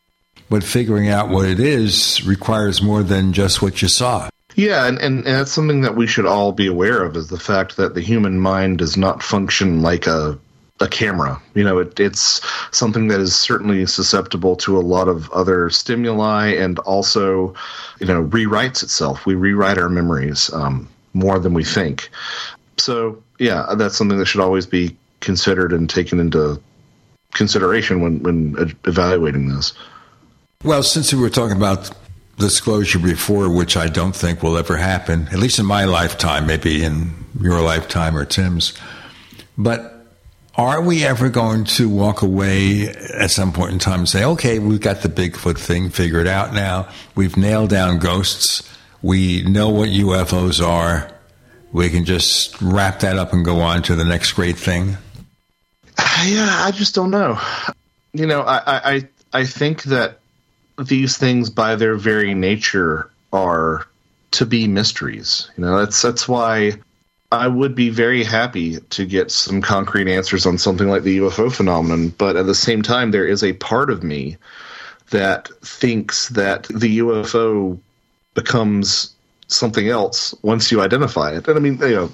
But figuring out what it is requires more than just what you saw. Yeah, and, and, and that's something that we should all be aware of is the fact that the human mind does not function like a a camera. You know, it, it's something that is certainly susceptible to a lot of other stimuli and also, you know, rewrites itself. We rewrite our memories um, more than we think. So, yeah, that's something that should always be considered and taken into consideration when, when evaluating this. Well, since we were talking about disclosure before, which I don't think will ever happen, at least in my lifetime, maybe in your lifetime or Tim's. But are we ever going to walk away at some point in time and say, okay, we've got the Bigfoot thing figured out now. We've nailed down ghosts. We know what UFOs are. We can just wrap that up and go on to the next great thing? Yeah, I just don't know. You know, I, I, I think that these things by their very nature are to be mysteries. You know, that's that's why I would be very happy to get some concrete answers on something like the UFO phenomenon, but at the same time there is a part of me that thinks that the UFO becomes something else once you identify it. And I mean, you know,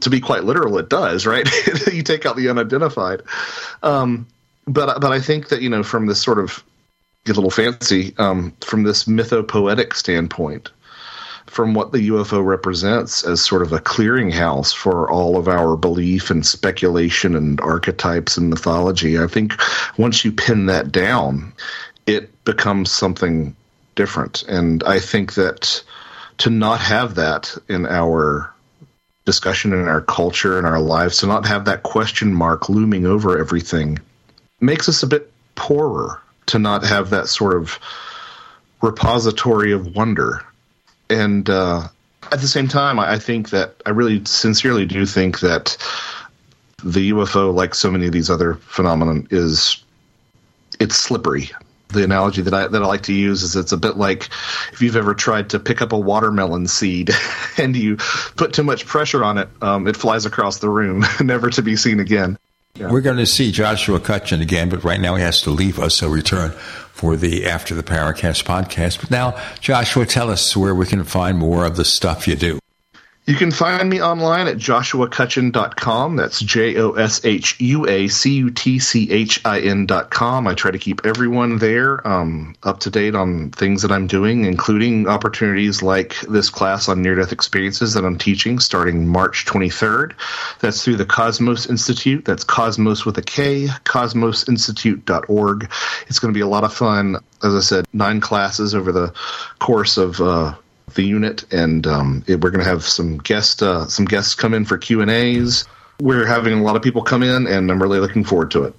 to be quite literal, it does, right? you take out the unidentified. Um, but but I think that you know from this sort of get a little fancy um, from this mythopoetic standpoint, from what the UFO represents as sort of a clearinghouse for all of our belief and speculation and archetypes and mythology. I think once you pin that down, it becomes something different. And I think that to not have that in our discussion in our culture in our lives, to not have that question mark looming over everything, makes us a bit poorer to not have that sort of repository of wonder and uh, at the same time, I think that I really sincerely do think that the UFO, like so many of these other phenomena, is it's slippery. The analogy that I that I like to use is it's a bit like if you've ever tried to pick up a watermelon seed and you put too much pressure on it, um, it flies across the room, never to be seen again. Yeah. We're going to see Joshua Cutchin again, but right now he has to leave us. So return for the After the Paracast podcast. But now, Joshua, tell us where we can find more of the stuff you do. You can find me online at joshuacutchin.com. That's J O S H U A C U T C H I N.com. I try to keep everyone there um, up to date on things that I'm doing, including opportunities like this class on near death experiences that I'm teaching starting March 23rd. That's through the Kosmos Institute. That's Kosmos with a K, kosmosinstitute.org. It's going to be a lot of fun. As I said, nine classes over the course of. Uh, the unit, and um, it, we're going to have some guest uh, some guests come in for Q and A's. We're having a lot of people come in, and I'm really looking forward to it.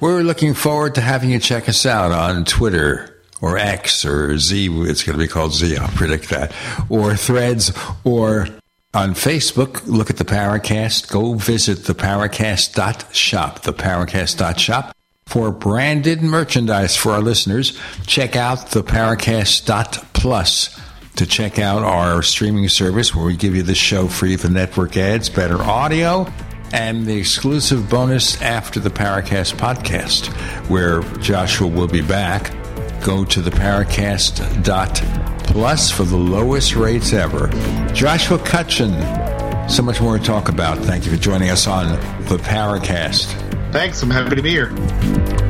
We're looking forward to having you check us out on Twitter or X or Z. It's going to be called Z. I'll predict that. Or Threads or on Facebook. Look at the Paracast. Go visit the Paracast.shop. The Paracast.shop. For branded merchandise for our listeners, check out the Paracast.plus to check out our streaming service where we give you the show free the network ads, better audio, and the exclusive bonus after the Paracast podcast, where Joshua will be back. Go to the Paracast dot plus for the lowest rates ever. Joshua Cutchin, so much more to talk about. Thank you for joining us on the Paracast. Thanks. I'm happy to be here.